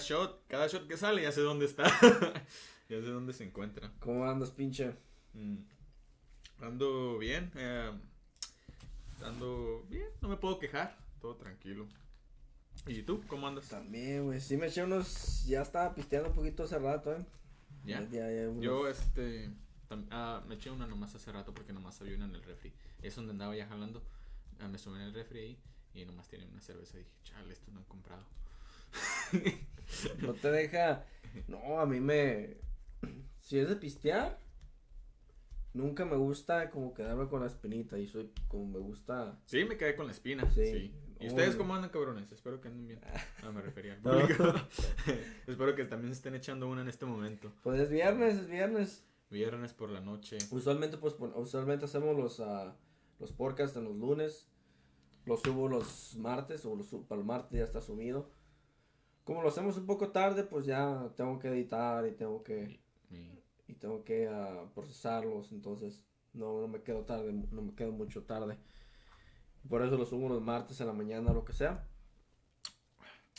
shot, cada shot que sale, ya sé dónde está. ya sé dónde se encuentra. ¿Cómo andas, pinche? Mm. Ando bien. eh, ando bien, no me puedo quejar. Todo tranquilo. ¿Y tú? ¿Cómo andas? También, güey. Sí me eché unos. Ya estaba pisteando un poquito hace rato, eh. ¿Ya? Ya, ya, unos- Yo, este. tam- ah, me eché una nomás hace rato porque nomás había una en el refri. Es donde andaba ya jalando. Ah, me subí en el refri ahí y nomás tiene una cerveza. Dije, chale, esto no han comprado. No te deja. No, a mí me. Si es de pistear, nunca me gusta como quedarme con la espinita. Y soy como me gusta. Sí, me quedé con la espina. Sí. Sí. ¿Y ustedes cómo andan, cabrones? Espero que anden bien. Ah, me refería al No. Espero que también se estén echando una en este momento. Pues es viernes, es viernes. Viernes por la noche. Usualmente, pues, usualmente hacemos los, ah, los podcasts en los lunes. Los subo los martes, o los subo para el martes ya está subido. Como lo hacemos un poco tarde, pues ya tengo que editar y tengo que, Y- y tengo que ah, procesarlos. Entonces, no, no me quedo tarde, no me quedo mucho tarde. Por eso los subo los martes en la mañana lo que sea.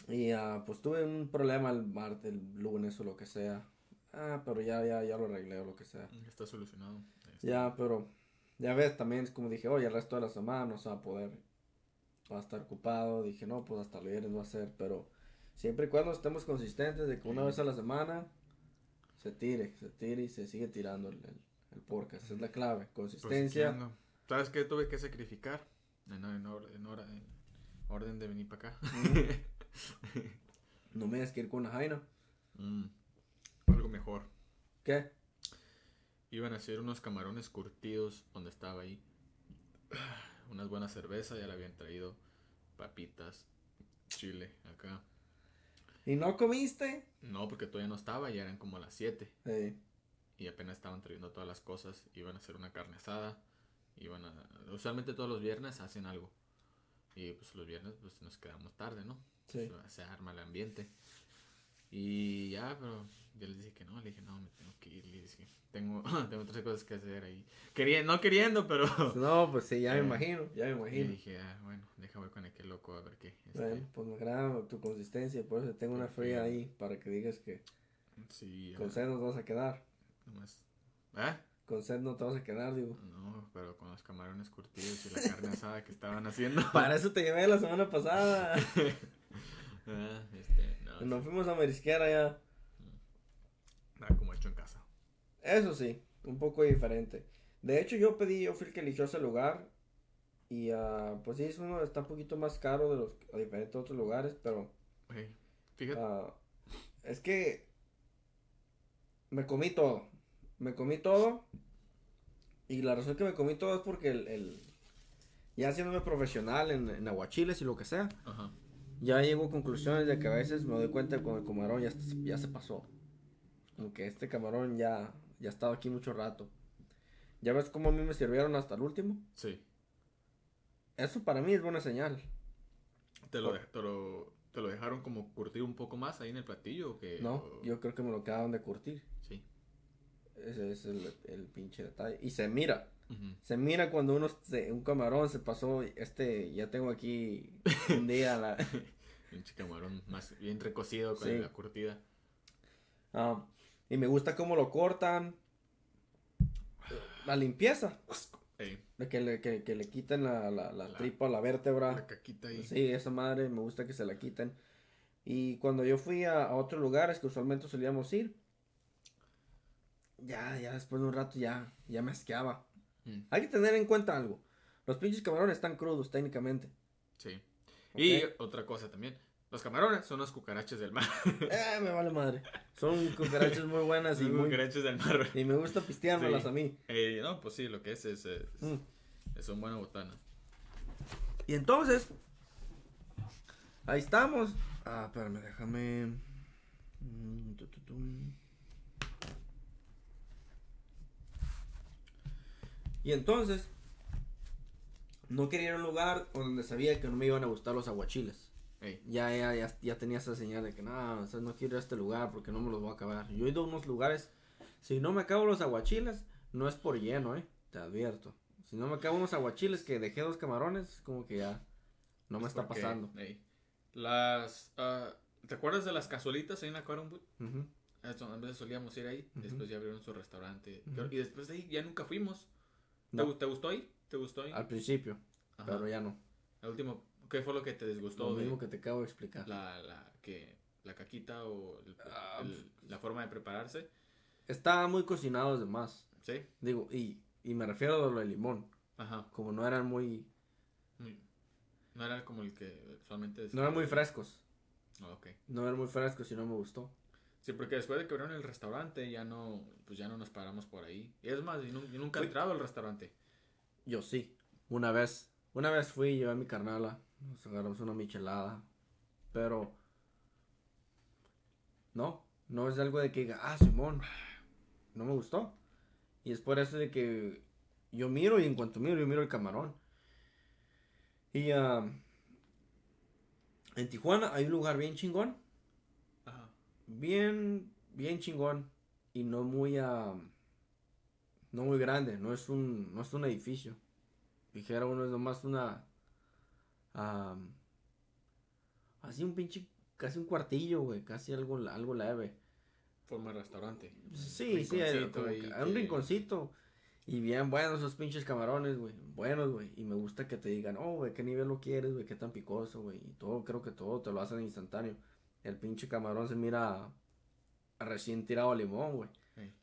Y ah, pues tuve un problema el martes, el lunes o lo que sea. Ah, pero ya, ya, ya lo arreglé o lo que sea. Está solucionado. Este, Ya, pero ya ves, también es como dije, oye, el resto de la semana no se va a poder, va a estar ocupado. Dije, no, pues hasta el viernes va a ser, pero siempre y cuando estemos consistentes de que una vez a la semana se tire, se tire y se sigue tirando el, el, el podcast. Esa es la clave, pues, consistencia. ¿Sabes qué tuve que sacrificar? En, en or- en hora- en orden de venir para acá. no me digas que ir con una jaina. Mm, algo mejor. ¿Qué? Iban a hacer unos camarones curtidos donde estaba ahí. Unas buenas cervezas, ya le habían traído papitas, chile acá. ¿Y no comiste? No, porque todavía no estaba, ya eran como las 7 Sí. y apenas estaban trayendo todas las cosas. Iban a hacer una carne asada. Iban a... Usualmente todos los viernes hacen algo. Y pues los viernes pues nos quedamos tarde, ¿no? Sí. Pues, se arma el ambiente. Y ya, pero yo les dije que no, le dije, no, me tengo que ir, le dije, tengo, tengo otras cosas que hacer ahí. Quería, no queriendo, pero... No, pues sí, ya me Eh, imagino, ya me Y imagino. dije, ah, bueno, voy con aquel loco a ver qué. este, Bueno, pues me agrada tu consistencia, por eso tengo una fría ahí para que digas que sí, con sed no te vas a quedar. nomás- ¿Ah? Con sed no te vas a quedar, digo. No, pero con los camarones curtidos y la carne asada que estaban haciendo. Para eso te llevé la semana pasada. Ah, este, Nos fuimos a marisquear allá. nada como hecho en casa. Eso sí, un poco diferente. De hecho, yo pedí, yo fui el que eligió ese lugar. Y ah, pues sí, es uno está un poquito más caro de los a diferentes otros lugares, pero fíjate, ah, es que me comí todo. Me comí todo. Y la razón que me comí todo es porque el, el- ya haciéndome profesional en, en aguachiles y lo que sea, ajá. Ya llego a conclusiones de que a veces me doy cuenta que con el camarón ya, está- ya se pasó. Como que este camarón ya, ya ha estado aquí mucho rato. Ya ves cómo a mí me sirvieron hasta el último. Sí. Eso para mí es buena señal. ¿Te lo, de- te lo, te lo dejaron como curtir un poco más ahí en el platillo o qué? No, O- yo creo que me lo acaban de curtir. Sí. Ese es el, el pinche detalle. Y se mira. Se mira cuando uno se- un camarón se pasó, este, ya tengo aquí un día la, Pinche camarón más bien recocido con Sí. la curtida. ah, y me gusta cómo lo cortan. La limpieza, de que le, que, que le quiten la, la, la La- tripa, la vértebra. la caquita ahí. Sí, esa madre me gusta que se la quiten. Y cuando yo fui a, a otros lugares que usualmente solíamos ir, ya, ya después de un rato ya, ya me asqueaba. Mm, Hay que tener en cuenta algo. Los pinches camarones están crudos técnicamente. sí. Y otra cosa también. Los camarones son los cucarachas del mar. Eh, me vale madre. Son cucarachas muy buenas y, muy, cucarachas del mar. y me gusta pisteármelas Sí. a mí. Eh, no, pues sí, lo que es es, es, Mm. es una buena botana. Y entonces, ahí estamos. Ah, espérame, déjame. Mm, tu, tu, tu. Y entonces, no quería ir a un lugar donde sabía que no me iban a gustar los aguachiles. Ya, ya, ya, ya tenía esa señal de que no, o sea, no quiero ir a este lugar porque no me los voy a acabar. Yo he ido a unos lugares, si no me acabo los aguachiles, no es por lleno, eh, te advierto. Si no me acabo unos aguachiles que dejé dos camarones, es como que ya no me es está porque, pasando. ey, las, ah, ¿te acuerdas de las cazuelitas ahí en Boot? Ujú. Es donde a veces solíamos ir ahí. Después ya abrieron su restaurante. Y después de ahí ya nunca fuimos. ¿Te, No. gu- te gustó ahí? ¿Te gustó ahí? Al principio, Ajá. pero ya no. El último, ¿qué fue lo que te disgustó Lo de mismo que te acabo de explicar. la, la, que, la caquita o el- Ah, el- la forma de prepararse? Estaban muy cocinados de más. Sí. Digo, y, y me refiero a lo de limón. Ajá. Como no eran muy, Muy- No era como el que usualmente es. no eran muy frescos. Ah, ok. No eran muy frescos y no me gustó. Sí, porque después de que abrieron el restaurante ya no, pues ya no nos paramos por ahí. Es más, yo, nu- yo nunca he entrado al restaurante. Yo sí. Una vez. Una vez fui, llevé a mi carnala. Nos agarramos una michelada. Pero. No. No es algo de que diga, ah, Simón. No me gustó. Y es por eso de que yo miro y en cuanto miro, yo miro el camarón. Y ah, en Tijuana hay un lugar bien chingón. Bien, bien chingón. Y no muy, ah, no muy grande. No es un, no es un edificio. Dijera uno, es nomás una, ah, así un pinche, casi un cuartillo, güey. Casi algo, algo leve. Forma de restaurante. Sí, sí, como que hay un rinconcito. Y bien buenos esos pinches camarones, güey. Buenos, güey. Y me gusta que te digan, oh, güey, ¿qué nivel lo quieres, güey? ¿Qué tan picoso, güey? Y todo, creo que todo te lo hacen instantáneo. El pinche camarón se mira recién tirado a limón, güey. Ey.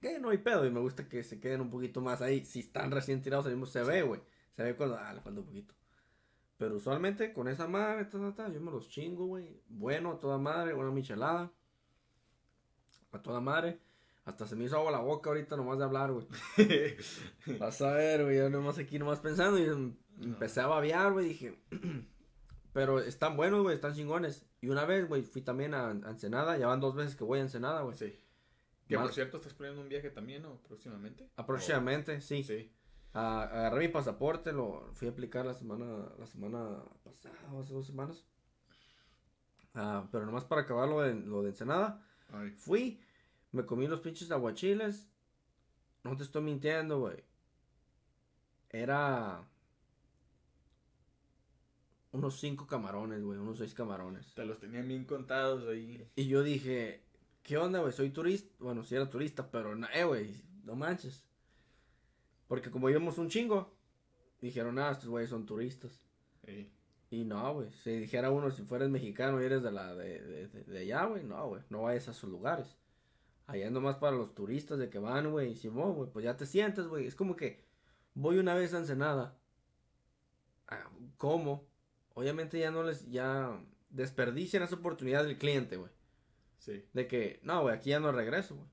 Que no hay pedo. Y me gusta que se queden un poquito más ahí. Si están recién tirados limón, se ve, güey. Se ve cuando, ah, le falta un poquito. Pero usualmente con esa madre, ta, ta, ta, yo me los chingo, güey. Bueno, a toda madre, una michelada. A toda madre. Hasta se me hizo agua la boca ahorita nomás de hablar, güey. Vas a ver, güey, yo nomás aquí nomás pensando y em- empecé a babear, güey, dije, pero están buenos, güey, están chingones. Y una vez, güey, fui también a, a Ensenada, ya van dos veces que voy a Ensenada, güey. Sí. Que Mal- por cierto, estás planeando un viaje también, ¿no? Próximamente. Aproximadamente, sí. Sí. Ah, agarré mi pasaporte, lo fui a aplicar la semana, la semana pasada, hace dos semanas. Ah, pero nomás para acabar lo de, lo de Ensenada, Ay. fui, me comí los pinches aguachiles. No te estoy mintiendo, güey. Era unos cinco camarones, güey, unos seis camarones. Te los tenían bien contados ahí. Y yo dije, ¿qué onda, güey? Soy turista. Bueno, sí era turista, pero no, eh, güey, no manches. Porque como íbamos un chingo, dijeron, ah, estos güeyes son turistas. Ey. Y no, güey, si dijera uno, si fueres mexicano y eres de la de, de, de- allá, güey, no, güey, no vayas a sus lugares. Allá es nomás para los turistas de que van, güey, y Simón, güey, pues ya te sientes, güey. Es como que voy una vez a Ensenada. Ah, ¿Cómo? Obviamente ya no les, ya desperdician esa oportunidad del cliente, güey. Sí. De que, no, güey, aquí ya no regreso, güey.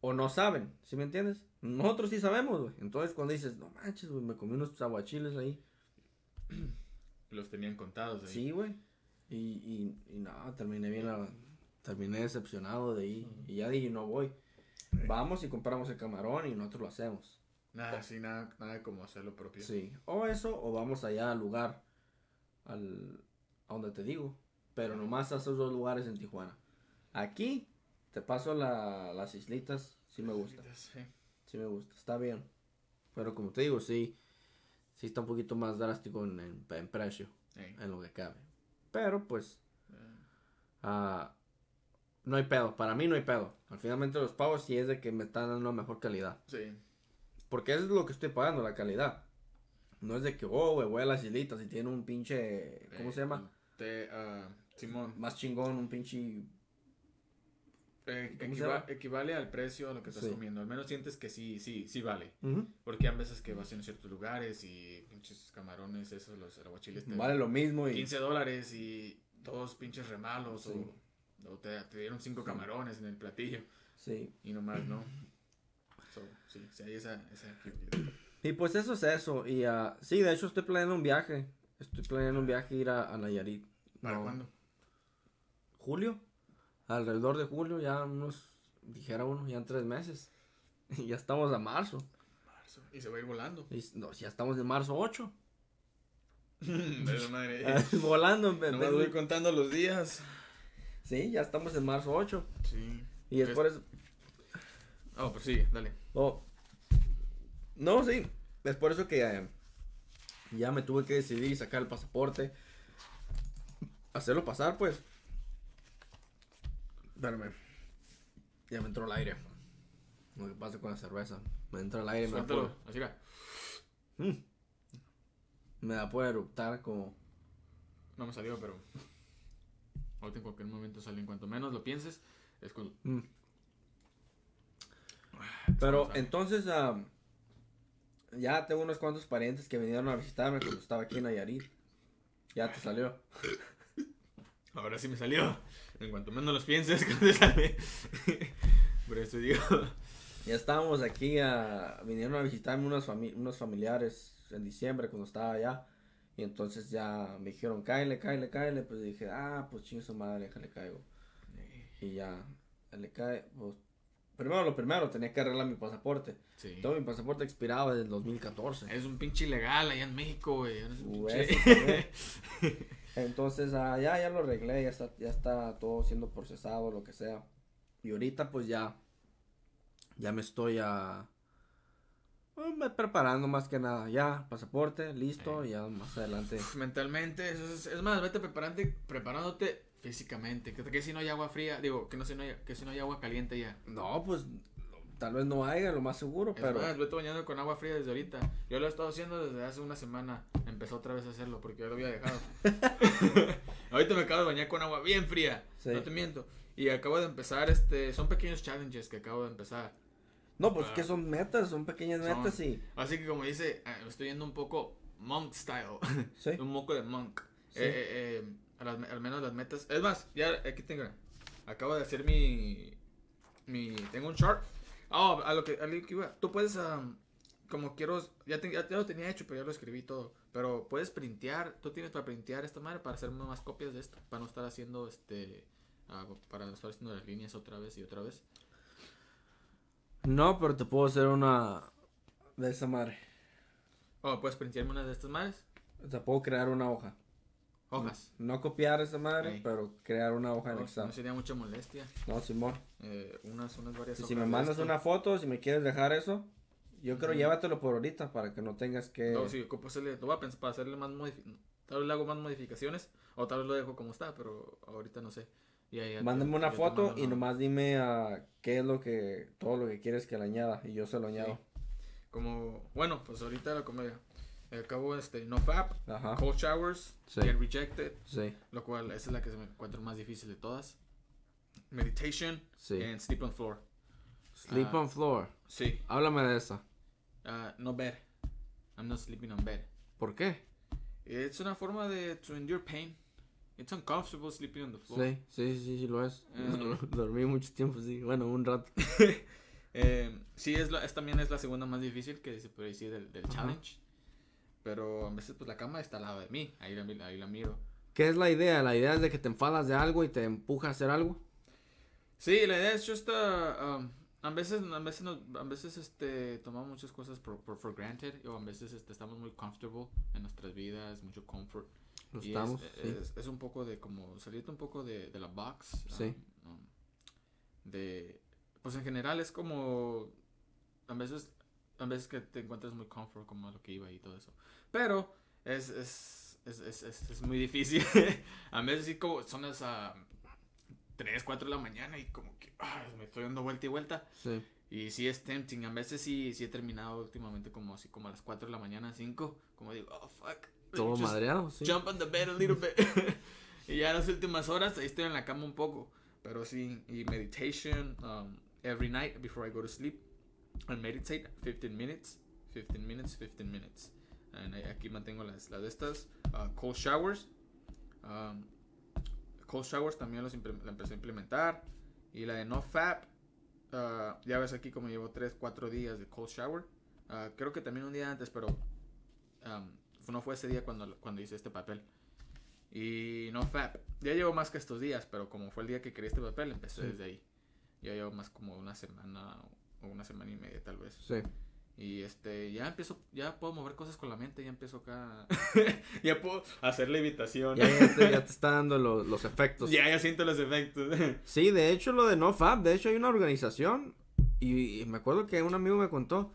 O no saben, ¿sí me entiendes? Nosotros sí sabemos, güey. Entonces cuando dices, no manches, güey, me comí unos aguachiles ahí. Los tenían contados ahí. Sí, güey. Y, y, y no, terminé bien, a- terminé decepcionado de ahí. Y ya dije, no voy. Vamos y compramos el camarón y nosotros lo hacemos. Nada, sí, nada, nada como hacerlo propio. Sí. O eso, o vamos allá al lugar, al, a donde te digo. Pero nomás a esos dos lugares en Tijuana. Aquí, te paso la- las islitas, sí me gusta. Sí. sí me gusta, está bien. Pero como te digo, sí, sí está un poquito más drástico en, en- en precio, en lo que cabe. Pero pues, Eh, ah, no hay pedo, para mí no hay pedo. Al finalmente los pagos sí es de que me están dando una mejor calidad. sí. Porque eso es lo que estoy pagando, la calidad. No es de que, oh, güey, voy a las islitas y tiene un pinche, ¿cómo Eh, se llama? Te, ah, Simón. Más chingón, un pinche... Eh, equivale al precio a lo que estás Sí. comiendo. Al menos sientes que sí, sí, sí vale. Porque hay veces que vas en ciertos lugares y pinches camarones, esos, los aguachiles te Vale lo mismo y... 15 dólares y todos pinches remalos Sí. o, o te, te dieron 5 camarones en el platillo Sí. y nomás no. So, sí, sí, hay esa, esa. Y pues eso es eso. Y ah, sí, de hecho estoy planeando un viaje. Estoy planeando un viaje ir a, a Nayarit. ¿Para No, cuándo? Julio. Alrededor de julio, ya unos, dijera uno, ya en tres meses. Y ya estamos a marzo. Marzo. Y se va a ir volando. Y, no, ya estamos en marzo 8. De la madre. Volando. Nomás de- voy contando los días. Sí, ya estamos en marzo 8. Sí. Y es por eso. Oh, pues sí, dale. Oh. No, sí. Es por eso que eh, ya me tuve que decidir y sacar el pasaporte. Hacerlo pasar, pues. Espérame. Ya me entró el aire. Lo que pasa con la cerveza. Me entra el aire y me da, por, Así era. me da por eruptar como... No me salió, pero. Ahorita en cualquier momento sale. En cuanto menos lo pienses, es cuando. Mm. Pero Sale. entonces, ah, ya tengo unos cuantos parientes que vinieron a visitarme cuando estaba aquí en Nayarit. Ya te salió. Ahora sí me salió. En cuanto menos los pienses, sale. Por eso digo. Ya estábamos aquí, ah, vinieron a visitarme unos, fami- unos familiares en diciembre cuando estaba allá. Y entonces ya me dijeron, cáele, cáele, cáele. Pues dije, ah, pues chingue su madre, déjale caigo. Y ya, le cae, pues. Primero lo primero, tenía que arreglar mi pasaporte. Sí. Todo mi pasaporte expiraba desde el 2014. Es un pinche ilegal allá en México, güey. Uh, pinche-. Entonces, ah, ya, ya lo arreglé, ya está, ya está todo siendo procesado, lo que sea. Y ahorita, pues ya, ya me estoy ah, eh, me preparando más que nada. Ya, pasaporte, listo, Eh. ya más adelante. Mentalmente, es, es más, vete preparándote físicamente. Que, que si no hay agua fría, digo, que, no, si no hay, que si no hay agua caliente ya. No, pues, tal vez no haya, lo más seguro, Es pero. más, vete bañando con agua fría desde ahorita. Yo lo he estado haciendo desde hace una semana. Empezó otra vez a hacerlo porque yo lo había dejado. ahorita me acabo de bañar con agua bien fría. Sí. No te miento. Y acabo de empezar, este, son pequeños challenges que acabo de empezar. No, pues Ah. que son metas, son pequeñas Son- metas y. Así que como dice, eh, estoy yendo un poco monk style. Sí. un moco de monk. Sí. Eh, eh, eh, a las- al menos las metas. Es más, ya aquí tengo. Acabo de hacer mi. mi tengo un chart. Oh, a lo que, a lo que iba. Tú puedes. como quiero. Ya, te- ya, ya lo tenía hecho, pero ya lo escribí todo. Pero puedes printear. Tú tienes para printear esta madre para hacerme más copias de esto. Para no estar haciendo este. ah, para no estar haciendo las líneas otra vez y otra vez. No, pero te puedo hacer una. de esa madre. Oh, puedes printearme una de estas madres. Te puedo crear una hoja. Hojas. No copiar esa madre, Ey. pero crear una hoja en No, Excel. no sería mucha molestia. No, Simón. Eh, unas, unas varias Y hojas si me mandas una foto, si me quieres dejar eso, yo creo Ujú. llévatelo por ahorita para que no tengas que. No, sí, ocupo hacerle, lo voy a pensar para hacerle más modificaciones. Tal vez le hago más modificaciones o tal vez lo dejo como está, pero ahorita no sé. Y ahí Mándame una foto mando y nomás dime a qué es lo que. todo lo que quieres que le añada y yo se lo añado. Como, bueno, pues ahorita la comedia. Acabo este, no fap, Ajá. cold showers, Sí. get rejected, Sí, lo cual esa es la que se me encuentro más difícil de todas. Meditation sí. and sleep on floor. Sleep Ah. on floor. Sí, Háblame de esa. ah, no bed. I'm not sleeping on bed. ¿Por qué? Es una forma de to endure pain. It's uncomfortable sleeping on the floor. Sí, sí, sí, sí, lo es. Eh. Dormí mucho tiempo, sí. Bueno, un rato. Eh, sí, es, la, es también es la segunda más difícil que se puede decir del, del Ajá. challenge. Pero a veces pues la cama está al lado de mí, ahí la, ahí la miro. ¿Qué es la idea? La idea es de que te enfadas de algo y te empuja a hacer algo. Sí, la idea es just uh, um, a veces a veces nos- a veces este tomamos muchas cosas por, por, for granted o a veces este, estamos muy comfortable en nuestras vidas, mucho comfort. Lo Y estamos. es, sí. es, es un poco de como salirte un poco de, de la box. Sí. um, um, de pues en general es como a veces, a veces que te encuentras muy comfort como lo que iba y todo eso. Pero es, es, es, es, es, muy difícil. a veces sí como son las ah, 3, 4 de la mañana y como que me estoy dando vuelta y vuelta. Sí. Y sí es tempting. A veces sí, sí he terminado últimamente como así como a las 4 de la mañana, 5. Como digo, oh fuck. Todo Just madreado, sí. Jump on the bed a little bit. y ya las últimas horas ahí estoy en la cama un poco. Pero sí, y meditation um, every night before I go to sleep. I meditate 15 minutes, 15 minutes, 15 minutes. And I- aquí mantengo las, las de estas. Uh, cold showers. Um, cold showers también los la empecé a implementar. Y la de no fap. uh, ya ves aquí como llevo 3, 4 días de cold shower. Uh, creo que también un día antes, pero um, no fue ese día cuando, cuando hice este papel. Y no fap. Ya llevo más que estos días, pero como fue el día que creé este papel, empecé Sí. desde ahí. Ya llevo más como una semana o una semana y media tal vez. Sí. Y este, ya empiezo, ya puedo mover cosas con la mente, ya empiezo acá. ya puedo hacer levitación. Ya, ya, te, ya te está dando lo- los efectos. ya, ya siento los efectos. Sí, de hecho lo de NoFap, de hecho hay una organización y, y me acuerdo que un amigo me contó,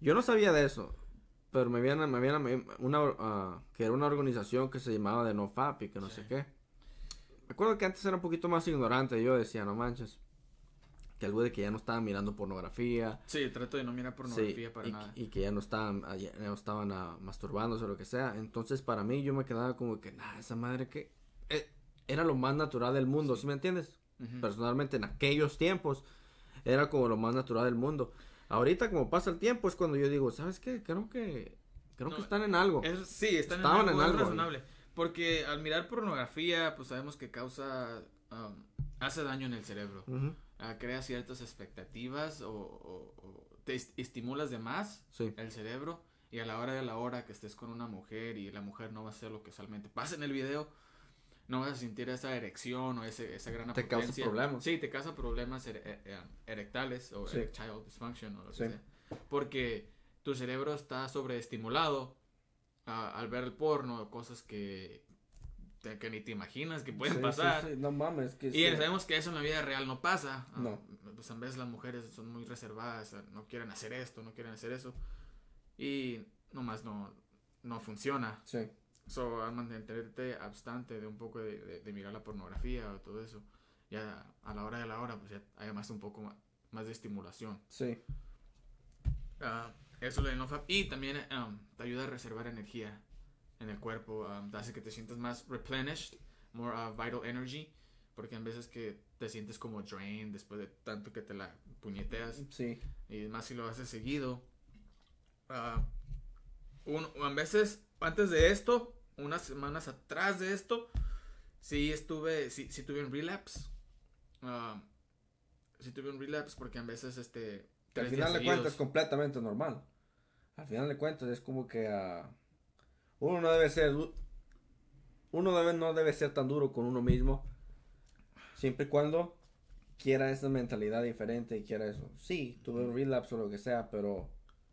yo no sabía de eso, pero me habían, me habían una, ah, que era una organización que se llamaba de NoFap y que no sé qué. Me acuerdo que antes era un poquito más ignorante, yo decía, no manches, que algo de que ya no estaban mirando pornografía, sí, trato de no mirar sí, pornografía para y, nada. y que ya no estaban, ya no estaban ah, masturbándose o lo que sea. Entonces para mí yo me quedaba como que, nah, esa madre que eh, era lo más natural del mundo, ¿sí me entiendes? Personalmente en aquellos tiempos era como lo más natural del mundo. Ahorita como pasa el tiempo es cuando yo digo, ¿sabes qué? Creo que creo No, que están en algo. Es- sí, están Estaban en algo, en algo, razonable. Porque al mirar pornografía, pues sabemos que causa, um, hace daño en el cerebro. Ujú, Ah, crea ciertas expectativas o, o- o te est- estimulas de más Sí. el cerebro y a la hora de la hora que estés con una mujer y la mujer no va a hacer lo que usualmente pasa en el video, no vas a sentir esa erección o ese, esa gran Te causa potencia. problemas. Sí, te causa problemas ere- eh, erectales o Sí. erectile dysfunction o lo que sea. Porque tu cerebro está sobreestimulado ah, al ver el porno, cosas que, te- que ni te imaginas que pueden Sí, sí, pasar. sí, No mames, que Y sí. sabemos que eso en la vida real no pasa. Ah, No. Pues a veces las mujeres son muy reservadas, ah, no quieren hacer esto, no quieren hacer eso. Y nomás no, no funciona. Sí. So, al mantenerte abstante de un poco de, de- de mirar la pornografía o todo eso, ya a la hora de la hora, pues ya hay más un poco ma- más, de estimulación. Sí. Ah, eso lo de NoFap. Y también um, te ayuda a reservar energía en el cuerpo. um, hace que te sientas más replenished, more uh, vital energy. Porque hay veces que te sientes como drained después de tanto que te la puñeteas. Sí. Y más si lo haces seguido. Ah, un- a veces, antes de esto, unas semanas atrás de esto, sí estuve, sí, sí tuve un relapse. Ah, sí tuve un relapse porque a veces, este... Que al final de cuentas es completamente normal. Al final de cuentas es como que ah, uno no debe ser uno debe no debe ser tan duro con uno mismo siempre y cuando quiera esa mentalidad diferente y quiera eso. Sí, tuve un relapse o lo que sea, pero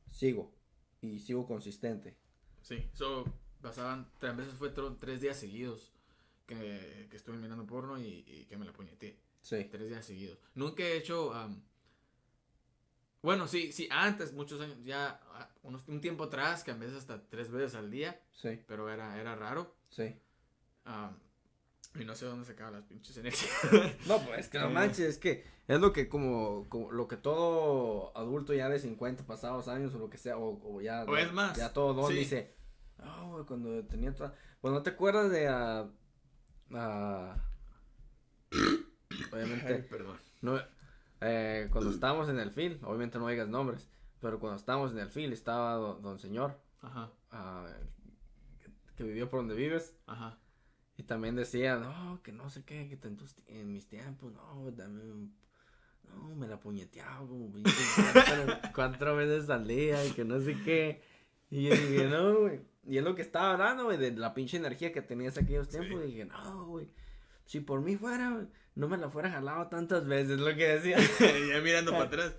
sigo y sigo consistente. Sí, so, pasaban, a veces fue tres días seguidos que, que estuve mirando porno y, y que me la puñeté. Sí. Tres días seguidos. Nunca he hecho... am, bueno, sí, sí, antes, muchos años, ya ah, unos- un tiempo atrás, que a veces hasta tres veces al día, Sí, pero era, era raro. sí. am, y no sé dónde sacaban las pinches energías. No, pues es que no manches, es que es lo que como, como lo que todo adulto ya de 50 pasados años o lo que sea, o, o ya, O es más, ya todo don sí. dice, "Ah, güey, cuando tenía otra, bueno, ¿no te acuerdas de ah, ah, obviamente, perdón. no, eh, cuando estábamos en el film, obviamente no digas nombres, pero cuando estábamos en el film estaba don, don señor, Ajá, ah, que, que vivió por donde vives, ajá. y también decía, no, que no sé qué, que en, tus- en mis tiempos, no, también, no, me la puñeteaba como cuatro, cuatro veces al día y que no sé qué. Y yo dije, no, güey. Y es lo que estaba hablando, güey, de la pinche energía que tenías aquellos tiempos. Y dije, no, güey, si por mí fuera, güey, no me la fuera jalado tantas veces, lo que decía. ya mirando para atrás.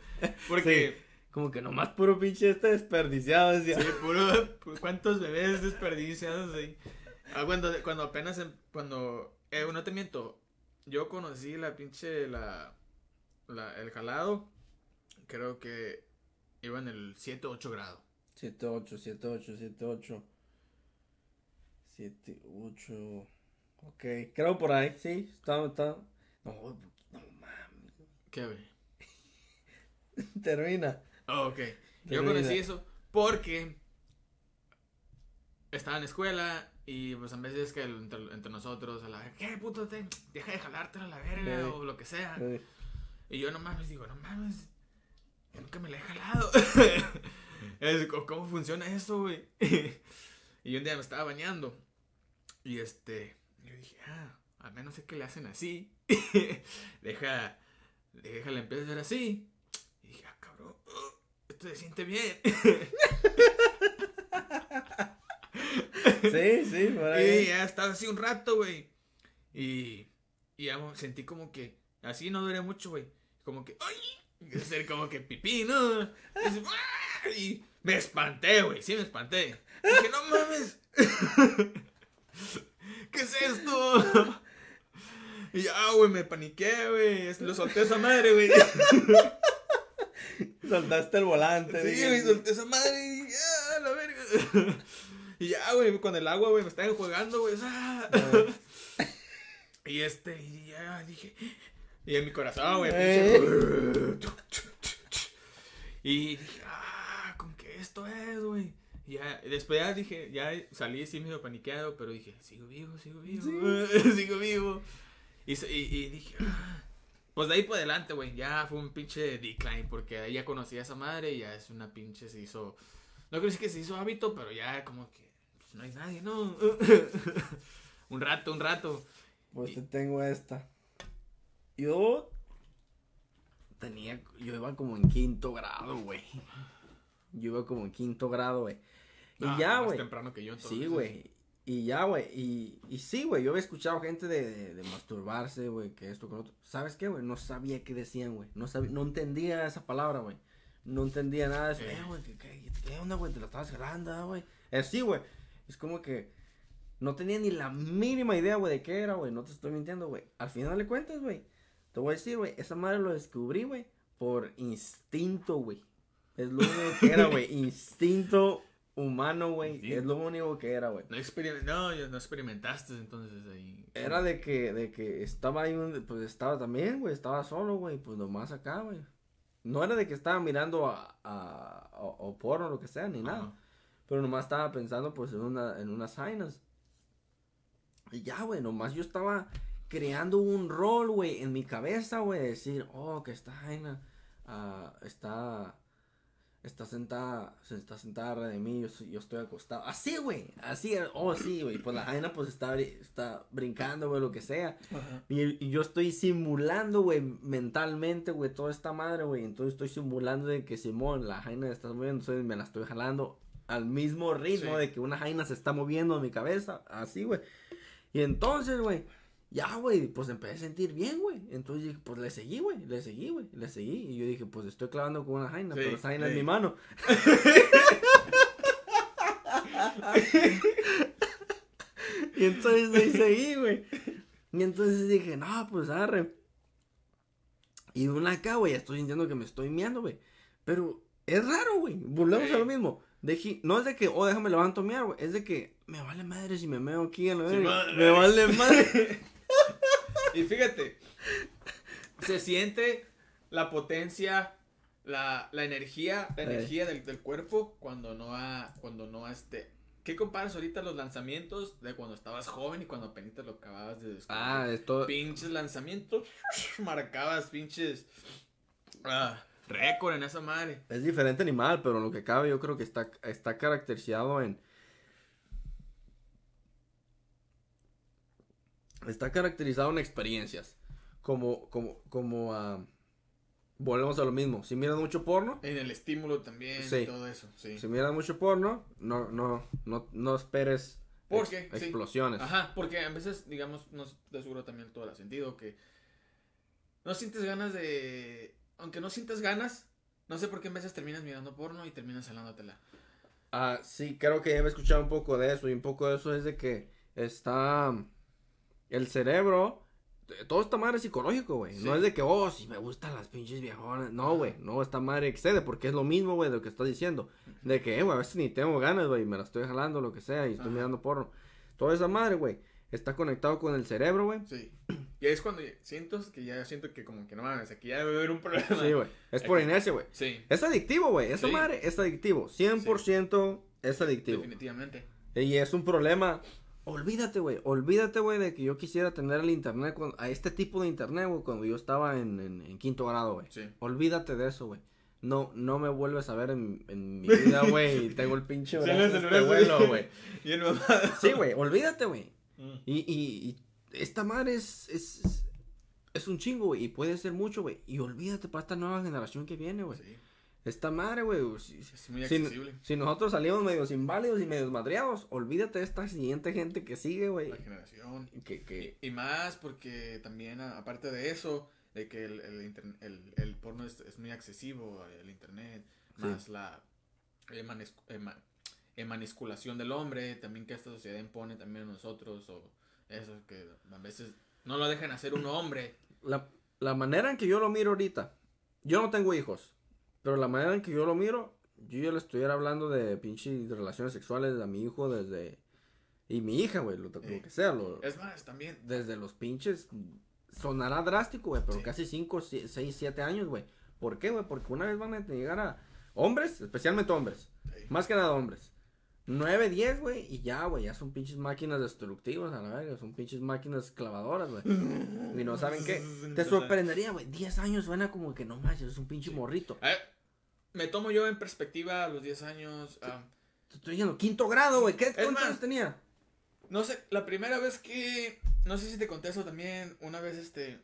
Porque, Como que nomás puro pinche este desperdiciado, decía. sí, puro, ¿cuántos bebés desperdiciados ahí? Ah, cuando, cuando apenas, em- cuando, eh, no te miento, yo conocí la pinche, la, la, el jalado, creo que iba en el 7 8 grado. 7, 8, 7, 8, 7, 8. 7, 8. Ok, creo por ahí, sí. Está, está. No, no mames. ¿Qué, güey? Termina. Oh, ok. Yo conocí eso porque estaba en la escuela y pues a veces que el- entre, entre nosotros, a la ¿qué puto te, deja de jalarte a la verga Sí. o lo que sea? Y yo no mames, digo, no mames, yo nunca me la he jalado. Es, ¿cómo- ¿Cómo funciona eso, güey? y un día me estaba bañando y este, yo dije, ah, al menos sé que le hacen así. Deja, déjala, empieza a hacer así. Y dije, ah, cabrón, uh, esto se siente bien. Sí, sí, por Y ahí. ya estaba así un rato, güey. Y, y ya sentí como que, así no duré mucho, güey. Como que, ¡ay! A hacer como que pipí, ¿no? Y, y me espanté, güey. Sí, me espanté. Dije, no mames. ¿Qué es esto? Y ya, güey, me paniqué, güey. Lo solté esa madre, güey. Soltaste el volante. Sí, güey, solté esa madre y dije, ¡ah, la verga! Y ya, güey, con el agua, güey, me estaban jugando, güey. ¡ah! Y este, y ya dije. Y en mi corazón, güey. Eh. Y dije, ah, ¿con qué esto es, güey? Y ya, después ya dije, ya salí así medio paniqueado, pero dije, sigo vivo, sigo vivo, sigo vivo. Y, y, y dije, ah. Pues de ahí por adelante, güey, ya fue un pinche decline, porque ahí ya conocí a esa madre y ya es una pinche, se hizo, no creo que se hizo hábito, pero ya como que pues, no hay nadie, ¿no? un rato, un rato. Pues te tengo esta. Yo tenía, yo iba como en quinto grado, güey. Yo iba como en quinto grado, güey. Y Ah, ya, más güey. temprano que yo, entonces. Sí, güey. Y ya, güey. Y, y sí, güey. Yo había escuchado gente de, de, de masturbarse, güey. Que esto, con otro. ¿Sabes qué, güey? No sabía qué decían, güey. No, sabía, no entendía esa palabra, güey. No entendía nada de eso. Eh. Eh, güey, ¿qué, qué, qué onda, güey? Te la estabas jalando, ah, güey. Eh, sí, güey. Es como que no tenía ni la mínima idea, güey, de qué era, güey. No te estoy mintiendo, güey. Al final de cuentas, güey. Te voy a decir, güey. Esa madre lo descubrí, güey. Por instinto, güey. Es lo único que era, güey. Instinto humano, güey. Sí. Es lo único que era, güey. No, no, no experimentaste entonces ahí. Era de que, de que estaba ahí, un- pues estaba también, güey, estaba solo, güey, pues nomás acá, güey. No era de que estaba mirando a, a, o, o porno o lo que sea, ni nada. Pero nomás estaba pensando, pues, en, una, en unas vainas. Y ya, güey, nomás yo estaba creando un rol, güey, en mi cabeza, güey, de decir, oh, que esta vaina ah, está, está sentada, se está sentada arriba de mí, yo, yo estoy acostado. Así, güey, así, oh, sí, güey, pues la vaina, pues, está, está brincando, güey, lo que sea. Y, y yo estoy simulando, güey, mentalmente, güey, toda esta madre, güey. Entonces estoy simulando de que Simón, la jaina está moviendo, entonces me la estoy jalando al mismo ritmo Sí. de que una jaina se está moviendo en mi cabeza, así, güey. Y entonces, güey, ya, güey, pues empecé a sentir bien, güey. Entonces dije, pues le seguí, güey, le seguí, güey, le seguí. Y yo dije, pues estoy clavando con una jaina, Sí, pero esa jaina es mi mano. y entonces ahí seguí, güey. Y entonces dije, no, pues arre. Y una acá, güey, estoy sintiendo que me estoy meando, güey. Pero es raro, güey. Volvemos Sí. a lo mismo. Deji- no es de que, oh, déjame levanto a mear, güey. Es de que me vale madre si me meo aquí en la verga. Me vale madre. Y fíjate, se siente la potencia, la, la energía, la energía del, del cuerpo cuando no ha, cuando no ha este. ¿Qué comparas ahorita los lanzamientos de cuando estabas joven y cuando apenas lo acababas de descubrir? Ah, esto. pinches lanzamientos, marcabas pinches ah, récord en esa madre. Es diferente animal, pero lo que cabe yo creo que está, está caracterizado en... Está caracterizado en experiencias. Como, como, como, ah, volvemos a lo mismo. Si miras mucho porno, En el estímulo también Sí. y todo eso, sí. si miras mucho porno, no, no, no, no esperes ¿Por ex-? Sí. explosiones. Ajá, porque a veces, digamos, no de seguro también todo el sentido que no sientes ganas de. Aunque no sientes ganas, no sé por qué a veces terminas mirando porno y terminas halándotela. Ah, sí, creo que ya he escuchado un poco de eso. Y un poco de eso es de que está. El cerebro eh, todo esta madre es psicológico, güey. No Sí. es de que, oh, si me gustan las pinches viejonas. No, güey. No, esta madre excede porque es lo mismo, güey, de lo que estás diciendo. De que, eh, güey, a veces ni tengo ganas, güey, me la estoy jalando, lo que sea, y estoy Ajá. mirando porno. Toda esa madre, güey, está conectado con el cerebro, güey. Sí. Y es cuando siento que ya siento que como que no mames, aquí ya debe haber un problema. Sí, güey. Es por Aquí- inercia, güey. Sí, Es adictivo, güey. Esa Sí. madre es adictivo. 100% es adictivo. definitivamente. Y es un problema. Olvídate, güey. Olvídate, güey, de que yo quisiera tener el internet, cuando- a este tipo de internet, güey, cuando yo estaba en, en- en quinto grado, güey. Sí. Olvídate de eso, güey. No, no me vuelves a ver en, en mi vida, güey. y tengo el pinche el este vuelo, güey. Bien mamado. Sí, güey. Olvídate, güey. Mm. Y, y, y esta madre es, es, es un chingo, güey. Y puede ser mucho, güey. Y olvídate para esta nueva generación que viene, güey. Sí, Esta madre, güey. si- es muy si, accesible. si nosotros salimos medios inválidos y medios madreados, olvídate de esta siguiente gente que sigue, güey. La generación. Que, que, Y, y más porque también, aparte de eso, de que el, el, el, el porno es, es muy accesivo, el internet, Sí. más la emanis- ema- emanisculación del hombre, también que esta sociedad impone también a nosotros, o eso que a veces no lo dejan hacer un hombre. la, la manera en que yo lo miro ahorita, yo no tengo hijos, pero la manera en que yo lo miro, yo ya le estuviera hablando de pinches relaciones sexuales a mi hijo desde... Y mi hija, güey, lo, que sea, lo, Es más, también, desde los pinches... Sonará drástico, güey, pero Sí. casi 5, 6, 7 años, güey. ¿Por qué, güey? Porque una vez van a llegar a hombres, especialmente hombres, sí, más que nada hombres. 9, 10, güey, y ya, güey, ya son pinches máquinas destructivas, a la verga, son pinches máquinas clavadoras, güey. Y no saben qué. Te sorprendería, güey, 10 años suena como que no manches, es un pinche morrito. A ver, me tomo yo en perspectiva a los 10 años. estoy diciendo, quinto grado, güey, ¿qué cuántos tenía? No sé, la primera vez que. No sé si te conté eso también. Una vez, este.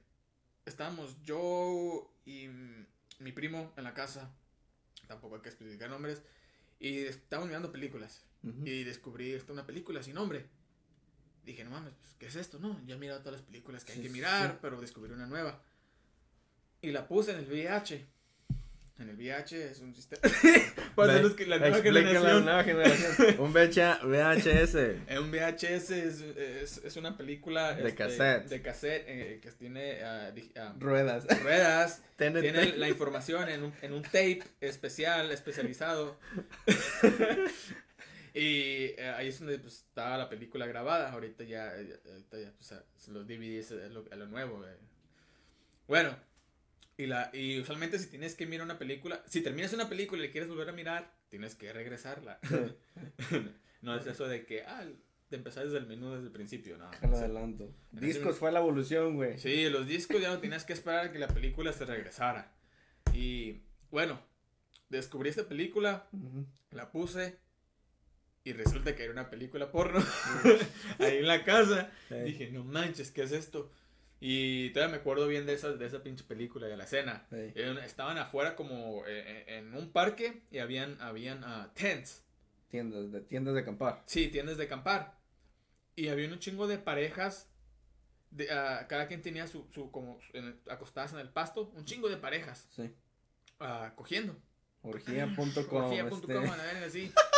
Estábamos yo y mi primo en la casa. Tampoco hay que especificar nombres. Y estábamos mirando películas. Ujú. Y descubrí esta una película sin nombre. Dije, no mames, pues, ¿qué es esto? No, ya he mirado todas las películas que hay Sí, que sí, mirar, sí. pero descubrí una nueva. Y la puse en el VH. En el VH es un sistema. Para los que la nueva generación. la nueva generación. un VH, VHS. Eh, Un VHS es, es, es una película De este, cassette. de cassette eh, que tiene ah, di- ah, Ruedas. ruedas, TNT. tiene la información en un, en un tape especial, especializado. y eh, ahí es donde pues, estaba la película grabada. Ahorita ya, ahorita ya, pues, los DVDs es lo, es lo nuevo. eh. Bueno, y, la, y usualmente si tienes que mirar una película, si terminas una película y le quieres volver a mirar, tienes que regresarla. no es eso de que, ah, de empezar desde el menú desde el principio, no. Déjalo adelanto. Discos fue la evolución, güey. Sí, los discos ya no tenías que esperar a que la película se regresara. Y bueno, descubrí esta película, la puse y resulta que era una película porno ahí en la casa. Dije, no manches, ¿qué es esto? Y todavía me acuerdo bien de esa, de esa pinche película, de la escena. Era- Estaban afuera como eh, eh, en un parque y habían, habían ah, tents. Tiendas de, tiendas de acampar. Sí, tiendas de acampar. Y había un chingo de parejas. De, ah, cada quien tenía su, su como en acostadas en el pasto. Un chingo de parejas. Sí. ah, cogiendo. Orgía.com. Orgía.com, este. así.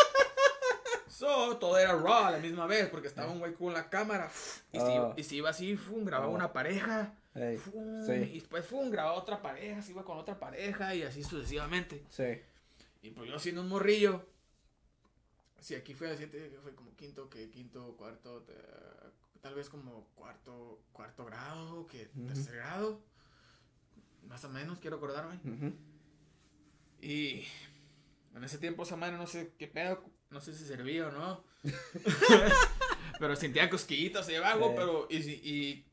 So, todo era raw a la misma vez. Porque estaba un güey con la cámara. Y, si, Ah. y si iba así, fum, grababa Ah. una pareja. Ey, fum, sí. Y después, fum, grababa otra pareja. Se iba con otra pareja. Y así sucesivamente. Sí. Y pues yo siendo un morrillo. Si aquí fue a siete, fue como quinto, que quinto, cuarto, tal vez como cuarto, cuarto grado, que tercer grado. Más o menos, quiero acordarme. Ujú. Y en ese tiempo esa madre no sé qué pedo, no sé si servía o no. pero sentía cosquillitas y algo, Eh. pero y, y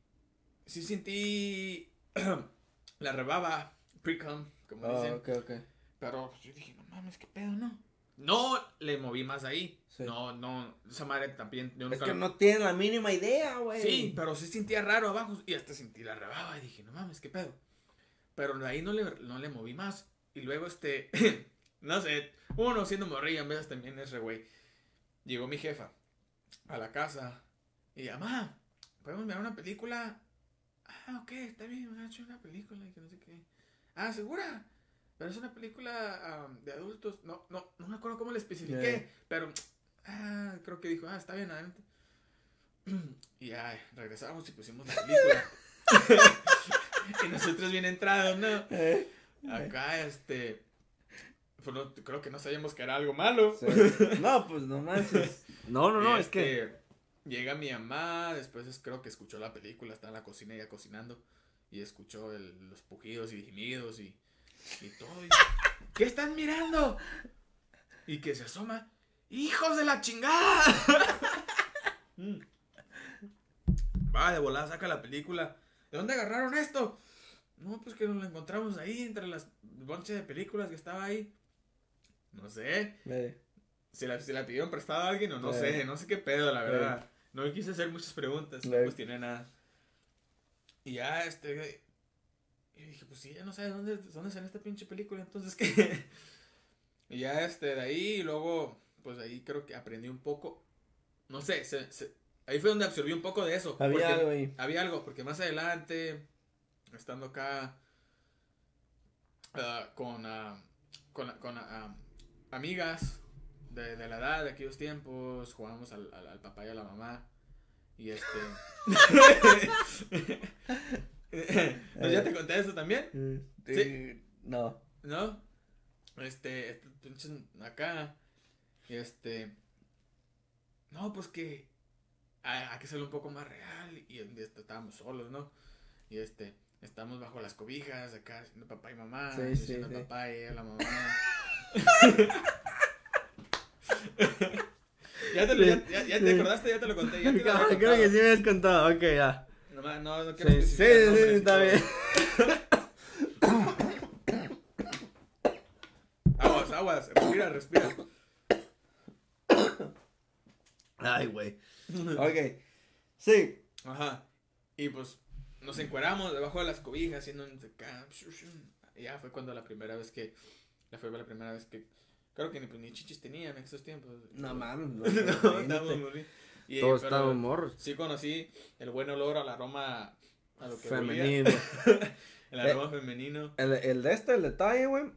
sí sentí la rebaba, pre-cum, como Ah, dicen. ok, ok. Pero pues, yo dije, no mames, qué pedo, ¿no? No le moví más ahí. Sí. No, no, esa madre también. Yo Es que la- no tienen la mínima idea, güey. Sí, pero sí sentía raro abajo y hasta sentí la rebaba y dije, no mames, qué pedo. Pero de ahí no le, no le moví más. Y luego este, no sé, uno siendo morrilla en veces también es re güey. Llegó mi jefa a la casa y mamá, ¿podemos mirar una película? Ah, ok, está bien, me ha hecho una película y que no sé qué. Ah, ¿segura? Pero es una película de adultos. No, no, no me acuerdo cómo le especifiqué, Yeah. pero ah, creo que dijo, ah, está bien, adelante. Y ya regresamos y pusimos la película. y nosotros bien entrados, ¿no? Eh, Acá, este. Pues, no- creo que no sabíamos que era algo malo. sí. No, pues no manches. No, no, no, es que. Este, Llega mi mamá, después es- creo que escuchó la película, está en la cocina ella cocinando. Y escuchó el- los pujidos y gemidos y, y todo. y, ¿Qué están mirando? Y que se asoma. ¡Hijos de la chingada! Mm. Va, de volada saca la película. ¿De dónde agarraron esto? No, pues que nos lo encontramos ahí entre las bonches de películas que estaba ahí. No sé. eh, Si la, si la pidieron prestada a alguien o no sé, no sé qué pedo, la verdad. No quise hacer muchas preguntas, no cuestioné nada. Y ya, este. Y dije, pues sí, ya no sabes dónde, dónde sale esta pinche película, entonces qué. y ya, este, de ahí, y luego, pues ahí creo que aprendí un poco. No sé, se- se- ahí fue donde absorbí un poco de eso. Había algo ahí. había algo, porque más adelante, estando acá ah, con, ah, con, con ah, amigas de, de la edad de aquellos tiempos, jugamos al, al, al papá y a la mamá. Y este. pues ya te conté eso también, Sí. No. ¿no? Este, este, pinches acá. Y este. No, pues que. Hay, que hacerlo un poco más real. Y, y, este, estábamos solos, ¿no? Y este. Estamos bajo las cobijas, acá siendo papá y mamá. Sí, sí, sí. papá y la mamá. ya, te lo, ya, ya- ya te acordaste, ya te lo conté. Ya te lo había Creo que sí me has contado. Ok, ya. No, no, no quiero Sí, sí, sí, y está bien. Aguas, aguas, respira, respira. Ay, güey. Ok. Sí. Ajá. Y pues nos encueramos debajo de las cobijas haciendo un acá. Y ya fue cuando la primera vez que la fue la primera vez que creo que ni, pues, ni chichis tenían en esos tiempos. No mames. no, No, estábamos muy- y, Todos estaban morros. Sí conocí el buen olor al aroma a lo que Femenino. el aroma femenino. El, el de este, el detalle, güey.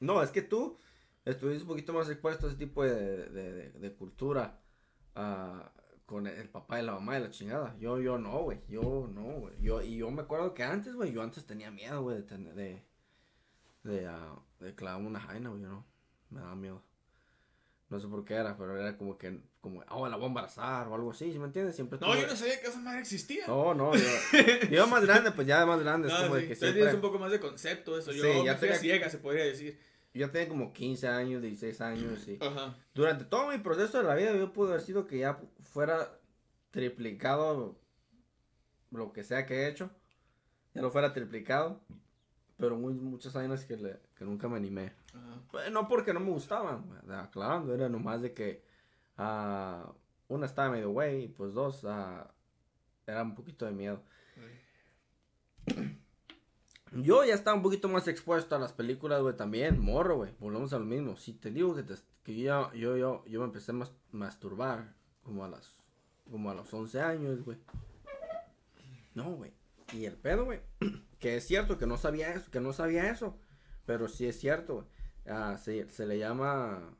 No, es que tú estuviste un poquito más expuesto a ese tipo de, de, de- de cultura. ah, con el papá y la mamá y la chingada. Yo, yo no, güey. Yo no, güey. Yo, y yo me acuerdo que antes, güey, yo antes tenía miedo, güey, de tener, de, de, ah, de clavar una jaina, güey, no. Me daba miedo. No sé por qué era, pero era como que, como, oh, la voy a embarazar o algo así, ¿sí me entiendes? Siempre No, tuve- yo no sabía que esa madre existía. No, no, yo, yo más grande, pues ya más grande, es No, como sí, de que entonces siempre... tienes un poco más de concepto eso. Yo Sí, ya tenía- ciega, se podría decir. Yo tenía como 15 años, 16 años y Ajá. durante todo mi proceso de la vida yo pude haber sido que ya fuera triplicado lo que sea que he hecho, ya lo fuera triplicado, pero muy, muchos años que, le- que nunca me animé. Pues, no porque no me gustaban, aclarando, era nomás de que ah, una estaba medio güey y pues dos ah, era un poquito de miedo. Yo ya estaba un poquito más expuesto a las películas, güey, también, morro, güey. Volvemos a lo mismo. Si te digo que, te- que yo, yo, yo, yo me empecé a mas- masturbar como a las, como a los 11 años, güey. No, güey. Y el pedo, güey, que es cierto que no sabía eso, que no sabía eso, pero sí es cierto. Ah, se, se le llama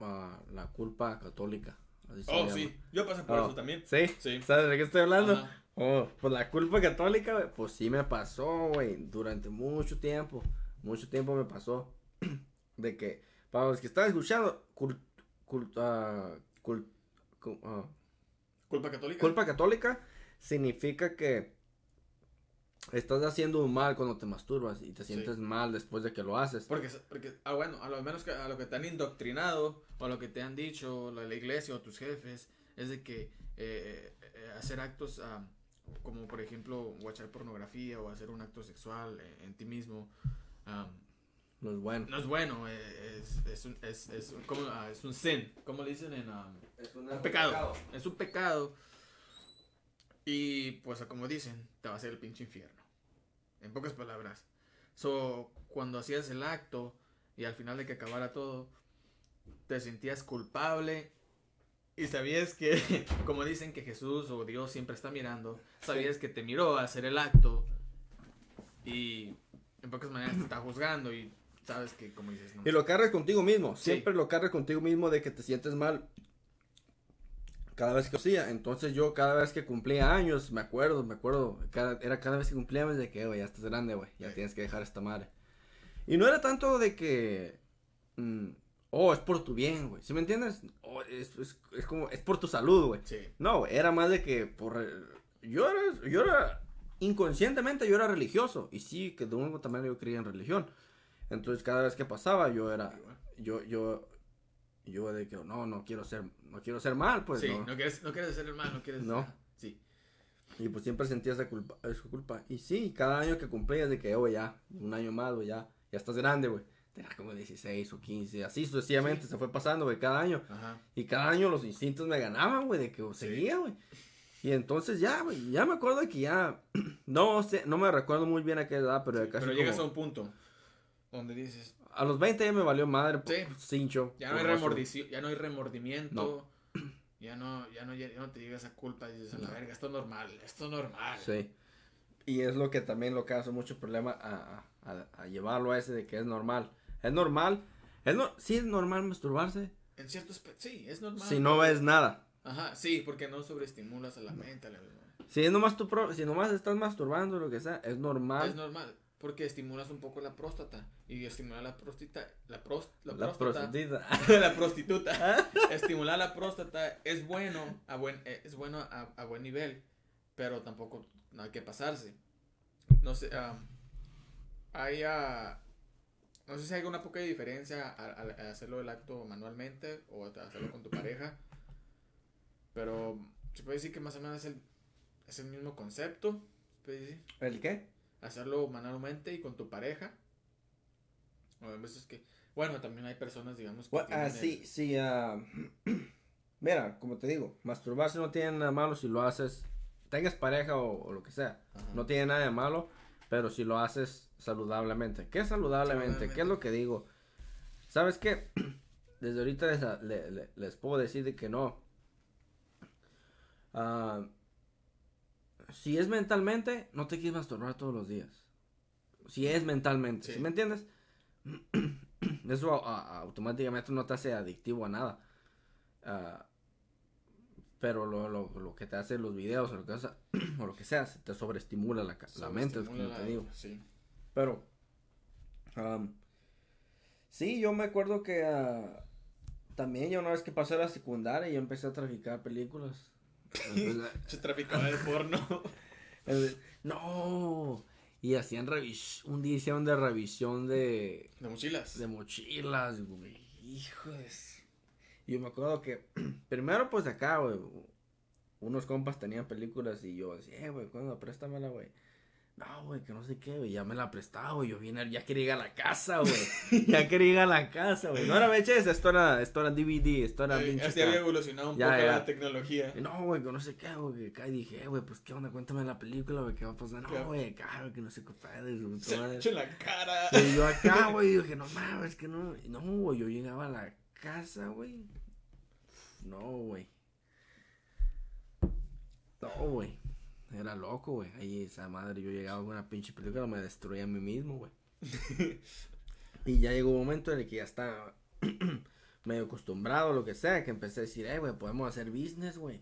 ah, la culpa católica. así Oh, llama. sí. Yo pasé por Oh. eso también. ¿Sí? Sí. ¿Sabes de qué estoy hablando? Ajá. Oh, pues la culpa católica, pues sí me pasó, güey, durante mucho tiempo, mucho tiempo me pasó, de que, para los que están escuchando, cul- cul- ah, cul- cu- ah, Culpa católica. culpa católica significa que estás haciendo un mal cuando te masturbas y te Sí. sientes mal después de que lo haces. Porque, porque ah, bueno, a lo menos que a lo que te han indoctrinado, o a lo que te han dicho la, la iglesia o tus jefes, es de que eh, eh, hacer actos ah, como por ejemplo watchar pornografía o hacer un acto sexual en, en ti mismo ah, No es bueno. no es bueno, eh, es, es, un, es, es, un- ¿cómo? Ah, es un sin, ¿cómo le dicen en ah, un pecado. Es un pecado. Y pues como dicen, te va a hacer el pinche infierno. En pocas palabras. So, cuando hacías el acto y al final de que acabara todo, te sentías culpable y sabías que, como dicen que Jesús o Dios siempre está mirando, sabías que te miró a hacer el acto y en pocas maneras te está juzgando y sabes que, como dices, no. Y lo cargas contigo mismo. Sí. Siempre lo cargas contigo mismo de que te sientes mal. Cada vez que hacía. Entonces yo cada vez que cumplía años, me acuerdo, me acuerdo, cada, era cada vez que cumplía años de que, güey, ya estás grande, güey, ya Sí. tienes que dejar esta madre. Y no era tanto de que, mm, oh, es por tu bien, güey, ¿sí me entiendes? Oh, es, es, es como, es por tu salud, güey. Sí. No, era más de que por, yo era, yo era, inconscientemente yo era religioso. Y sí, que de un también yo creía en religión. Entonces cada vez que pasaba yo era, Igual. yo, yo, yo de que no, no quiero ser, no quiero ser mal, pues sí, no. no. quieres, no quieres hacer el mal, no quieres. No. Sí. Y pues siempre sentía esa culpa, esa culpa. Y sí, cada año que cumplías de que, oh, ya, un año más, güey, ya, ya estás grande, güey. Tenías como 16 o 15, así sucesivamente Sí. se fue pasando, güey, cada año. Ajá. Y cada año los instintos me ganaban, güey, de que seguía, güey. Y entonces ya, güey, ya me acuerdo de que ya, no sé, no me recuerdo muy bien a qué edad, pero casi Pero como- llegas a un punto donde dices, a los 20 ya me valió madre, Sí. cincho. ya no hay ya no hay remordimiento. Ya no, ya no, ya no te llega esa culpa, dices, a la No. verga, esto es normal, esto es normal. Sí. Y es lo que también lo que hace mucho problema a, a- a- a llevarlo a ese de que es normal. Es normal. Es no, sí es normal masturbarse En ciertos, pe- sí, es normal. si no ves nada. Ajá, sí, porque no sobreestimulas a la mente. a la. Si es nomás tu pro- si nomás estás masturbando lo que sea, es normal. Es normal, porque estimulas un poco la próstata. Y estimular la próstata, la, pros- la, la próstata, prostituta. la prostituta. estimular la próstata es bueno a buen, eh, es bueno a, a buen nivel, pero tampoco no hay que pasarse. No sé, ah, hay, ah, no sé si hay una poca diferencia a, a- a hacerlo el acto manualmente o a hacerlo con tu pareja, pero se puede decir que más o menos es el, es el mismo concepto, se puede decir ¿El qué? Hacerlo manualmente y con tu pareja. O a veces que, bueno, también hay personas, digamos, que ah, sí, el- sí. ah, mira, como te digo, masturbarse no tiene nada malo si lo haces, tengas pareja o, o lo que sea. Ajá. No tiene nada de malo, pero si lo haces saludablemente. ¿Qué es saludablemente? ¿Qué es lo que digo? ¿Sabes qué? Desde ahorita les, le- le- les puedo decir de que no. Ah, si es mentalmente, no te quieres masturbar todos los días. Si es mentalmente, Sí. ¿sí me entiendes? Eso a- a- automáticamente no te hace adictivo a nada. Ah, pero lo, lo, lo que te hace los videos o lo que, hace- o lo que sea, se te sobreestimula la, la mente, es como te digo. Sí. Pero, am, sí, yo me acuerdo que ah, también yo una vez que pasé la secundaria yo empecé a traficar películas. Se traficaba de porno. no, y hacían revisión, un día hicieron de revisión de, De mochilas. de mochilas, güey, hijo de... s- Yo me acuerdo que, primero pues acá, güey, unos compas tenían películas y yo decía, eh, güey, ¿cuándo? Préstamela, güey. No, güey, que no sé qué, güey, ya me la prestaba, güey, yo vine, ya quería ir a la casa, güey, ya quería ir a la casa, güey. No era VHS, esto era, esto era DVD, esto era Ay, pinche así había evolucionado un Ya, poco ya. la tecnología. No, güey, que no sé qué, güey, que acá dije, eh, güey, pues qué onda, cuéntame la película, güey, qué va a pasar. No, güey, acá, güey, que no sé qué pedo, Se echó en la cara. Y yo acá, güey, dije, no mames, que no. No, güey, yo llegaba a la casa, güey. No, güey. No, güey. Era loco, güey. Ahí esa madre, yo llegaba con una pinche película, me destruía a mí mismo, güey. y ya llegó un momento en el que ya estaba medio acostumbrado, lo que sea, que empecé a decir, eh, güey, podemos hacer business, güey.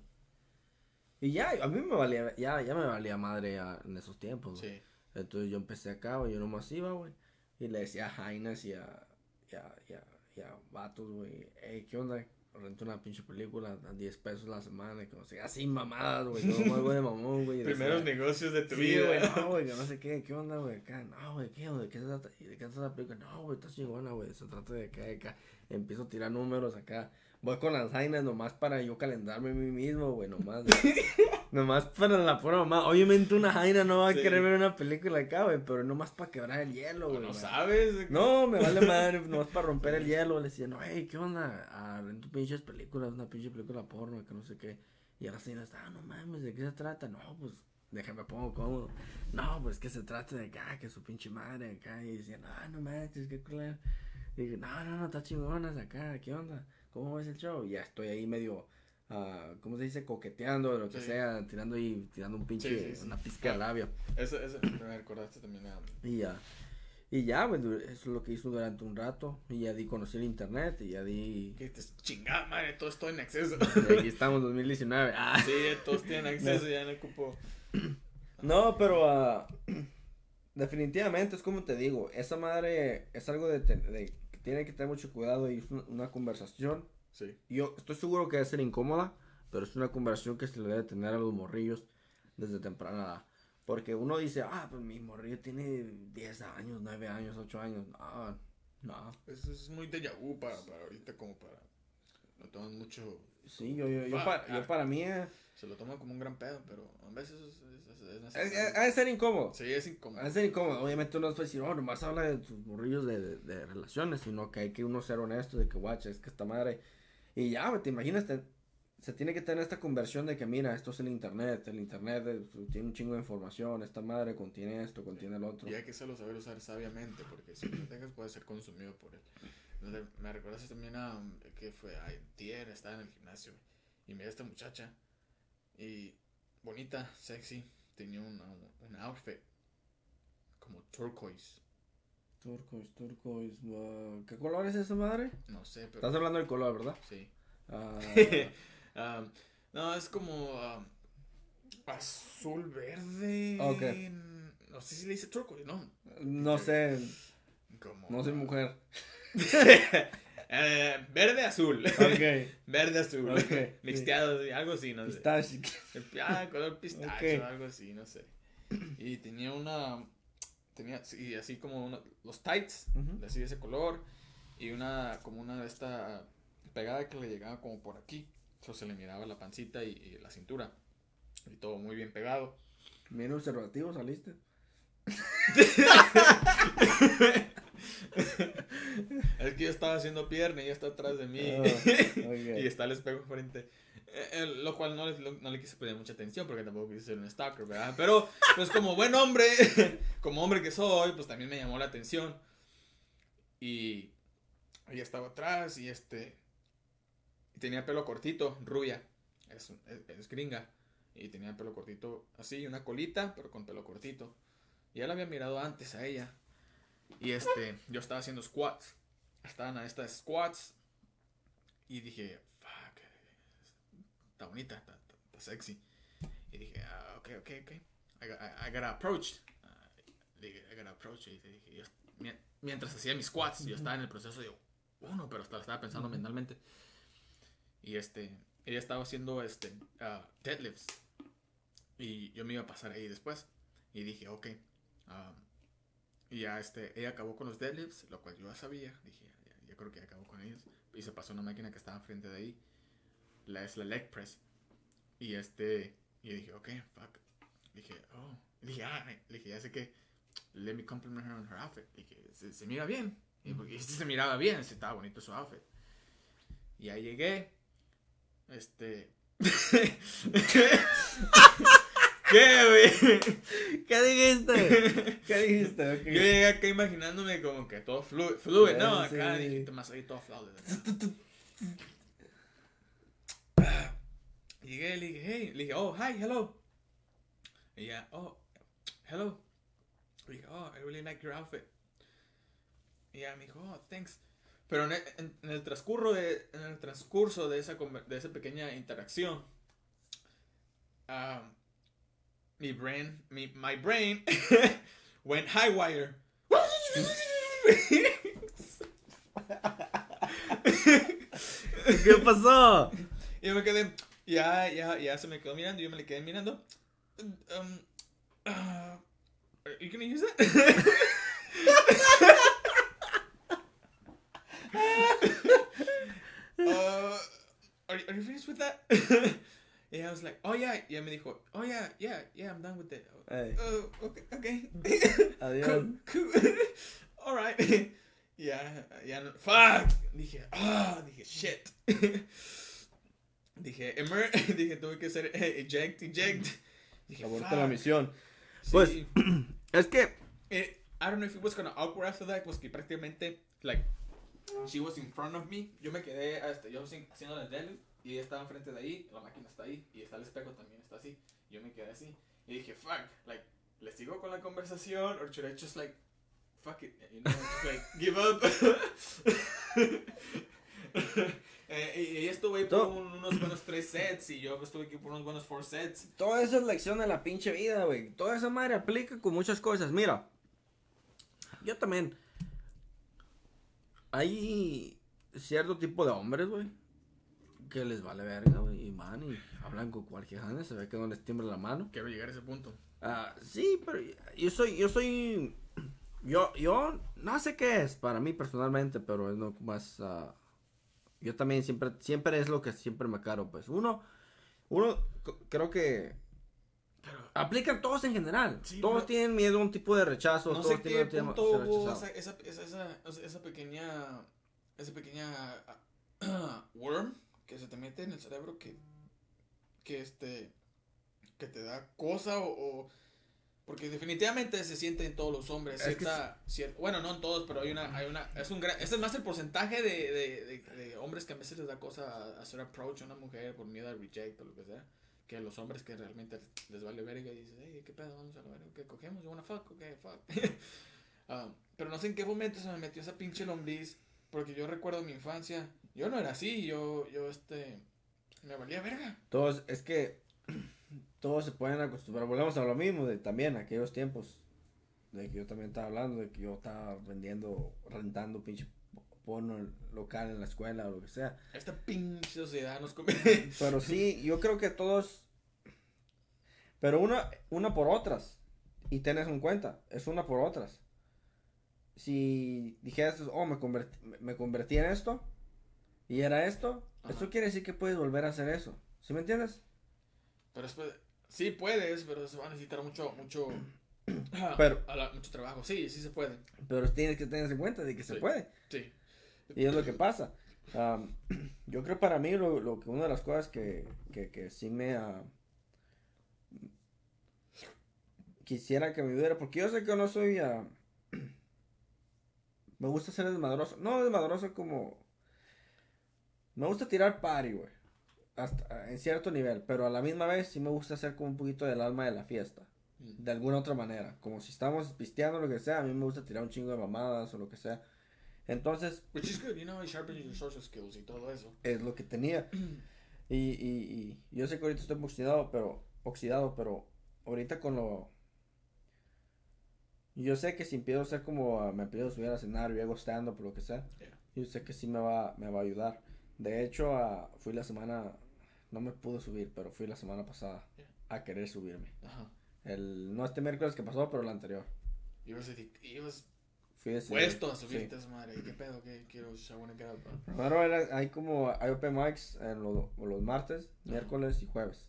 Y ya, a mí me valía, ya, ya me valía madre ya en esos tiempos, güey. Sí. Entonces yo empecé acá, güey, yo nomás iba, güey. Y le decía a Jainas y a, y a, y a, y a vatos, güey, hey, ¿qué onda? Rento una pinche película a 10 pesos la semana, que no sé, así mamadas, güey, más, güey, de mamón, güey. y Primeros negocios de tu Sí, vida. güey, no, güey, no sé qué, qué onda, güey, acá, no, güey, qué, ¿de qué se trata? ¿Y de qué se trata la película? No, güey, está chingona, güey, se trata de acá, de acá. Empiezo a tirar números acá. Voy con las jainas nomás para yo calendarme a mí mismo, güey, nomás. güey. nomás para la pura mamá. Obviamente una jaina no va a Sí. querer ver una película acá, güey, pero nomás para quebrar el hielo, O güey. no sabes. No, me vale madre, nomás para romper el hielo. Le decía, no, hey, ¿qué onda? Ah, rento pinches películas, una pinche película porno, que no sé qué. Y ahora sí, ah, no mames, ¿de qué se trata? No, pues, déjame pongo cómodo. No, pues que se trata de acá, que su pinche madre acá. Y decía, no, no manches, qué culero. Y dije, no, no, no, está chingonas acá, ¿qué onda? ¿Cómo ves el show? Y ya estoy ahí medio, ah, ¿cómo se dice? Coqueteando, lo que Sí. sea, tirando ahí, tirando un pinche, Sí, sí, una pizca de labio. Eso, eso me recordaste también a. Y ya. Y ya, du- eso es lo que hizo durante un rato. Y ya di, conocí el internet y ya di. Que te chingada madre, todo estoy en acceso. y aquí estamos, 2019. Ah. sí, todos tienen acceso, ya no ocupo. No, pero ah, definitivamente es como te digo, esa madre es algo de, de que tiene que tener mucho cuidado y es una, una conversación. Sí. Yo estoy seguro que debe ser incómoda, pero es una conversación que se le debe tener a los morrillos desde temprana edad. Porque uno dice, ah, pues mi morrillo tiene 10 años, 9 años, 8 años. No, no. Eso es muy de vu para, para ahorita, como para. No toman mucho. Sí, yo, yo, yo, Fuck, pa- ah. yo para mí eh, Se lo toman como un gran pedo, pero a veces es, es, es- es es, necesario. es- ha de ser incómodo. Sí, es incómodo. Ha de ser incómodo. Obviamente uno no puede decir, oh, nomás habla de tus morrillos de, de, de relaciones, sino que hay que uno ser honesto de que, guacha, es que esta madre. Y ya, te imaginas, se tiene que tener esta conversión de que, mira, esto es el internet, el internet eh, tiene un chingo de información, esta madre contiene esto, contiene el otro. Y hay que saberlo saber usar sabiamente, porque si no dejas puede ser consumido por él. Me recuerdas también a que fue ayer, estaba en el gimnasio y miré a esta muchacha y bonita, sexy, tenía una, un outfit como turquoise, Turquoise, turquoise, ah, ¿qué color es esa madre? no sé, pero Estás hablando del color, ¿verdad? sí. Ah, Um, no, es como um, azul verde. Ok. No sé si le dice turquoise, no. no sé, Como, no soy mujer. Eh, verde azul. Ok. Verde azul. Ok, sí. Mixteado, algo así, no sé. Pistache. Ah, color pistacho, Ok. algo así, no sé. Y tenía una. Tenía, sí, así como una- los tights, Ujú. así de ese color. Y una, como una de esta pegada que le llegaba como por aquí. Eso se le miraba la pancita y, y la cintura. Y todo muy bien pegado. Bien observativo saliste. Es que yo estaba haciendo pierna y ella está atrás de mí. Ah, y está el espejo enfrente. Eh, eh, lo cual no le, no le quise poner mucha atención porque tampoco quise ser un stalker, ¿verdad? Pero, pues como buen hombre, como hombre que soy, pues también me llamó la atención. Y ella estaba atrás y este. tenía pelo cortito, rubia. Es, es, es gringa. Y tenía pelo cortito así, una colita, pero con pelo cortito. Y ya la había mirado antes a ella. Y este, yo estaba haciendo squats. Estaban a estas squats. Y dije, está bonita, está, está- está sexy. Y dije, ah, ok, ok, ok. I, got- I, I gotta approach. Ah, le dije, I gotta approach. Y dije, yo- mien- mientras hacía mis squats, yo estaba en el proceso de uno, pero estaba, estaba pensando mentalmente. Y este, ella estaba haciendo este, ah, deadlifts. Y yo me iba a pasar ahí después. Y dije, ok. ah, y ya este, ella acabó con los deadlifts, lo cual yo ya sabía. Dije, ya, ya creo que acabó con ellos. Y se pasó una máquina que estaba enfrente de ahí. La es la leg press. Y este, y dije, ok, fuck. Dije, oh. Y dije, ah, le dije, ya sé que, let me compliment her on her outfit. Dije, se, se mira bien. Y porque este se miraba bien, se estaba bonito su outfit. Y ahí llegué. Este. ¿Qué, güey? ¿Qué dijiste? ¿Qué dijiste? Ok. Yo llegué acá imaginándome como que todo fluid, fluid ¿no? Sí. Acá dije, más ahí todo flawless. Llegué, le dije, hey, le dije, oh, hi, hello. Y ella, oh, hello. Le dije, oh, I really like your outfit. Y ella me dijo, oh, thanks. Pero en el, en- en el transcurso de, en el transcurso de esa, de esa pequeña interacción, um, mi brain, mi, my brain went high wire. ¿Qué pasó? Y yo me quedé, ya, ya, ya se me quedó mirando, yo me le quedé mirando. Um, uh, are you gonna use that? uh, are, are you finished with that? and I was like, oh yeah, y me dijo, oh yeah, yeah, yeah, I'm done with it. Ey, Oh, okay, okay. adiós. Cool, cool. All right. Ya, ya no. Fuck. Dije, ah, dije, shit. Dije, emer, dije, tuve que hacer eh, eject, eject. Dije, Aborta la misión. Sí. Pues- Es que, Eh, I don't know if it was gonna awkward after that, pues que prácticamente, like, she was in front of me. Yo me quedé, este, yo haciendo el deadlift y ella estaba enfrente de ahí, la máquina está ahí y está el espejo también está así. Yo me quedé así y dije, fuck, like, ¿le sigo con la conversación or should I just like fuck it, you know, just like, give up. eh, y ella estuvo ahí por un- unos buenos tres sets y yo estuve aquí por unos buenos four sets. Toda esa es lección de la pinche vida, güey. Toda esa madre aplica con muchas cosas. Mira, yo también. Hay cierto tipo de hombres, güey, que les vale verga, güey, y van y hablan con cualquier jane, se ve que no les tiembla la mano. Quiero llegar a ese punto. Ah, sí, pero yo soy, yo soy, yo, yo no sé qué es para mí personalmente, pero es lo más, ah, yo también siempre, siempre es lo que siempre me caro, pues. Uno, uno, creo que Pero aplican todos en general, Sí, todos pero- tienen miedo a un tipo de rechazo, no todos sé qué tienen a punto hubo esa, esa, esa, esa, pequeña, esa pequeña ah, worm que se te mete en el cerebro que, que este, que te da cosa o, o- porque definitivamente se siente en todos los hombres Es que cierta, cier- bueno no en todos pero hay una hay una es un gran ese es más el porcentaje de, de, de, de hombres que a veces les da cosa hacer approach a una mujer por miedo al reject o lo que sea que los hombres que realmente les vale verga y dices hey qué pedo vamos a verga ¿qué cogemos you wanna fuck okay fuck. Ah, pero no sé en qué momento se me metió esa pinche lombriz porque yo recuerdo mi infancia yo no era así yo yo este me valía verga. Todos, es que todos se pueden acostumbrar, volvemos a lo mismo de también aquellos tiempos, de que yo también estaba hablando, de que yo estaba vendiendo, rentando pinche porno local en la escuela o lo que sea. esta pinche sociedad nos come Pero sí, yo creo que todos. Pero una, una por otras. Y tenés en cuenta, es una por otras. Si dijeras, oh, me convertí, me- convertí en esto. Y era esto. Ajá. Eso quiere decir que puedes volver a hacer eso. ¿Sí me entiendes? Pero después, sí puedes, pero se va a necesitar mucho, mucho, Pero- a la- mucho trabajo. Sí, sí se puede. Pero tienes que tener en cuenta de que se puede. Sí. Y es lo que pasa. Am, yo creo para mí lo, lo que una de las cosas que, que, que sí me ah, quisiera que me ayudara, porque yo sé que no soy ah, me gusta ser desmadroso, no desmadroso como me gusta tirar party, güey. Hasta ah, en cierto nivel, pero a la misma vez sí me gusta ser como un poquito del alma de la fiesta. Mm. De alguna otra manera. Como si estamos pisteando lo que sea, a mí me gusta tirar un chingo de mamadas o lo que sea. Entonces, Which is good, you know, it sharpens your social skills y todo eso. es lo que tenía. Y, y, y yo sé que ahorita estoy oxidado, pero oxidado, pero ahorita con lo yo sé que si empiezo a ser como ah, me a subir a cenar y hago stand up o lo que sea, Yeah. yo sé que sí me va me va a ayudar. De hecho, ah, fui la semana no me pude subir, pero fui la semana pasada Yeah. a querer subirme. Ajá. El no este miércoles que pasó, pero el anterior. Ibas, ibas Fui puesto a sí. subirte esa madre. ¿Qué pedo? ¿Qué quiero? I wanna get out, bro. Primero era, hay como, hay open mics en lo- los martes, miércoles y jueves.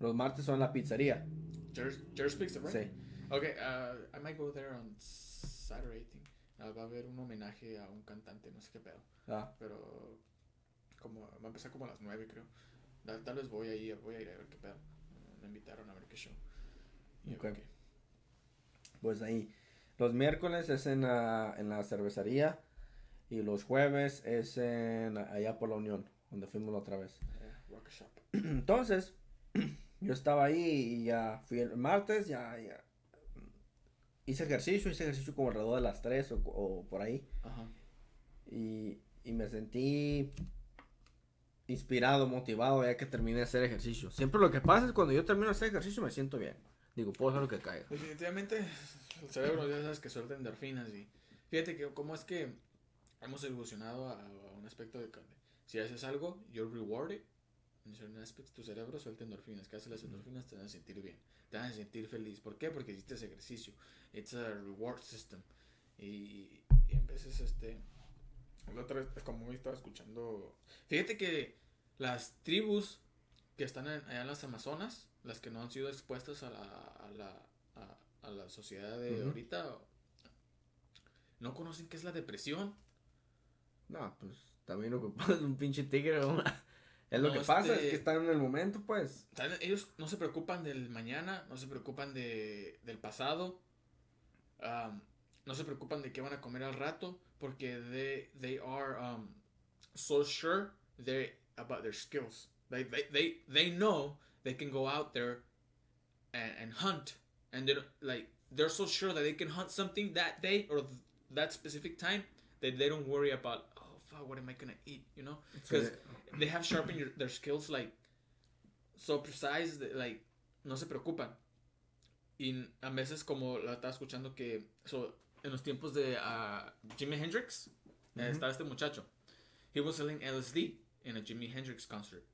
Los martes son la pizzería. Jer- Jer speaks it, right? Sí. Okay, uh, I might go there on Saturday, I think. Ah, va a haber un homenaje a un cantante, no sé qué pedo. Ah, Pero como va a empezar como a las 9, creo. Tal, tal vez voy a ir, voy a ir a ver qué pedo. Me invitaron a ver qué show. Y a ver Ok. qué. pues ahí. Los miércoles es en la, en la cervecería. Y los jueves es en allá por la Unión, donde fuimos la otra vez. Eh, Rock Shop. Entonces, yo estaba ahí y ya fui el martes, ya, ya. Hice ejercicio, hice ejercicio como alrededor de las 3 o, o por ahí. Ajá. y, y me sentí inspirado, motivado ya que terminé de hacer ejercicio. Siempre lo que pasa es cuando yo termino de hacer ejercicio me siento bien. Digo, puedo hacer lo que caiga. Definitivamente el cerebro ya sabes que suelta endorfinas y fíjate que cómo es que hemos evolucionado a, a un aspecto de que si haces algo, you're rewarded. En certain aspects, tu cerebro suelta endorfinas. ¿Qué hace las endorfinas? Te van a sentir bien. Te van a sentir feliz. ¿Por qué? Porque hiciste ese ejercicio. It's a reward system. Y, y en veces, este. La otra vez, como hoy estaba escuchando. Fíjate que las tribus que están en- allá en las Amazonas, las que no han sido expuestas a la, a la, a, a la sociedad de ahorita, no conocen qué es la depresión. No, pues también es un pinche tigre. ¿no? Es lo No, que pasa, este- es que están en el momento, pues. Ellos no se preocupan del mañana, no se preocupan de, del pasado, um, no se preocupan de qué van a comer al rato, porque they, they are um, so sure they, about their skills. They, they, they, they know they can go out there and, and hunt, and they don't- like they're so sure that they can hunt something that day or th- that specific time that they don't worry about oh fuck what am I gonna eat you know because they have sharpened your, their skills like so precise that, like no se preocupan. Y a veces como la estaba escuchando que so, en los tiempos de uh, Jimi Hendrix eh, estaba este muchacho he was selling LSD in a Jimi Hendrix concert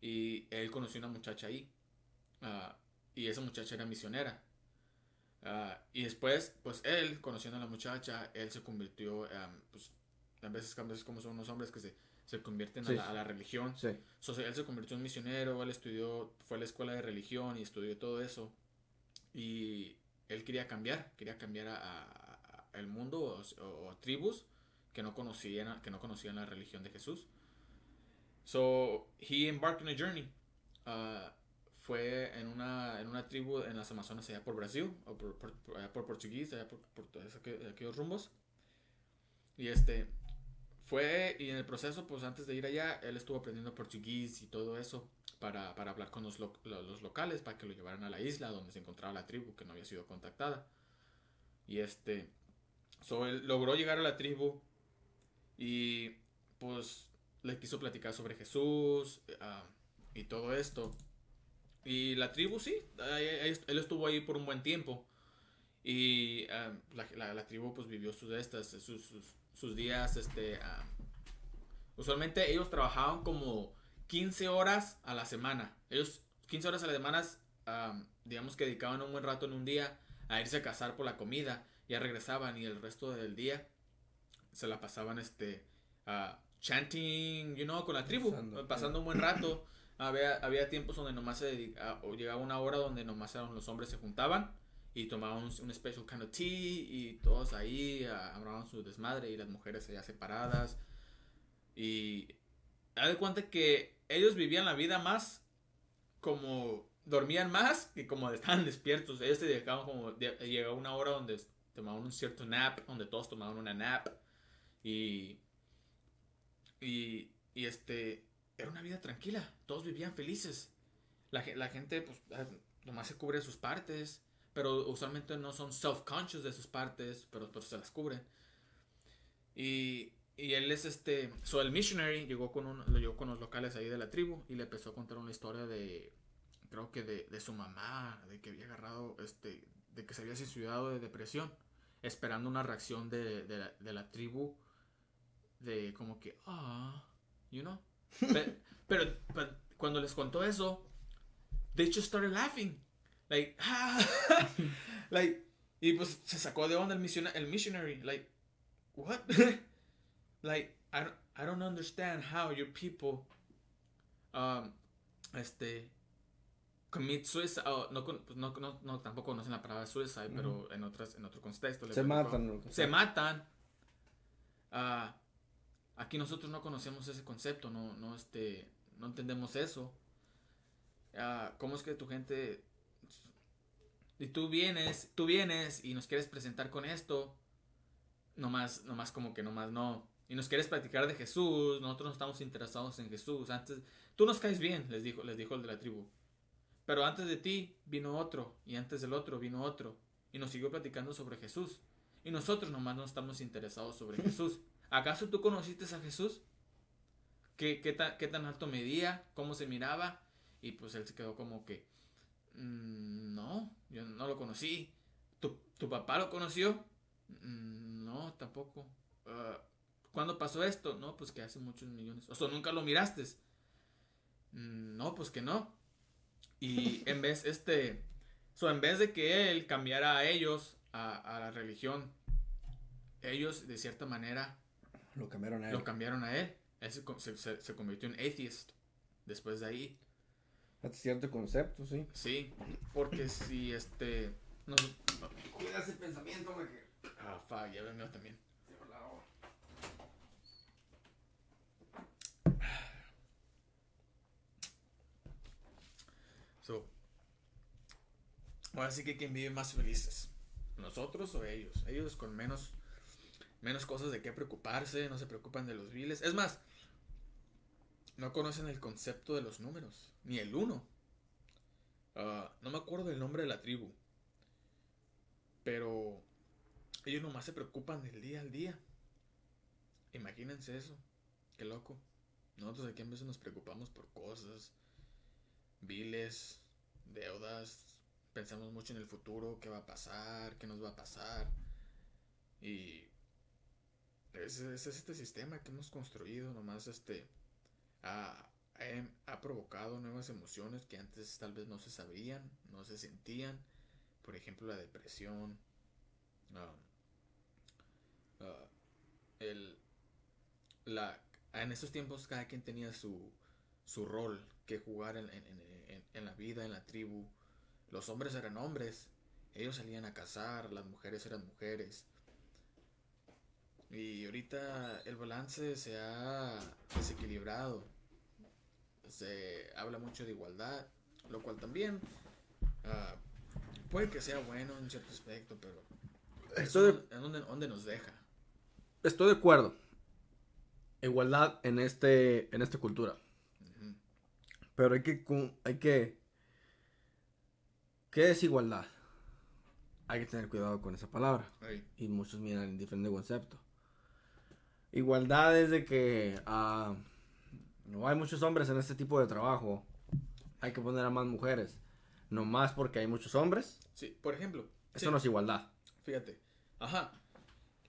y él conoció una muchacha ahí ah, y esa muchacha era misionera Ah, y después pues él conociendo a la muchacha él se convirtió um, pues a veces, a veces como son los hombres que se, se convierten a, Sí. la, a la religión Sí. So, él se convirtió en misionero, él estudió, fue a la escuela de religión y estudió todo eso. Y él quería cambiar, quería cambiar a, a- a el mundo o, o a tribus que no conocían, que no conocían la religión de Jesús. So, he embarked on a journey. Uh, fue en una, en una tribu en las Amazonas allá por Brasil, o por, por, allá por portugués, allá por, por todos aqu- aquellos rumbos. Y este, fue, y en el proceso, pues antes de ir allá, él estuvo aprendiendo portugués y todo eso para, para hablar con los, lo- lo- los locales, para que lo llevaran a la isla donde se encontraba la tribu que no había sido contactada. Y este, so, él logró llegar a la tribu y pues le quiso platicar sobre Jesús ah, y todo esto. Y la tribu, sí, él estuvo ahí por un buen tiempo. Y ah, la, la- la tribu pues vivió sus, estas, sus, sus, sus días, este... ah, usualmente ellos trabajaban como 15 horas a la semana. Ellos 15 horas a la semana, digamos que dedicaban un buen rato en un día a irse a cazar por la comida. Ya regresaban y el resto del día se la pasaban este ah, chanting, you know, con la tribu, Pasando. pasando, un buen rato. Había, había tiempos donde nomás se dedica- o llegaba una hora donde nomás eran los hombres se juntaban y tomaban un, un special kind of tea y todos ahí ah, hablaban su desmadre y las mujeres allá separadas y haz de cuenta que ellos vivían la vida más como dormían más que como estaban despiertos ellos se dedicaban como llegaba una hora donde tomaban un cierto nap donde todos tomaban una nap. Y y, y este era una vida tranquila. Todos vivían felices. La, la gente pues ah, nomás se cubre sus partes pero usualmente no son self-conscious de sus partes, pero, pero se las cubren. Y, y él es este, so el missionary llegó con, un, lo llegó con los locales ahí de la tribu y le empezó a contar una historia de, creo que de, de su mamá, de que había agarrado, este, de que se había suicidado de depresión, esperando una reacción de, de, la, tribu, de como que, ah, you know. Pe- pero, pero cuando les contó eso, they just started laughing. Like, ah, like, y pues se sacó de onda el, misiona- el missionary. Like, what? like, I don't, I don't understand how your people, um, este, commit suicide. oh, no, pues no, no, no, tampoco conocen la palabra suicide, pero en, otras, en otro contexto. Se matan. Se sea. matan. Ah, aquí nosotros no conocemos ese concepto, no, no, este, no entendemos eso. Ah, ¿Cómo es que tu gente... Y tú vienes, tú vienes y nos quieres presentar con esto, nomás, nomás como que nomás no. Y nos quieres platicar de Jesús, nosotros no estamos interesados en Jesús. Antes, tú nos caes bien, les dijo, les dijo el de la tribu. Pero antes de ti vino otro, y antes del otro vino otro, y nos siguió platicando sobre Jesús. Y nosotros nomás no estamos interesados sobre Jesús. ¿Acaso tú conociste a Jesús? ¿Qué, qué, tan, ¿Qué tan alto medía? ¿Cómo se miraba? Y pues él se quedó como que, "Mm, no, yo no lo conocí. ¿Tu, tu papá lo conoció? "Mm, no, tampoco. "Ah, ¿Cuándo pasó esto? No, pues que hace muchos millones. O sea, nunca lo miraste. "Mm, no, pues que no. Y en vez, este, so, en vez de que él cambiara a ellos, a, a la religión, ellos de cierta manera Lo cambiaron a él. lo cambiaron a él. Él se, se- se- convirtió en atheist después de ahí. Hasta cierto concepto, sí. Sí, porque si este. No, Cuida ese pensamiento, me que. ah, fuck, ya vengo también. So, ahora sí que quien vive más felices, nosotros o ellos. Ellos con menos, menos cosas de qué preocuparse, no se preocupan de los biles. Es más, no conocen el concepto de los números, ni el uno. Ah, no me acuerdo del nombre de la tribu. Pero ellos nomás se preocupan del día al día. Imagínense eso. Qué loco. Nosotros aquí a veces nos preocupamos por cosas, viles, deudas, pensamos mucho en el futuro, qué va a pasar, qué nos va a pasar. Y ese es este sistema que hemos construido, nomás este ha, ha, provocado nuevas emociones que antes tal vez no se sabían, no se sentían. Por ejemplo, la depresión. Um, uh, el, la, en esos tiempos cada quien tenía su, su rol que jugar en, en, en, en, la vida, en la tribu. Los hombres eran hombres, ellos salían a cazar, las mujeres eran mujeres. Y ahorita el balance se ha desequilibrado. Se habla mucho de igualdad, lo cual también uh, puede que sea bueno en cierto aspecto, pero Estoy ¿en dónde, dónde nos deja? Estoy de acuerdo. Igualdad en este en esta cultura. Pero hay que hay que ¿Qué es igualdad? Hay que tener cuidado con esa palabra. Y muchos miran en diferente concepto. Igualdad es de que ah, no hay muchos hombres en este tipo de trabajo. Hay que poner a más mujeres. No más porque hay muchos hombres. Sí, por ejemplo. Eso sí, no es igualdad. Fíjate. Ajá.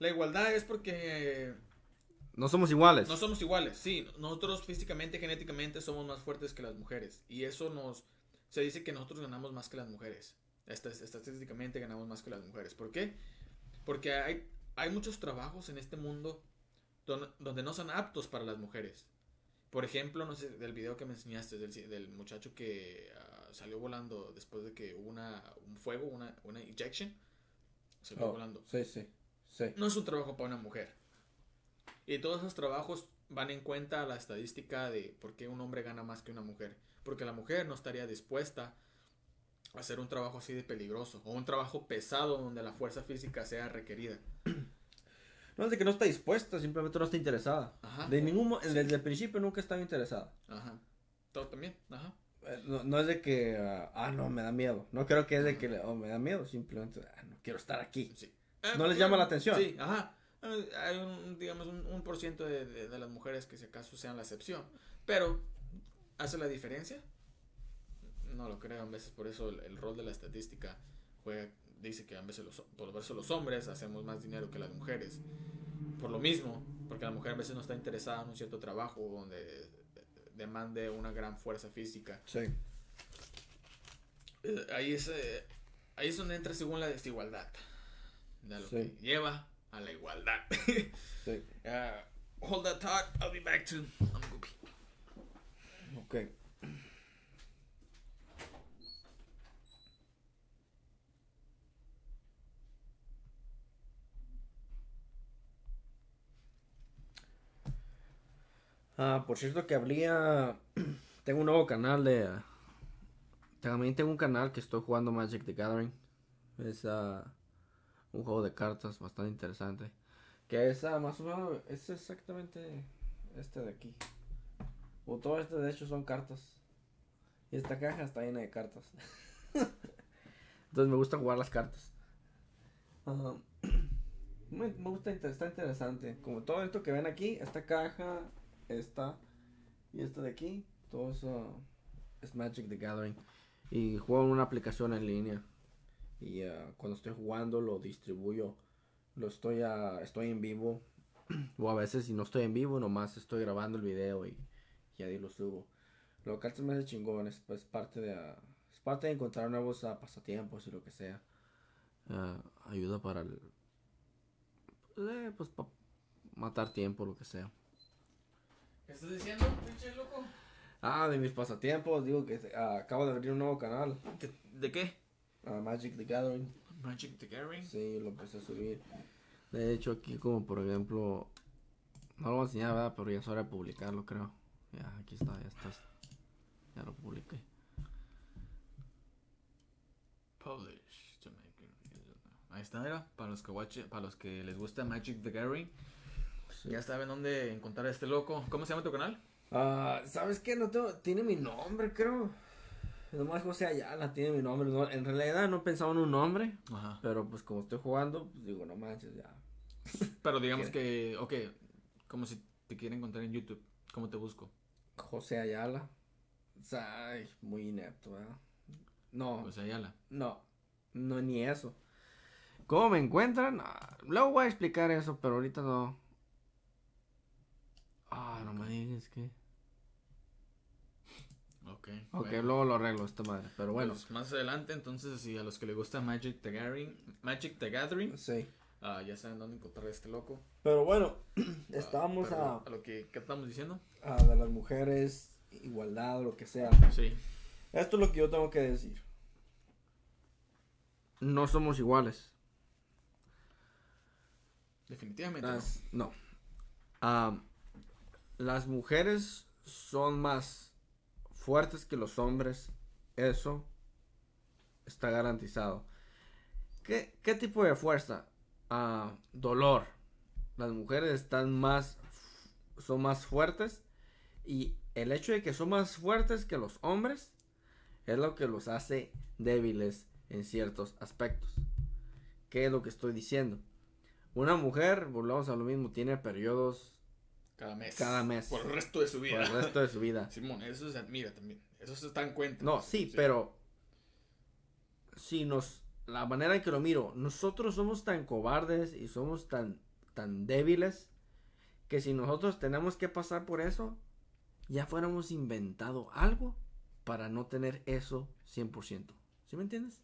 La igualdad es porque No somos iguales. no somos iguales. Sí, nosotros físicamente, genéticamente somos más fuertes que las mujeres. Y eso nos... Se dice que nosotros ganamos más que las mujeres. Esta- Estadísticamente ganamos más que las mujeres. ¿Por qué? Porque hay, hay muchos trabajos en este mundo don- donde no son aptos para las mujeres. Por ejemplo, no sé, del video que me enseñaste, del, del muchacho que ah, salió volando después de que hubo una, un fuego, una, una ejection. Salió Oh, volando. sí, sí, sí. No es un trabajo para una mujer. Y todos esos trabajos van en cuenta la estadística de por qué un hombre gana más que una mujer. Porque la mujer no estaría dispuesta a hacer un trabajo así de peligroso o un trabajo pesado donde la fuerza física sea requerida. No es de que no está dispuesta, simplemente no está interesada. Ajá. De ningún mo- Desde el principio nunca estaba interesada. Ajá. Todo también. Ajá. Eh, No, no es de que, ah, ah, no, me da miedo. No creo que es de que, oh, me da miedo. Simplemente, ah, no quiero estar aquí. Sí. ¿No les llama la atención? Sí, ajá. Hay un, digamos, un, un por ciento de, de- de las mujeres que si acaso sean la excepción. Pero, ¿hace la diferencia? No lo creo, a veces por eso el, el rol de la estadística juega, dice que a veces los, por eso los hombres hacemos más dinero que las mujeres. Por lo mismo, porque la mujer a veces no está interesada en un cierto trabajo donde demande una gran fuerza física. Sí. Eh, ahí es, eh, ahí es donde entra según la desigualdad. De lo Sí. que lleva a la igualdad. Sí. Uh, hold that thought. I'll be back to. I'm goopy. Ok. Ah, por cierto que habría... Tengo un nuevo canal de... También tengo un canal que estoy jugando Magic the Gathering. Es ah, un juego de cartas bastante interesante. Que es más o menos... Es exactamente este de aquí. O todo este de hecho son cartas. Y esta caja está llena de cartas. Entonces me gusta jugar las cartas. Ajá. me, me gusta, está interesante. Como todo esto que ven aquí, esta caja, esta y esta de aquí, todo eso es Magic the Gathering. Y juego en una aplicación en línea. Y ah, cuando estoy jugando lo distribuyo. Lo estoy, a, estoy en vivo. O a veces si no estoy en vivo, nomás estoy grabando el video y, y ahí lo subo. Lo que antes me hace chingón es, parte de ah, es parte de encontrar nuevos ah, pasatiempos y lo que sea. Ayuda para el eh, pues para matar tiempo lo que sea. ¿Qué estás diciendo, pinche loco? Ah, de mis pasatiempos, digo que acabo de abrir un nuevo canal, ¿De, de qué? Magic the Gathering. Magic the Gathering. Sí, lo empecé a subir. De hecho, aquí como por ejemplo, no lo voy a enseñar, ¿verdad? Pero ya es hora de publicarlo, creo. Ya, aquí está, ya está. Ya lo publiqué. Publish to make Ahí está, mira. Para los que watch, para los que les gusta Magic the Gathering, Sí. ya saben dónde encontrar a este loco. ¿Cómo se llama tu canal? Ah, ¿sabes qué? No tengo, tiene mi nombre, creo. Nomás José Ayala tiene mi nombre. no- en realidad no pensaba en un nombre. Ajá. Pero pues como estoy jugando, pues digo, no manches, ya. Pero digamos que, ok, como si te quieren encontrar en YouTube, ¿cómo te busco? José Ayala. O sea, ay, muy inepto, ¿verdad? No, José Ayala. no, no, ni eso. ¿Cómo me encuentran? Ah, luego voy a explicar eso, pero ahorita no. Ah, no me digas que. Ok. Ok, bueno. luego lo arreglo esta madre, pero bueno. Pues, más adelante, entonces, si a los que les gusta Magic the Gathering, Magic the Gathering, Sí. ah, ya saben dónde encontrar a este loco. Pero bueno, Ah, estábamos pero a, a lo que ¿qué estamos diciendo. a de las mujeres, igualdad, lo que sea. Sí. Esto es lo que yo tengo que decir. No somos iguales. Definitivamente. ¿no? Las, no. Am, las mujeres son más fuertes que los hombres. Eso está garantizado. ¿Qué, qué tipo de fuerza? Ah, dolor. Las mujeres están más, son más fuertes. Y el hecho de que son más fuertes que los hombres es lo que los hace débiles en ciertos aspectos. ¿Qué es lo que estoy diciendo? Una mujer, volvemos a lo mismo, tiene periodos Cada mes. Cada mes. Por el resto de su por vida. el resto de su vida. Simón, eso se admira también. Eso se está en cuenta. No, sí, pero si nos la manera en que lo miro, nosotros somos tan cobardes y somos tan tan débiles que si nosotros tenemos que pasar por eso, ya fuéramos inventado algo para no tener eso 100%. ¿Sí me entiendes?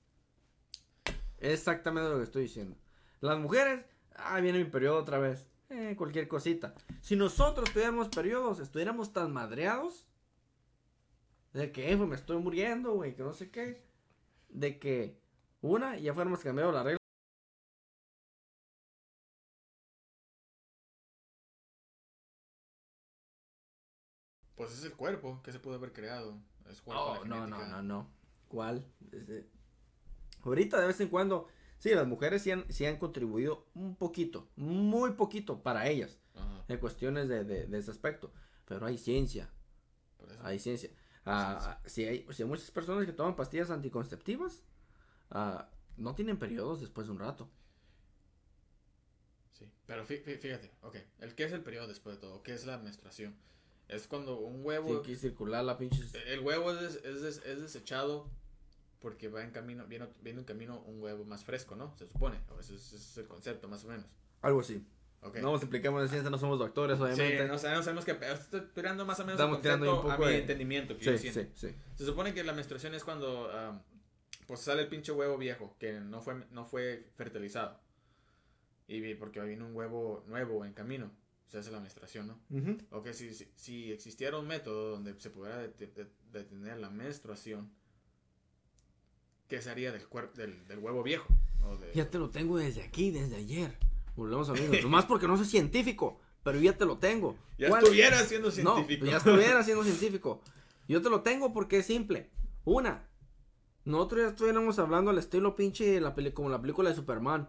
Exactamente lo que estoy diciendo. Las mujeres, ah, viene mi periodo otra vez. Eh, cualquier cosita. Si nosotros tuviéramos periodos, estuviéramos tan madreados de que eh, pues, me estoy muriendo, güey, que no sé qué. De que una, ya fuéramos cambiado la regla. Pues es el cuerpo que se pudo haber creado. Es con Oh, no, no, no, no. ¿Cuál? Desde- Ahorita de vez en cuando, sí, las mujeres sí han, sí han contribuido un poquito, muy poquito para ellas, Ajá, en cuestiones de, de- de ese aspecto. Pero hay ciencia, hay ciencia. Ah, si, hay, si hay muchas personas que toman pastillas anticonceptivas, ah, no tienen periodos después de un rato. Sí, pero fí- fí- fíjate, ok. El qué es el periodo después de todo, qué es la menstruación. Es cuando un huevo, Tiene que circular la pinche... el huevo es, des- es, des- es desechado porque va en camino, viene, viene en camino un huevo más fresco, ¿no? Se supone, o ese es, es el concepto más o menos. Algo así. Ok. No nos explicamos de ciencia, no somos doctores, sí, obviamente. no, sabemos, sabemos que estoy tirando más o menos Estamos el tirando un poco a mi de- entendimiento que sí, yo sí, sí. Se supone que la menstruación es cuando ah, pues sale el pinche huevo viejo que no fue no fue fertilizado. Y porque viene un huevo nuevo en camino. Se hace la menstruación, ¿no? Ujú. Ok, si, si, si existiera un método donde se pudiera det- det- detener la menstruación, ¿qué se haría del, cuerpo del, del huevo viejo? O de- Ya te lo tengo desde aquí, desde ayer. Volvemos a lo. Nomás porque no soy científico, pero ya te lo tengo. ya ¿Cuál- estuviera siendo científico. ya estuviera siendo científico. Yo te lo tengo porque es simple. Una, nosotros ya estuviéramos hablando al estilo pinche de la peli como la película de Superman.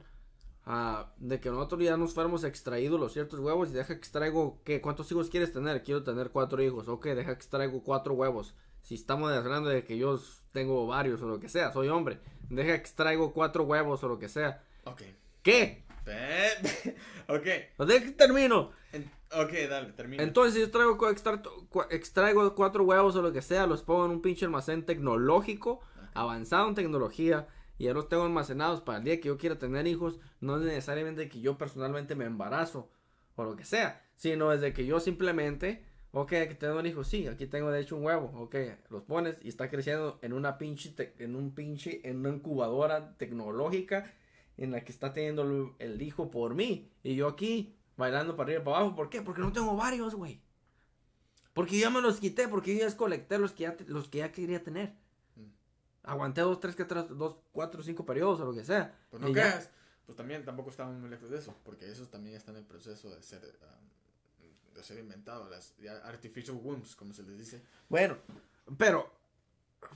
ah, de que nosotros ya nos fuéramos extraídos los ciertos huevos y deja que extraigo, ¿qué? ¿Cuántos hijos quieres tener? Quiero tener cuatro hijos. Ok, deja que extraigo cuatro huevos. Si estamos hablando de que yo tengo varios o lo que sea, soy hombre. Deja que extraigo cuatro huevos o lo que sea. Ok. ¿Qué? Ok. Pues deja que termino. En- ok, dale, termina. Entonces, si yo traigo, extraigo cuatro huevos o lo que sea, los pongo en un pinche almacén tecnológico, avanzado en tecnología, y ya los tengo almacenados para el día que yo quiera tener hijos. No es necesariamente que yo personalmente me embarazo o lo que sea, sino es de que yo simplemente, ok, aquí tengo un hijo, sí, aquí tengo de hecho un huevo, ok, los pones y está creciendo en una pinche, en un pinche, en una incubadora tecnológica en la que está teniendo el, el hijo por mí, y yo aquí bailando para arriba y para abajo, ¿por qué? Porque no tengo varios, güey. Porque ya me los quité, porque yo ya descolecté los que ya, los que ya quería tener. Mm. Aguanté dos, tres, que tres, dos, cuatro, cinco periodos o lo que sea. Pues no ya. creas. Pues también tampoco estamos muy lejos de eso, porque esos también están en el proceso de ser, um, de ser inventado, las artificial wombs, como se les dice. Bueno, pero,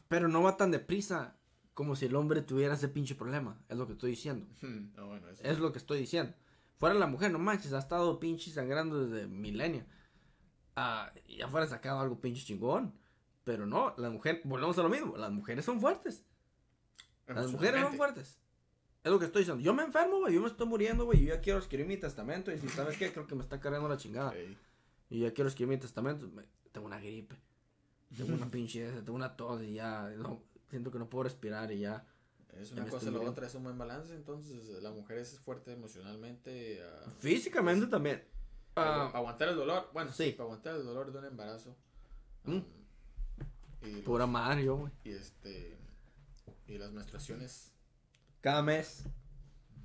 pero no va tan deprisa como si el hombre tuviera ese pinche problema. Es lo que estoy diciendo. no, bueno, eso. Es lo que estoy diciendo. Fuera la mujer, no manches, ha estado pinche sangrando desde milenio. Ah, ya fuera sacado algo pinche chingón. Pero no, las mujeres, volvemos a lo mismo, las mujeres son fuertes. Las mujeres son fuertes. Es lo que estoy diciendo. Yo me enfermo, güey, yo me estoy muriendo, güey, yo ya quiero escribir mi testamento y si sabes qué, creo que me está cargando la chingada. Y ya quiero escribir mi testamento, me- tengo una gripe, tengo una pinche, tengo una tos y ya, no, siento que no puedo respirar y ya. Es una cosa la otra, es un buen balance. Entonces, la mujer es fuerte emocionalmente. ah, Físicamente también. para Ah, aguantar el dolor. Bueno, sí. para aguantar el dolor de un embarazo. Um, y, los- pura madre yo, güey. y este. Y las menstruaciones. Cada mes.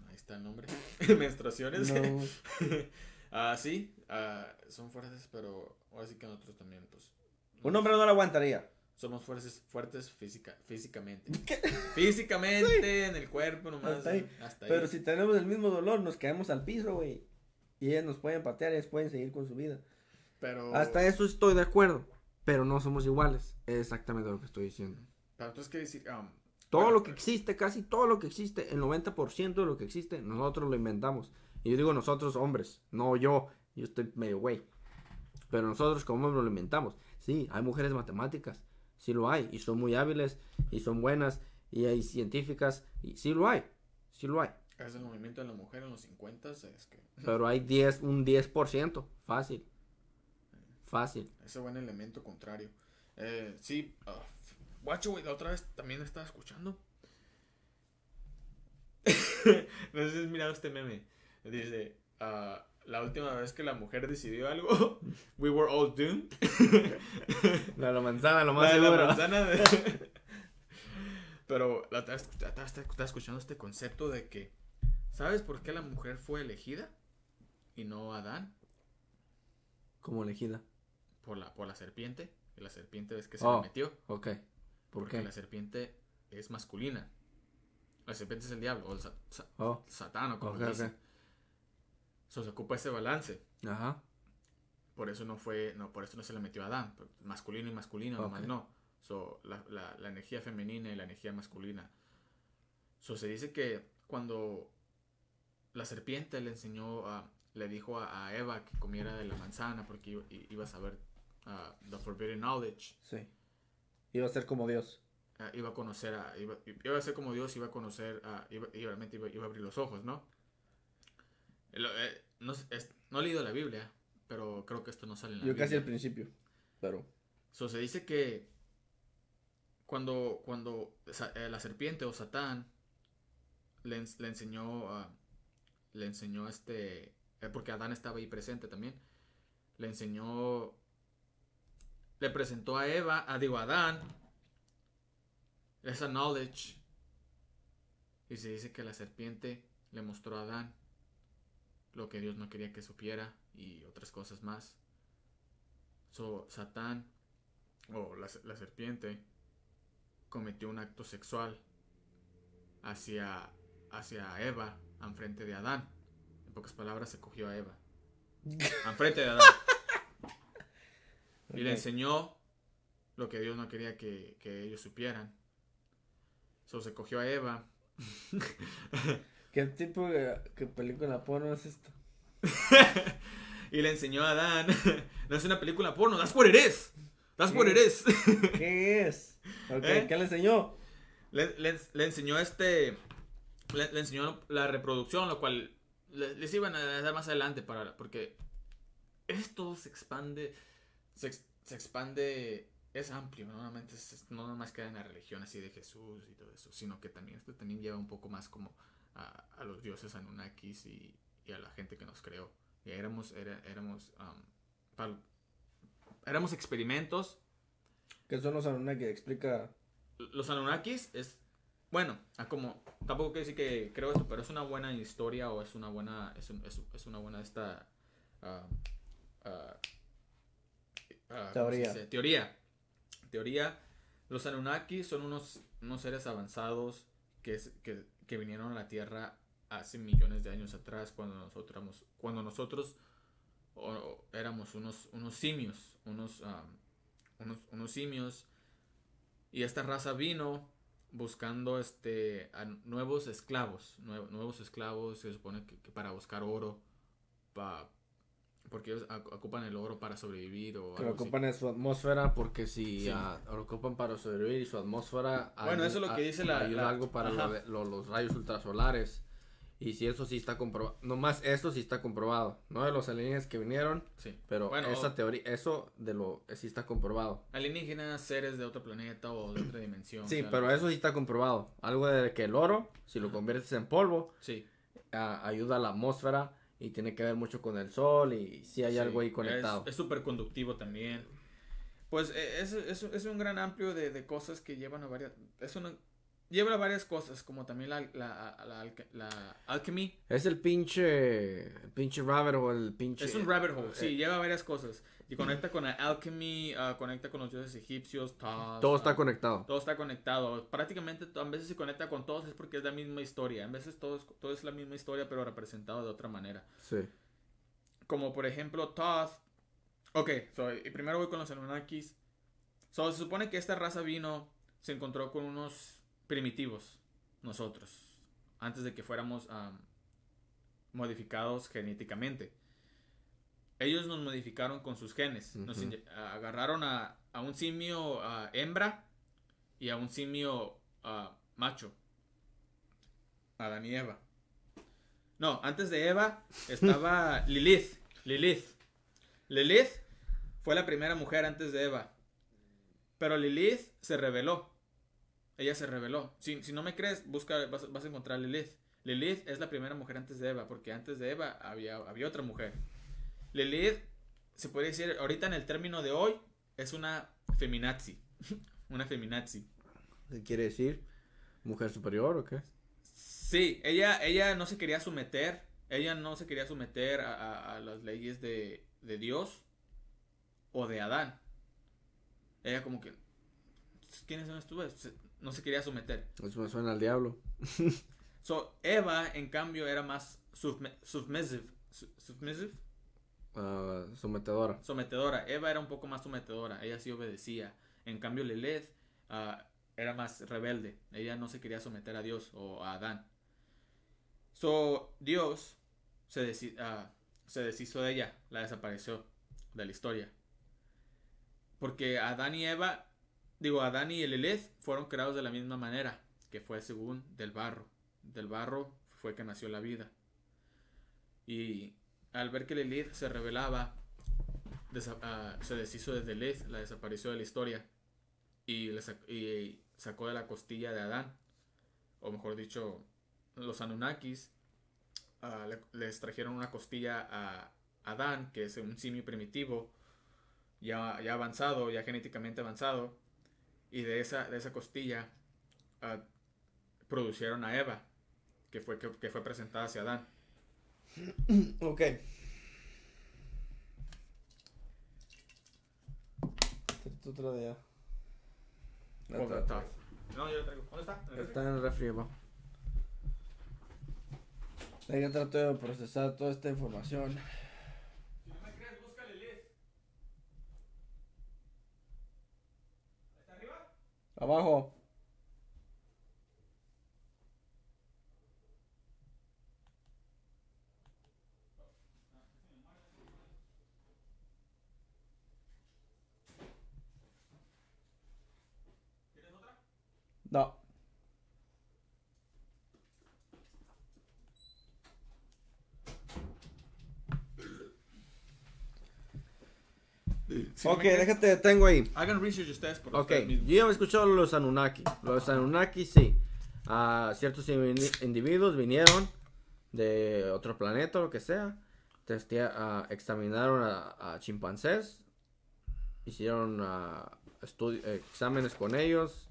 Ahí está el nombre. menstruaciones. No. Ah, sí, ah, son fuertes, pero ahora sí que nosotros también, pues. Un hombre no lo aguantaría. Somos fuertes, fuertes física, físicamente. Físicamente, en el cuerpo nomás. Hasta ahí. hasta ahí. Pero si tenemos el mismo dolor, nos caemos al piso, güey. Y ellas nos pueden patear ellas pueden seguir con su vida. Pero, Hasta eso estoy de acuerdo. Pero no somos iguales. Es exactamente lo que estoy diciendo. pero entonces, ¿qué decir? Um, Todo Bueno, lo que existe, casi todo lo que existe, el 90% de lo que existe, nosotros lo inventamos. Y yo digo nosotros hombres, no yo. Yo estoy medio güey. Pero nosotros como lo inventamos. Sí, hay mujeres matemáticas. Sí lo hay. Y son muy hábiles. Y son buenas. Y hay científicas. Y sí lo hay. Sí lo hay. es el movimiento de la mujer en los 50 es que Pero hay 10, un 10%. Fácil. Fácil. ese buen elemento contrario. Eh, sí, f- guacho, güey, la otra vez también estaba escuchando. no sé si has mirado este meme. Dice, ah, la última vez que la mujer decidió algo, we were all doomed. La, la manzana, lo La más de la seguro. manzana de- Pero la la estaba escuchando este concepto de que, ¿sabes por qué la mujer fue elegida y no Adán? Como elegida. Por la, por la serpiente. Y la serpiente ves que se Oh. le metió. Ok. ¿Por porque qué? la serpiente es masculina. La serpiente es el diablo, o el Oh. satán, o como Ok, le dicen. ok. So, se ocupa ese balance. Ajá. Por eso no fue, no, por eso no se le metió a Adán. Masculino y masculino, nomás Ok. no. So, la, la, la energía femenina y la energía masculina. So, se dice que cuando la serpiente le enseñó, a le dijo a, a Eva que comiera de la manzana porque iba, a saber ah, the forbidden knowledge, Sí. Iba a ser como Dios. ah, iba a conocer a, iba, iba a ser como Dios, iba a conocer, a, iba, y realmente iba, iba a abrir los ojos, ¿no? Eh, no, sé, es- no he leído la Biblia, pero creo que esto no sale en la Yo Biblia. casi al principio. Pero. So, se dice que cuando, cuando eh, la serpiente o Satán le, le enseñó a le enseñó este eh, porque Adán estaba ahí presente también le enseñó le presentó a Eva a digo a Adán esa knowledge y se dice que la serpiente le mostró a Adán lo que Dios no quería que supiera y otras cosas más so Satán o la, la serpiente cometió un acto sexual hacia, hacia Eva enfrente de Adán. En pocas palabras, se cogió a Eva. enfrente de Adán. Y le enseñó lo que Dios no quería que, que ellos supieran. So, se cogió a Eva. ¿Qué tipo de qué película porno es esto? y le enseñó a Adán. no es una película porno, that's what it is. That's what it is. ¿Qué es? Ok, ¿Eh? ¿Qué le enseñó? le, le- le enseñó este le, le enseñó la reproducción lo cual le- les iban a dar más adelante para porque esto se expande se, se expande es amplio no normalmente es- no nomás queda en la religión así de Jesús y todo eso sino que también esto también lleva un poco más como a, a los dioses Anunnakis y, y a la gente que nos creó. Y éramos era- éramos um, éramos experimentos. Que son los que explica. los Anunnakis es bueno como tampoco quiero decir que creo esto pero es una buena historia o es una buena es, un- es, es una buena esta ah, ah, ah, ¿cómo se Teoría. teoría. Teoría. Los Anunnakis son unos unos seres avanzados que, que, que vinieron a la Tierra hace millones de años atrás cuando nosotros éramos- cuando nosotros éramos unos unos simios unos unos, simios. Y esta raza vino buscando este nuevos esclavos, nue- nuevos esclavos, se supone que, para buscar oro, porque ellos oc- ocupan el oro para sobrevivir o Que algo ocupan en su atmósfera porque si Sí. ah, lo ocupan para sobrevivir y su atmósfera Bueno, ayu- eso es lo que a- dice la- ayuda la- algo para lo los rayos ultrasolares y si eso sí está comprobado nomás eso sí está comprobado no de los alienígenas que vinieron Sí. pero Bueno, esa o- teoría eso de lo sí está comprobado Alienígenas, seres de otro planeta o de otra dimensión. sí o sea, pero eso sí está comprobado algo de que el oro si lo Ajá. conviertes en polvo Sí. ah, ayuda a la atmósfera y tiene que ver mucho con el sol y si hay sí, algo ahí conectado Es súper conductivo también. Pues eh, es, es, es un gran amplio de, de cosas que llevan a varias... Es una, lleva varias cosas, como también la, la, la, la alchemy. es el pinche el pinche rabbit o el pinche Es un rabbit hole, sí, eh, lleva varias cosas. Y conecta con la alchemy, ah, conecta con los dioses egipcios, Thoth, todo ah, está conectado Todo está conectado. Prácticamente a veces se conecta con todos es porque es la misma historia. A veces todo es, todo es la misma historia pero representado de otra manera. sí Como por ejemplo Thoth. Ok, so, y primero voy con los Anunnakis. So, se supone que esta raza vino, se encontró con unos primitivos, nosotros, antes de que fuéramos am, modificados genéticamente. Ellos nos modificaron con sus genes. Nos agarraron a, a un simio hembra y a un simio macho. Adán y Eva. No, antes de Eva estaba Lilith. Lilith. Lilith fue la primera mujer antes de Eva. Pero Lilith se rebeló. Ella se rebeló. Si, si no me crees, busca, vas, vas a encontrar Lilith. Lilith es la primera mujer antes de Eva, porque antes de Eva había, había otra mujer. Lilith, se puede decir, ahorita en el término de hoy, es una feminazi. una feminazi. ¿Qué quiere decir? ¿Mujer superior o qué? Sí, ella, ella no se quería someter, ella no se quería someter a, a- a las leyes de, de Dios o de Adán. Ella como que, ¿quiénes son estos? No se quería someter. Eso me suena al diablo. So, Eva, en cambio, era más subme- submissive. Su- Submissive, Ah, sometedora. sometedora. Eva era un poco más sometedora, ella sí obedecía. En cambio, Lilith ah, era más rebelde. Ella no se quería someter a Dios o a Adán. So, Dios se, desi- ah, se deshizo de ella, la desapareció de la historia. Porque Adán y Eva, digo, Adán y Lilith fueron creados de la misma manera, que fue según del barro. Del barro fue que nació la vida. Y al ver que Lilith se rebelaba, desa- ah, se deshizo de Lilith, la desapareció de la historia. Y, y sacó de la costilla de Adán. O mejor dicho, los Anunnakis ah, le- les trajeron una costilla a Adán, que es un simio primitivo, ya, ya avanzado, ya genéticamente avanzado. Y de esa, de esa costilla ah, producieron a Eva, que fue, que, que fue presentada hacia Adán. Ok. Tú la. No, yo traigo. ¿Dónde está? ¿En? Está en el refri abajo. Ahí trato de procesar toda esta información. Si no me crees, busca Lilith. ¿Está arriba? Abajo. No. Si ok, me déjate, tengo ahí. Hagan research ustedes por Ok, ustedes mismos. yo ya he escuchado los Anunnaki. Los Anunnaki, sí. Ah, ciertos in- individuos vinieron de otro planeta o lo que sea. testea- ah, examinaron a, a chimpancés. Hicieron eh, exámenes con ellos.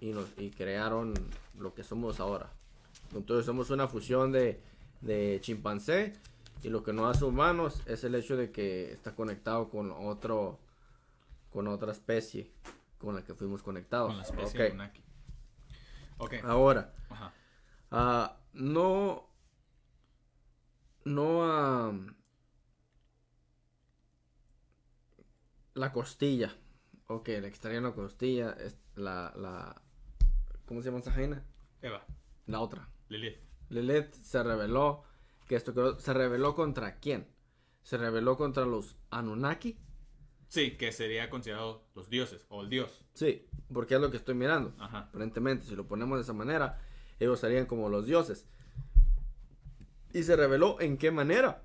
Y, nos, y crearon lo que somos ahora. Entonces somos una fusión de, de chimpancé. Y lo que nos hace humanos es el hecho de que está conectado con otro con otra especie con la que fuimos conectados. Con la especie Ok. Anunnaki. Ok. Ahora, Ajá. ah, no, no, la costilla. Ok, le extraían la costilla, es la, la, ¿cómo se llama esa jaina? Eva. La otra. Lilith. Lilith se reveló que esto se reveló contra quién. se rebeló contra los Anunnaki. Sí, que sería considerado los dioses o el dios. Sí, porque es lo que estoy mirando. Ajá. Aparentemente, si lo ponemos de esa manera, ellos serían como los dioses. ¿Y se reveló en qué manera?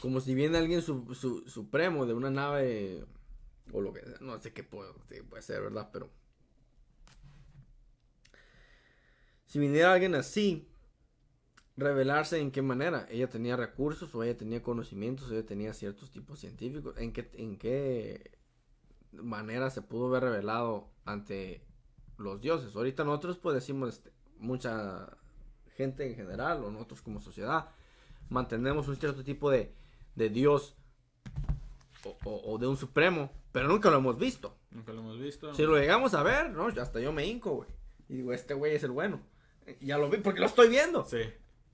Como si viene alguien su- su- supremo de una nave o lo que sea. No sé qué puede, sí, puede ser, ¿verdad? Pero si viniera alguien así, revelarse en qué manera. Ella tenía recursos o ella tenía conocimientos o ella tenía ciertos tipos científicos. ¿En qué, en qué manera se pudo ver revelado ante los dioses? Ahorita nosotros pues decimos este, mucha gente en general o nosotros como sociedad mantenemos un cierto tipo de, de dios o, o- o de un supremo, pero nunca lo hemos visto. Nunca lo hemos visto. Si lo llegamos a ver, no, hasta yo me hinco, güey. Y digo, este güey es el bueno. Ya lo vi porque lo estoy viendo. Sí.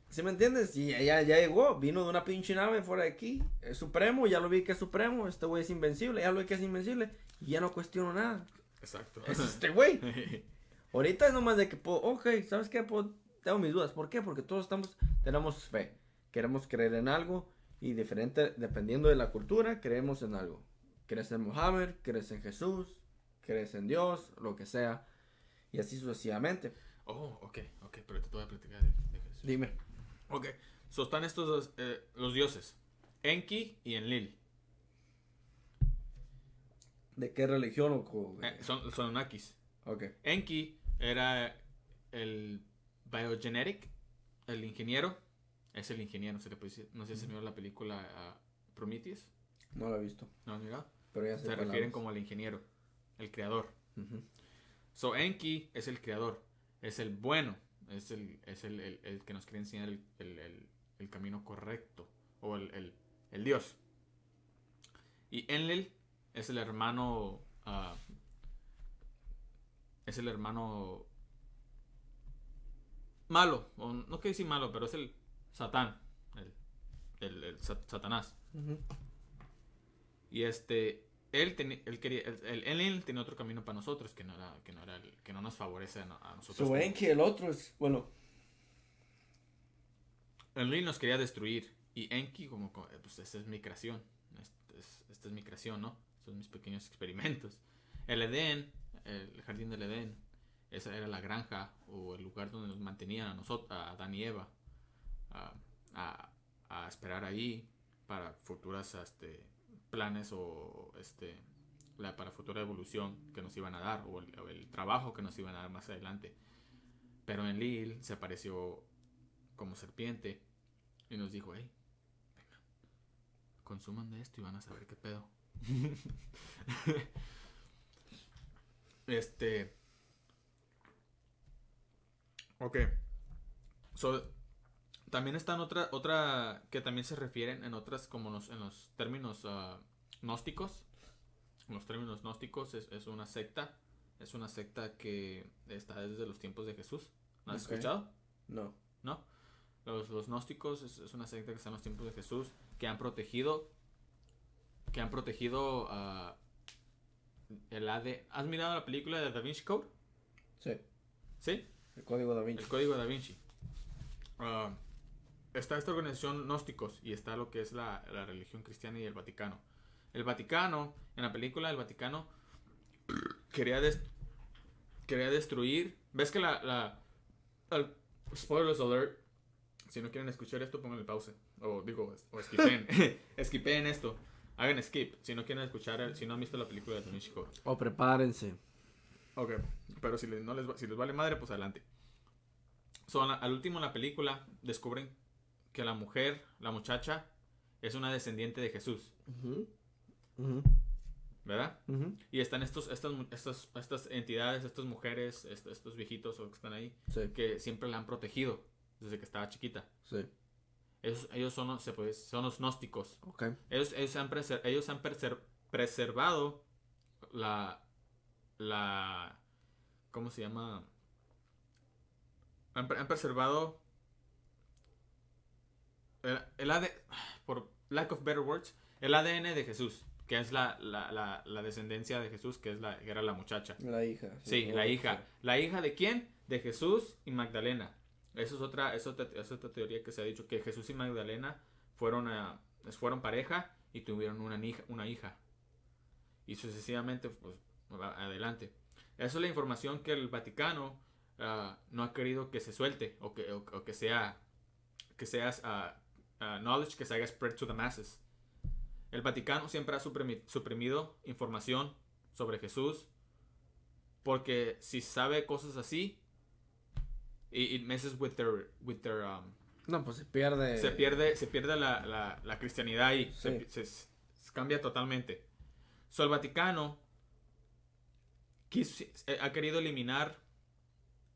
¿Sí me entiendes? Y ya, ya llegó, vino de una pinche nave fuera de aquí. Es supremo, ya lo vi que es supremo. Este güey es invencible, ya lo vi que es invencible. Y ya no cuestiono nada. Exacto. Es este güey. Ahorita es nomás de que puedo, ok, ¿sabes qué? Puedo- tengo mis dudas. ¿Por qué? Porque todos estamos, tenemos fe. Queremos creer en algo y diferente, dependiendo de la cultura, creemos en algo. Crees en Mohammed, crees en Jesús, crees en Dios, lo que sea. Y así sucesivamente. oh, ok, ok, pero te voy a platicar de, de Jesús. Dime. Ok, so están estos dos, eh, los dioses, Enki y Enlil. ¿De qué religión o Eh, son, son Anunnakis. Ok. Enki era el biogenetic, el ingeniero. Es el ingeniero, se le puede decir. No sé si se miró la película ah, Prometheus. No lo he visto. ¿No has mirado? Pero ya Se cuál refieren como al ingeniero, el creador. So Enki es el creador, es el bueno, es el, es el, el- el que nos quiere enseñar el, el- camino correcto, o el, el- el dios. Y Enlil es el hermano, ah, es el hermano malo, o no quiero decir malo, pero es el Satán, el, el- el sa- Satanás. Y este, él, teni- él quería, el, el- Enlil tenía otro camino para nosotros que no era, que no era, el- que no nos favorece a, no- a nosotros. So, Enki, el otro es, bueno, Enlil nos quería destruir y Enki como, co- eh, pues esta es mi creación, es- esta es mi creación, ¿no? Son mis pequeños experimentos. El Edén, el jardín del Edén, esa era la granja o el lugar donde nos mantenían a nosotros, a Adán y Eva, a, a- a esperar ahí para futuras este, planes o este, la, para futura evolución que nos iban a dar o el, o el trabajo que nos iban a dar más adelante. Pero Enlil se apareció como serpiente y nos dijo, hey, venga, consuman de esto y van a saber qué pedo. este. Ok. So, también están otra, otra que también se refieren en otras, como los, en los términos ah, gnósticos. Los términos gnósticos es, es una secta. Es una secta que está desde los tiempos de Jesús. ¿No has escuchado? no. ¿no? Los, los gnósticos es, es una secta que está en los tiempos de Jesús, que han protegido, que han protegido ah, el AD. ¿Has mirado la película de Da Vinci Code? Sí, ¿Sí? el código da Vinci. El código de Da Vinci. Ah, está esta organización gnósticos y está lo que es la, la religión cristiana y el Vaticano. El Vaticano, en la película del Vaticano, quería, des- quería destruir. ¿Ves que la... la el- spoilers alert. Si no quieren escuchar esto, pónganle pausa. O digo, o skipen. skipen esto. Hagan skip. Si no quieren escuchar, el- si no han visto la película de Code. O prepárense. Ok, pero si les, no les, si les vale madre, pues adelante. So, al último en la película descubren que la mujer, la muchacha, es una descendiente de Jesús. ¿verdad? Y están estos, estas, estas, estas entidades, estas mujeres, est- estos viejitos o que están ahí, Sí, que siempre la han protegido desde que estaba chiquita. sí. Ellos, ellos son, los- se puede- son los gnósticos. Ok. Ellos, ellos han, preser- ellos han preser- preservado la, la, ¿cómo se llama? Han preservado el, el AD, por lack of better words, el ADN de Jesús, que es la, la, la, la descendencia de Jesús, que es la, que era la muchacha. La hija. Sí, la hija. ¿La hija de quién? De Jesús y Magdalena. Eso es otra, es otra, es otra teoría que se ha dicho, que Jesús y Magdalena fueron, a, fueron pareja y tuvieron una hija, una hija. Y sucesivamente, pues, adelante. Esa es la información que el Vaticano ah, no ha querido que se suelte o que, o, que sea, que sea uh, knowledge que se haga spread to the masses. El Vaticano siempre ha suprimido información sobre Jesús porque si sabe cosas así, it, messes with their, with their um, no, pues se pierde. Se pierde, se pierde la, la, cristianidad y se, se, cambia totalmente. So, el Vaticano eh, ha querido eliminar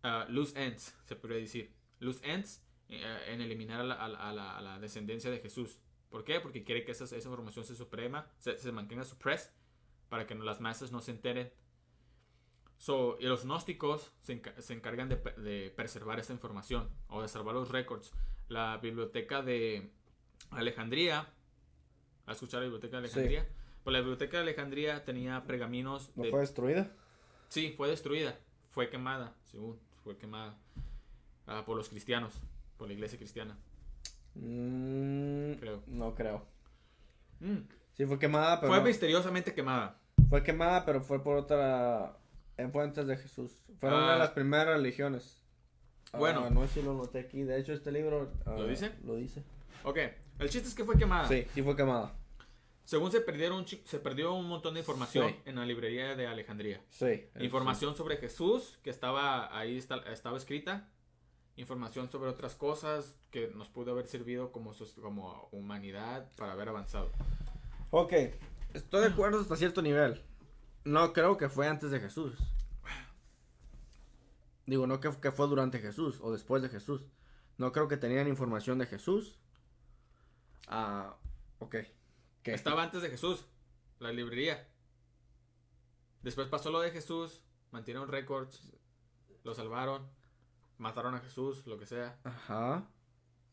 uh, loose ends, se podría decir. Loose ends en eliminar a la, a, la, descendencia de Jesús. ¿Por qué? Porque quiere que esa, esa información se suprema, se, se mantenga suppressed para que las masas no se enteren. So, y los gnósticos se, se encargan de, de, preservar esa información o de salvar los récords. La biblioteca de Alejandría, ¿has escuchado la biblioteca de Alejandría? Pues la biblioteca de Alejandría tenía pergaminos. ¿No fue destruida? Sí, fue destruida. Fue quemada, según. Fue quemada ah, por los cristianos, por la iglesia cristiana. Mm, creo. No creo. Mm. Sí, fue quemada, pero. Fue misteriosamente quemada. Fue quemada, pero fue por otra. En fuentes de Jesús. Fue una de ah. las primeras religiones. Bueno. no sé si lo noté aquí. De hecho, este libro. ¿Lo dice? Lo dice. Ok. El chiste es que fue quemada. Sí, sí fue quemada. Según se perdieron se perdió un montón de información en la librería de Alejandría. Sí. Información sobre Jesús que estaba ahí estaba escrita. Información sobre otras cosas que nos pudo haber servido como, como humanidad para haber avanzado. Ok, estoy de acuerdo hasta cierto nivel. No creo que fue antes de Jesús. Digo, no que, que fue durante Jesús o después de Jesús. No creo que tenían información de Jesús. Ah, ok. Estaba antes de Jesús, la librería. Después pasó lo de Jesús, mantuvieron récords, lo salvaron, mataron a Jesús, lo que sea. Ajá.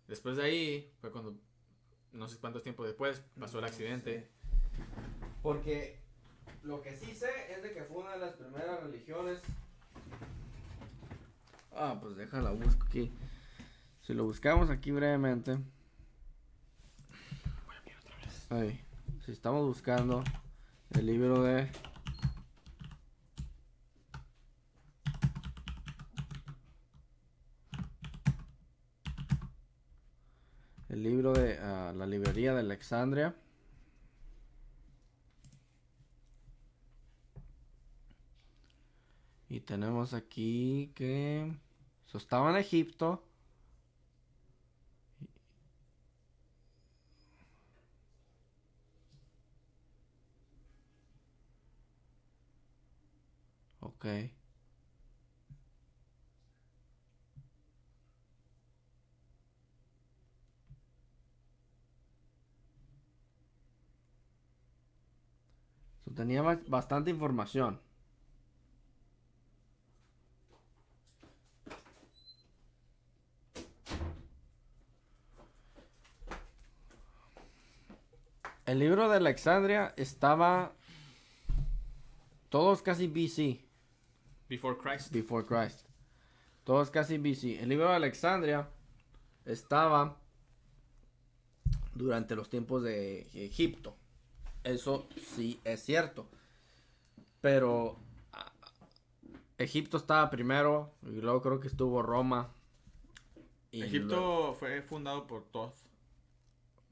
Después de ahí fue cuando, no sé cuántos tiempo después, pasó el accidente. Porque lo que sí sé es de que fue una de las primeras religiones. Ah, pues déjala, busco aquí. Si lo buscamos aquí brevemente. Ahí. Si estamos buscando el libro de el libro de uh, la librería de Alexandria y tenemos aquí que so, estaba en Egipto Ok. Tenía bastante información. El libro de Alexandria estaba todos casi BC. Before Christ. Before Christ. Todos casi BC. El libro de Alexandria estaba durante los tiempos de Egipto. Eso sí es cierto. Pero Egipto estaba primero y luego creo que estuvo Roma. Egipto fue fundado por Toth.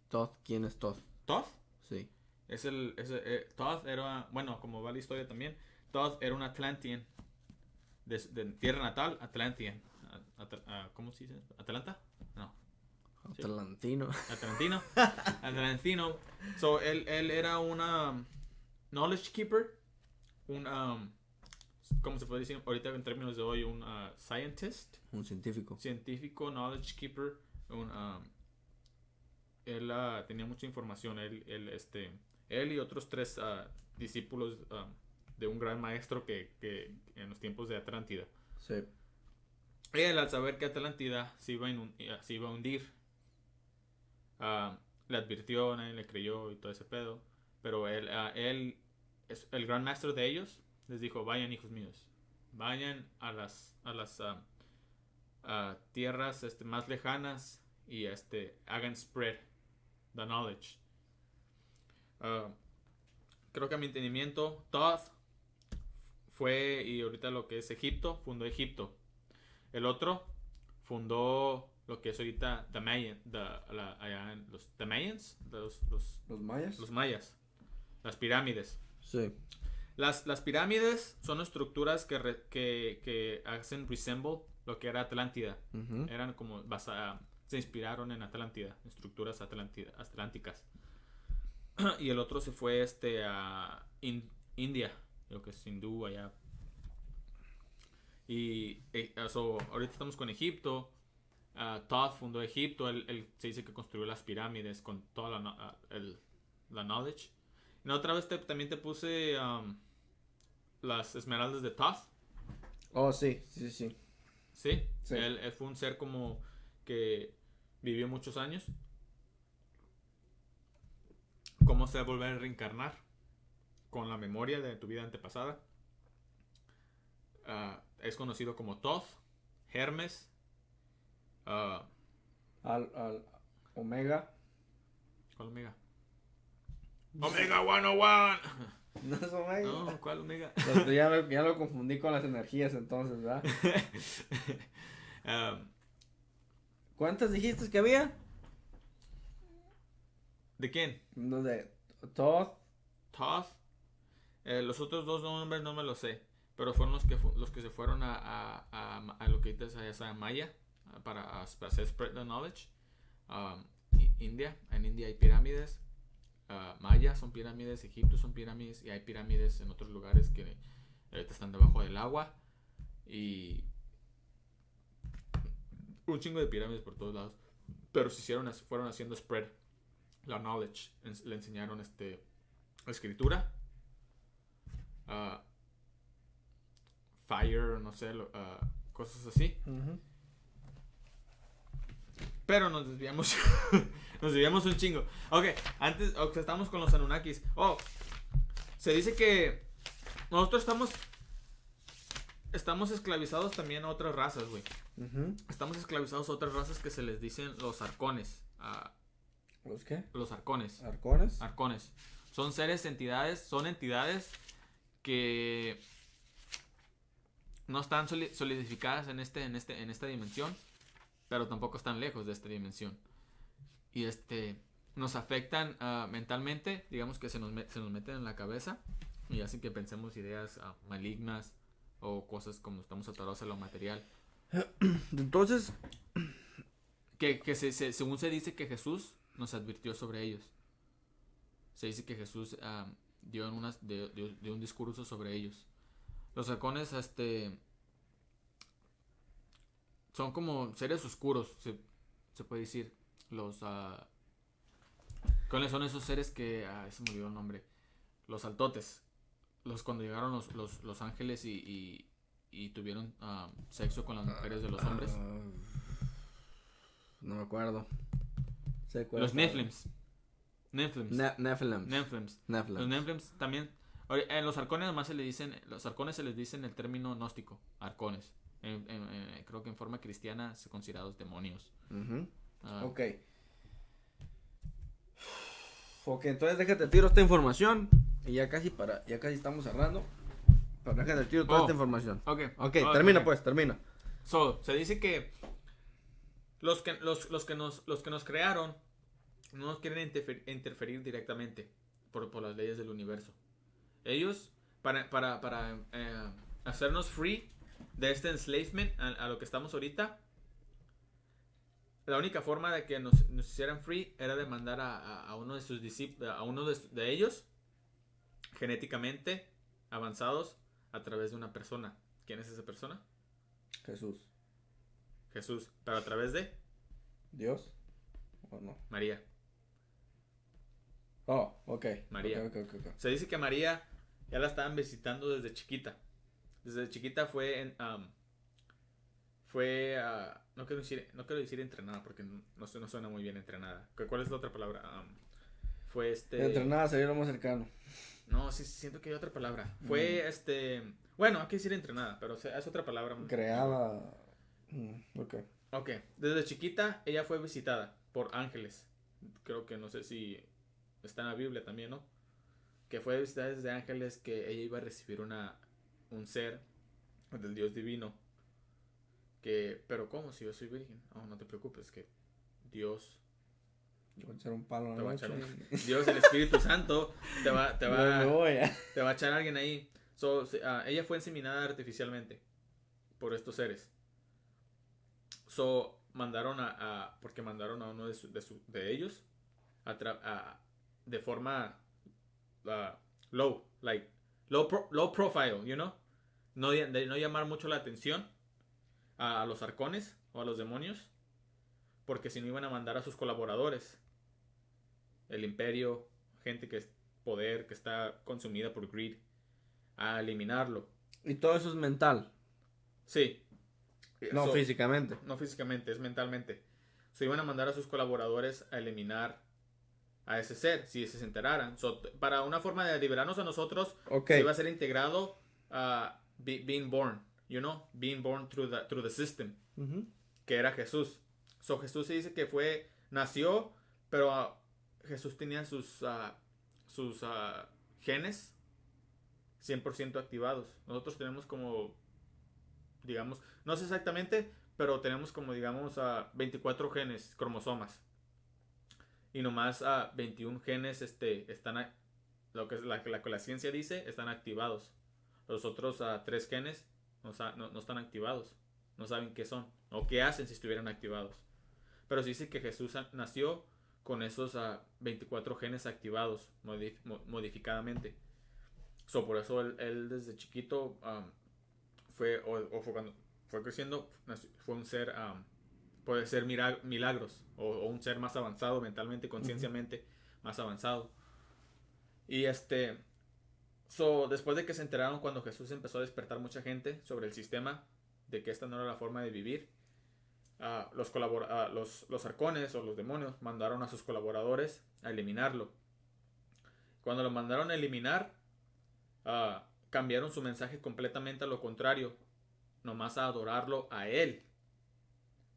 Toth, ¿quién es Toth? ¿Toth? Sí. Es el, eh, Toth era, bueno, como va la historia también, Toth era un Atlantean de, tierra natal, Atlantean. ¿Cómo se dice? ¿Atlanta? No. Atlantino. Atlantino. Atlantino. So, él, él era una um, knowledge keeper. Un, um, ¿cómo se puede decir ahorita en términos de hoy? Un uh, scientist. Un científico. Científico, knowledge keeper. Un, um, él uh, tenía mucha información. Él, él, este, él y otros tres uh, discípulos de un gran maestro que, que en los tiempos de Atlántida. Sí. Él, al saber que Atlántida se iba a, eh, se iba a hundir, uh, le advirtió, nadie le creyó y todo ese pedo. Pero él, uh, él es el gran maestro de ellos, les dijo, vayan hijos míos, vayan a las, a las uh, tierras este, más lejanas y este, hagan spread the knowledge. Ah, creo que a mi entendimiento, Thoth fue, y ahorita lo que es Egipto, fundó Egipto. El otro fundó lo que es ahorita the Mayan, the- la- allá en los the Mayans, los, los, ¿Los mayas? los mayas, las pirámides. Sí. Las, las pirámides son estructuras que, re- que, que hacen resemble lo que era Atlántida. Eran como basa- se inspiraron en Atlántida, estructuras atlántida- atlánticas. y el otro se fue este a In- India, lo que es hindú allá. Y eh, so, ahorita estamos con Egipto. Ah, Thoth fundó Egipto. Él, él se dice que construyó las pirámides con toda la, ah, el- la knowledge. Y la otra vez te- también te puse um, las esmeraldas de Thoth. Oh, sí, sí, sí. Sí, Sí. Él, él fue un ser como que vivió muchos años. ¿Cómo se volver a reencarnar? Con la memoria de tu vida antepasada. Ah, es conocido como Thoth, Hermes. Ah, Al, al Omega. ¿Cuál Omega? Omega 101. No es Omega. No, ¿cuál Omega? Pues ya, lo, ya lo confundí con las energías entonces, ¿verdad? Ah, ¿Cuántas dijiste que había? ¿De quién? No, de Thoth. Toth. Eh, los otros dos nombres no me los sé. Pero fueron los que, los que se fueron a, a, a, a lo que ahorita es allá, a Maya. Para, para hacer spread the knowledge. Um, India. En India hay pirámides. ah, Maya son pirámides. Egipto son pirámides. Y hay pirámides en otros lugares que están debajo del agua. Y. Un chingo de pirámides por todos lados. Pero se hicieron, fueron haciendo spread la knowledge. Le enseñaron este escritura, ah, fire, no sé, ah, cosas así. Pero nos desviamos, nos desviamos un chingo. Ok, antes, ok, estamos con los Anunnakis. Oh, se dice que nosotros estamos, estamos esclavizados también a otras razas, güey. Estamos esclavizados a otras razas que se les dicen los arcones. ¿Los qué? los arcones. ¿Arcones? Arcones. Son seres, entidades, son entidades que no están soli- solidificadas en, este, en, este, en esta dimensión, pero tampoco están lejos de esta dimensión. Y este nos afectan ah, mentalmente, digamos que se nos, se nos meten en la cabeza y hacen que pensemos ideas ah, malignas o cosas como estamos atorados a lo material. Entonces, Que, que se- se- según se dice que Jesús nos advirtió sobre ellos. Se dice que Jesús ah, dio, en unas, dio, dio- dio un discurso sobre ellos. Los halcones este, son como seres oscuros, se, se puede decir. Los... ah, ¿Cuáles son esos seres que... ah, se me olvidó el nombre. Los altotes. Los cuando llegaron los, los, los ángeles y, y, y tuvieron ah, sexo con las mujeres de los hombres. No me acuerdo. Sé Los. Nephilims. Nephilims. Ne- Nephilims. Nephilims. Nephilims. Los Nephilims también. En los arcones además se le dicen, los arcones se les dicen el término gnóstico, arcones. En- en- en- creo que en forma cristiana se considerados demonios. Ujú. Ah, Ok. Ok, entonces déjate tiro esta información. Y ya casi para, ya casi estamos cerrando. Pero déjate tiro toda Oh. esta información. Ok. Ok, Oh, termina ok. pues, termina. So, se dice que los que, los, los que, nos, los que nos crearon no nos quieren interfer- interferir directamente por, por las leyes del universo. Ellos, para, para, para eh, hacernos free de este enslavement a, a lo que estamos ahorita, la única forma de que nos, nos hicieran free era de mandar a, a- a uno de sus discípulos, a uno de, de ellos, genéticamente avanzados, a través de una persona. ¿Quién es esa persona? Jesús. Jesús, pero a través de ¿Dios? ¿O no? María. Oh, ok. María. Se dice que María ya la estaban visitando desde chiquita. Desde chiquita fue en, am, fue ah, no quiero decir no quiero decir entrenada porque no, no, su- no suena muy bien entrenada. ¿Cu- ¿Cuál es la otra palabra? Am, fue este Entrenada sería lo más cercano. No, sí siento que hay otra palabra. Fue este bueno, hay que decir entrenada, pero es otra palabra. Creada. Mm, ok. Ok, desde chiquita ella fue visitada por ángeles creo que no sé si está en la Biblia también, ¿no? Que fue visita de ángeles que ella iba a recibir una, un ser del Dios divino. Que, pero ¿cómo? Si yo soy virgen. No, no te preocupes, que Dios Yo voy a echar un palo en Te la va a noche. echar Dios, el Espíritu Santo, te va, te va, te va a echar alguien ahí. So, ah, ella fue inseminada artificialmente por estos seres. So, mandaron a, a- porque mandaron a uno de, su- de, su- de ellos a tra- a- de forma ah, low, like low, pro- low profile, you know, no, de, no llamar mucho la atención a, a los arcones o a los demonios, porque si no iban a mandar a sus colaboradores, el imperio, gente que es poder, que está consumida por greed, a eliminarlo. Y todo eso es mental, Sí. no So- físicamente. no físicamente, es mentalmente. Se iban a mandar a sus colaboradores a eliminar a ese ser, si se enteraran. So, para una forma de liberarnos a nosotros, Ok. se iba a ser integrado a be- being born, you know, being born through the, through the system, que era Jesús. So, Jesús se dice que fue, nació, pero ah, Jesús tenía sus, ah, sus ah, genes 100% activados. Nosotros tenemos como, digamos, no sé exactamente, pero tenemos como, digamos, a 24 genes, cromosomas. Y nomás a 21 genes este, están, lo que es la, la que la ciencia dice, están activados. Los otros a tres genes no, no- no están activados. No saben qué son o qué hacen si estuvieran activados. Pero se dice que Jesús nació con esos a 24 genes activados modif- mo- modificadamente. So, por eso él, él desde chiquito um, fue, o, o fue cuando fue creciendo, fue un ser, um, puede ser milagros, o, o un ser más avanzado mentalmente, concienciamente, más avanzado. Y este, so, después de que se enteraron cuando Jesús empezó a despertar mucha gente sobre el sistema, de que esta no era la forma de vivir, ah, los, ah, los, los arcones o los demonios mandaron a sus colaboradores a eliminarlo. Cuando lo mandaron a eliminar, ah, cambiaron su mensaje completamente a lo contrario, nomás a adorarlo a él.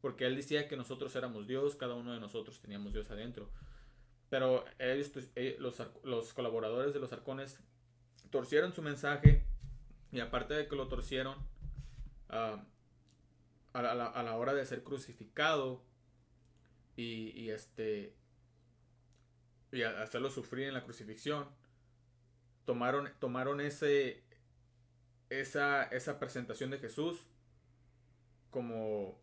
Porque él decía que nosotros éramos Dios, cada uno de nosotros teníamos Dios adentro. Pero ellos, eh, los, los colaboradores de los arcones torcieron su mensaje y aparte de que lo torcieron, ah, a, la, hora de ser crucificado y, este y hacerlo sufrir en la crucifixión, tomaron, tomaron ese esa, esa presentación de Jesús como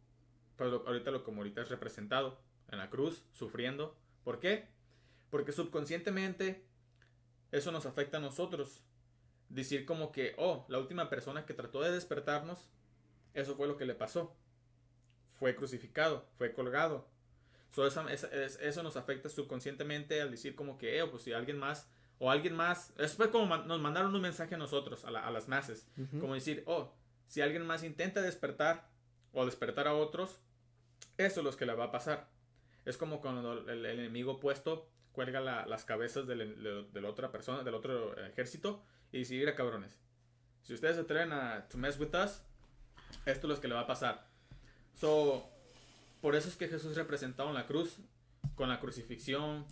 pues, ahorita lo como ahorita es representado en la cruz, sufriendo. ¿Por qué? Porque subconscientemente eso nos afecta a nosotros. Decir como que, oh, la última persona que trató de despertarnos, eso fue lo que le pasó. Fue crucificado, fue colgado. So, esa- esa- es- eso nos afecta subconscientemente al decir como que, eh, pues si alguien más, o alguien más, eso fue como nos mandaron un mensaje a nosotros, a, la- a las masas. Como decir, oh, si alguien más intenta despertar o despertar a otros, eso es lo que le va a pasar. Es como cuando el, el enemigo opuesto cuelga la- las cabezas del, de, de la otra persona, del otro ejército, y dice, mira cabrones, si ustedes se atreven a to mess with us, esto es lo que le va a pasar. So, por eso es que Jesús representado en la cruz, con la crucifixión,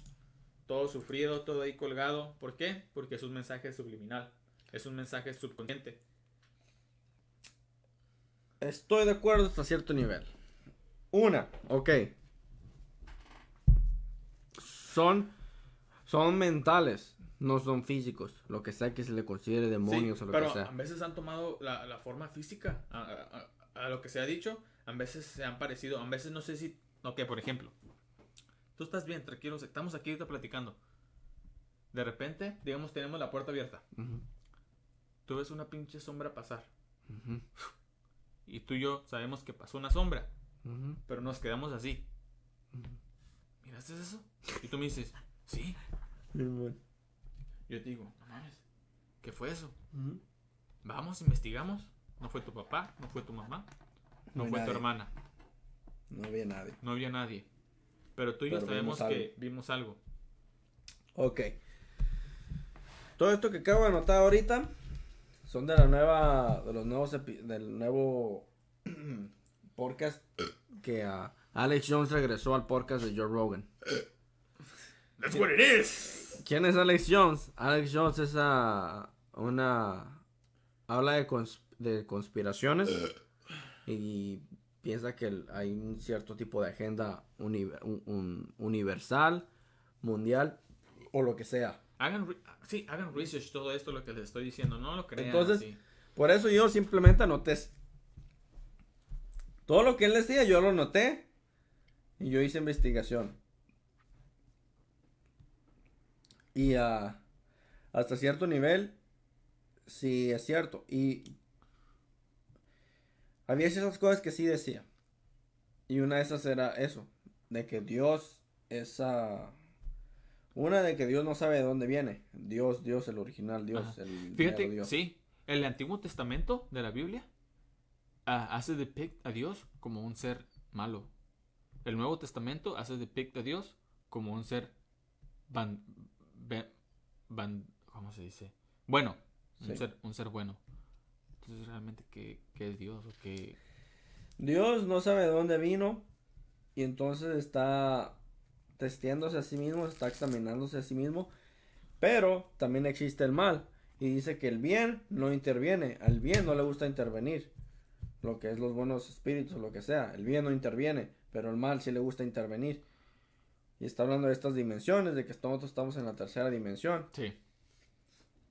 todo sufrido, todo ahí colgado. ¿Por qué? Porque es un mensaje subliminal, es un mensaje subconsciente. Estoy de acuerdo hasta cierto nivel. Una, ok. Son, son mentales, no son físicos. Lo que sea que se le considere demonios Sí, o lo pero que sea. a veces han tomado la, la forma física a, a- a- a lo que se ha dicho. A veces se han parecido. A veces no sé si. Ok, por ejemplo. Tú estás bien, tranquilo. Estamos aquí ahorita platicando. De repente, digamos, tenemos la puerta abierta. Tú ves una pinche sombra pasar. Y tú y yo sabemos que pasó una sombra. Pero nos quedamos así. ¿Miraste eso? Y tú me dices, sí. Yo te digo, no mames. ¿Qué fue eso? Vamos, investigamos. No fue tu papá, no fue tu mamá, no, fue tu hermana. No había nadie. No había nadie. Pero tú y yo sabemos que vimos algo. Ok. Todo esto que acabo de anotar ahorita son de la nueva, de los nuevos, del nuevo podcast que ah, Alex Jones regresó al podcast de Joe Rogan. That's what it is. ¿Quién es Alex Jones? Alex Jones es ah, una... Habla de, cons- de conspiraciones y piensa que hay un cierto tipo de agenda uni- un- un- universal, mundial o lo que sea. Hagan, re- sí, hagan research todo esto lo que les estoy diciendo, no lo crean Entonces, así. Por eso yo simplemente anoté. Todo lo que él decía, yo lo noté. Y yo hice investigación. Y ah, hasta cierto nivel, sí es cierto. Y había ciertas cosas que sí decía. Y una de esas era eso. De que Dios es... una de que Dios no sabe de dónde viene. Dios, Dios, el original Dios. Ajá. El Fíjate, Dios. sí, el Antiguo Testamento de la Biblia ah, hace depict a Dios como un ser malo. El Nuevo Testamento hace depict a Dios como un ser ban, ¿cómo se dice? Bueno, un, ser, un ser bueno. Entonces, realmente, ¿qué, qué es Dios? ¿O qué? Dios no sabe de dónde vino y entonces está testeándose a sí mismo, está examinándose a sí mismo, pero también existe el mal y dice que el bien no interviene, al bien no le gusta intervenir, lo que es los buenos espíritus, lo que sea, el bien no interviene, pero el mal sí le gusta intervenir. Y está hablando de estas dimensiones, de que nosotros estamos en la tercera dimensión. Sí.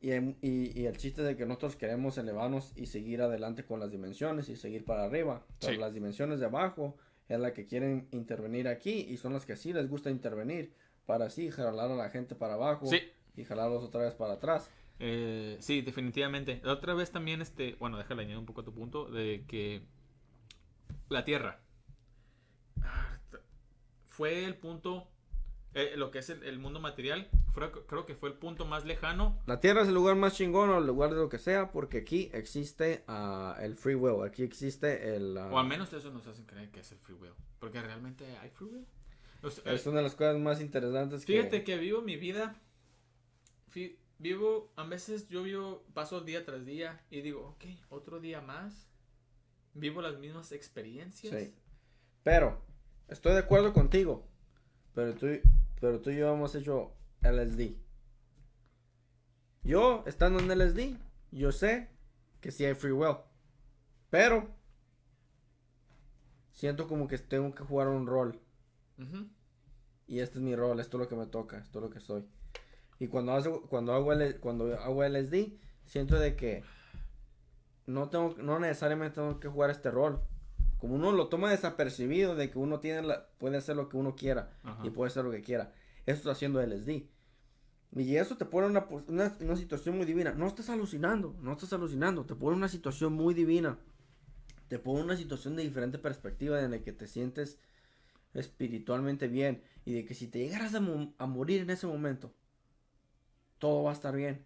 Y, em- y- y el chiste es de que nosotros queremos elevarnos y seguir adelante con las dimensiones y seguir para arriba. Pero Sí. las dimensiones de abajo es la que quieren intervenir aquí y son las que sí les gusta intervenir para así jalar a la gente para abajo Sí. y jalarlos otra vez para atrás. Eh, sí, definitivamente. La otra vez también, este, bueno, déjale añadir un poco a tu punto de que la Tierra ah, fue el punto, eh, lo que es el, el mundo material, fue- creo que fue el punto más lejano. La Tierra es el lugar más chingón o el lugar de lo que sea porque aquí existe ah, el free will, aquí existe el... ah, O al menos eso nos hacen creer que es el free will. Porque realmente hay free will. O sea, es una de las cosas más interesantes que... Fíjate que vivo mi vida. fi- vivo, a veces yo vivo, paso día tras día y digo, ok, otro día más. Vivo las mismas experiencias. Sí. Pero, estoy de acuerdo contigo. Pero tú, pero tú y yo hemos hecho LSD. Yo, estando en LSD, yo sé que sí hay free will. Pero, siento como que tengo que jugar un rol. Ujú. Y este es mi rol, esto es lo que me toca, esto es lo que soy. Y cuando hago, cuando hago, L- cuando hago LSD, siento de que no tengo, no necesariamente tengo que jugar este rol. Como uno lo toma desapercibido de que uno tiene la, puede hacer lo que uno quiera Ajá. y puede hacer lo que quiera. Eso está haciendo LSD. Y eso te pone en una, una, una situación muy divina. No estás alucinando, no estás alucinando. Te pone en una situación muy divina. Te pone en una situación de diferente perspectiva en la que te sientes espiritualmente bien. Y de que si te llegaras a, mo- a morir en ese momento, todo va a estar bien.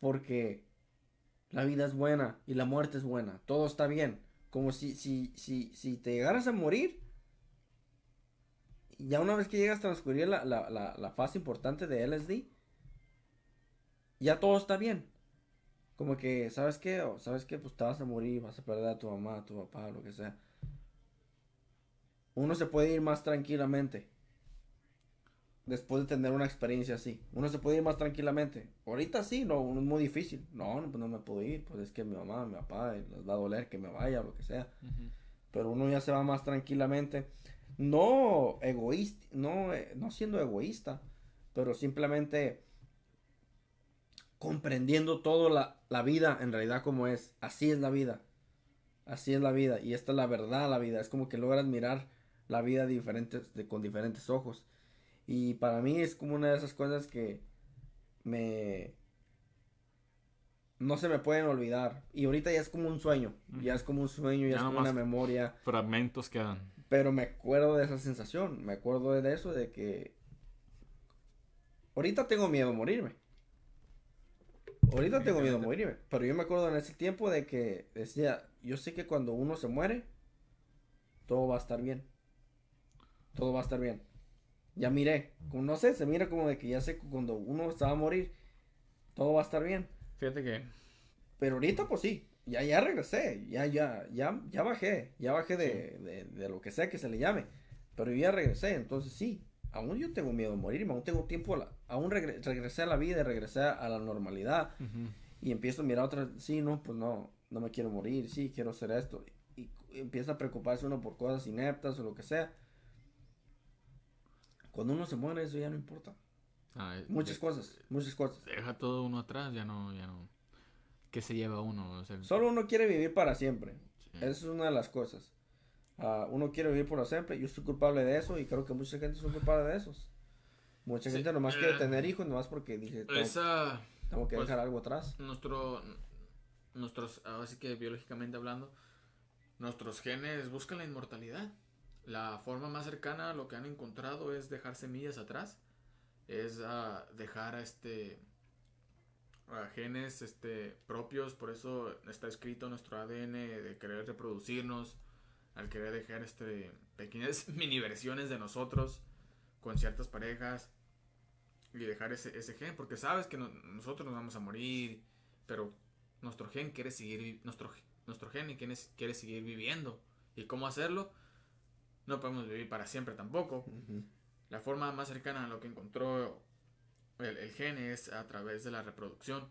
Porque la vida es buena y la muerte es buena. Todo está bien. Como si, si, si, si te llegaras a morir, ya una vez que llegas a transcurrir la, la, la, fase importante de LSD, ya todo está bien. Como que, ¿sabes qué? ¿Sabes qué? Pues te vas a morir, vas a perder a tu mamá, a tu papá, lo que sea. Uno se puede ir más tranquilamente. Después de tener una experiencia así. Uno se puede ir más tranquilamente. Ahorita sí, no, es muy difícil. No, no, pues no me puedo ir. Pues es que mi mamá, mi papá, eh, les va a doler que me vaya, lo que sea pero uno ya se va más tranquilamente. No egoísta, no, eh, no siendo egoísta, pero simplemente comprendiendo toda la, la vida en realidad como es. Así es la vida. Así es la vida. Y esta es la verdad la vida. Es como que logras mirar la vida diferentes, de, con diferentes ojos. Y para mí es como una de esas cosas que me... No se me pueden olvidar. Y ahorita ya es como un sueño. Ya es como un sueño, ya, Ya es como una memoria. Fragmentos quedan. Pero me acuerdo de esa sensación, me acuerdo de eso, de que ahorita tengo miedo a morirme. Ahorita tengo miedo a morirme, pero yo me acuerdo en ese tiempo de que decía, yo sé que cuando uno se muere, todo va a estar bien. Todo va a estar bien. Ya miré, como no sé, se mira como de que ya sé cuando uno se va a morir, todo va a estar bien. Fíjate que Pero ahorita pues sí, ya, ya regresé, ya, ya, ya, ya bajé, ya bajé de, de, de lo que sea que se le llame. Pero yo ya regresé, entonces sí, aún yo tengo miedo a morirme, aún tengo tiempo, a la- aún regre- regresé a la vida, regresé a la normalidad y empiezo a mirar otra, sí, no, pues no, no me quiero morir, sí, quiero hacer esto. Y, y empieza a preocuparse uno por cosas ineptas o lo que sea. Cuando uno se muere, eso ya no importa. Ah, Muchas de- cosas, muchas cosas. Deja todo uno atrás, ya no, ya no. ¿Qué se lleva uno? O sea, Solo uno quiere vivir para siempre. sí. Esa es una de las cosas. Ah, uno quiere vivir para siempre. Yo soy culpable de eso y creo que mucha gente es culpable de esos. Mucha Sí, gente nomás quiere eh, tener hijos, nomás porque dice, tengo, Esa. tengo que pues, dejar algo atrás. nuestro nuestros así que biológicamente hablando nuestros genes buscan la inmortalidad la forma más cercana a lo que han encontrado es dejar semillas atrás es ah, dejar este ah, genes este propios por eso está escrito nuestro ADN de querer reproducirnos al querer dejar este pequeñas mini versiones de nosotros con ciertas parejas y dejar ese, ese gen, porque sabes que no- nosotros nos vamos a morir, pero nuestro gen quiere seguir, nuestro, nuestro gen quiere seguir viviendo. ¿Y cómo hacerlo? No podemos vivir para siempre tampoco. La forma más cercana a lo que encontró el, el gen es a través de la reproducción.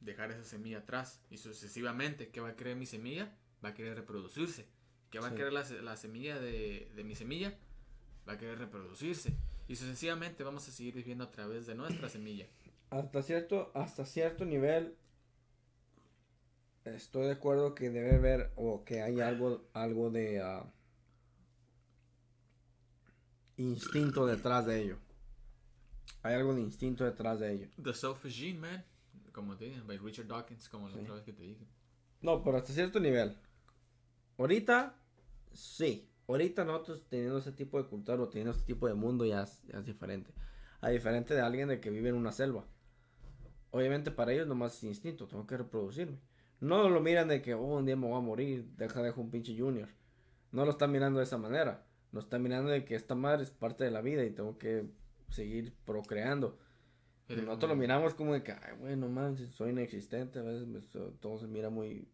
Dejar esa semilla atrás y sucesivamente, ¿qué va a querer mi semilla? Va a querer reproducirse. ¿Qué va Sí. a querer la, se- la semilla de, de mi semilla? Va a querer reproducirse. Y sucesivamente vamos a seguir viviendo a través de nuestra semilla. Hasta cierto, hasta cierto nivel estoy de acuerdo que debe haber o que hay algo, algo de ah, instinto detrás de ello. Hay algo de instinto detrás de ello. The Selfish Gene, man. Como te dije, by Richard Dawkins, como la Sí. otra vez que te dije. No, pero hasta cierto nivel. Ahorita, sí. Ahorita nosotros teniendo ese tipo de cultura o teniendo este tipo de mundo ya es, ya es diferente. A diferente de alguien de que vive en una selva. Obviamente para ellos nomás es instinto, tengo que reproducirme. No lo miran de que, oh, un día me voy a morir, deja, dejo un pinche junior. No lo están mirando de esa manera. Lo están mirando de que esta madre es parte de la vida y tengo que seguir procreando. Nosotros lo miramos como de que, ay, bueno, man, soy inexistente, a veces me- todo se mira muy...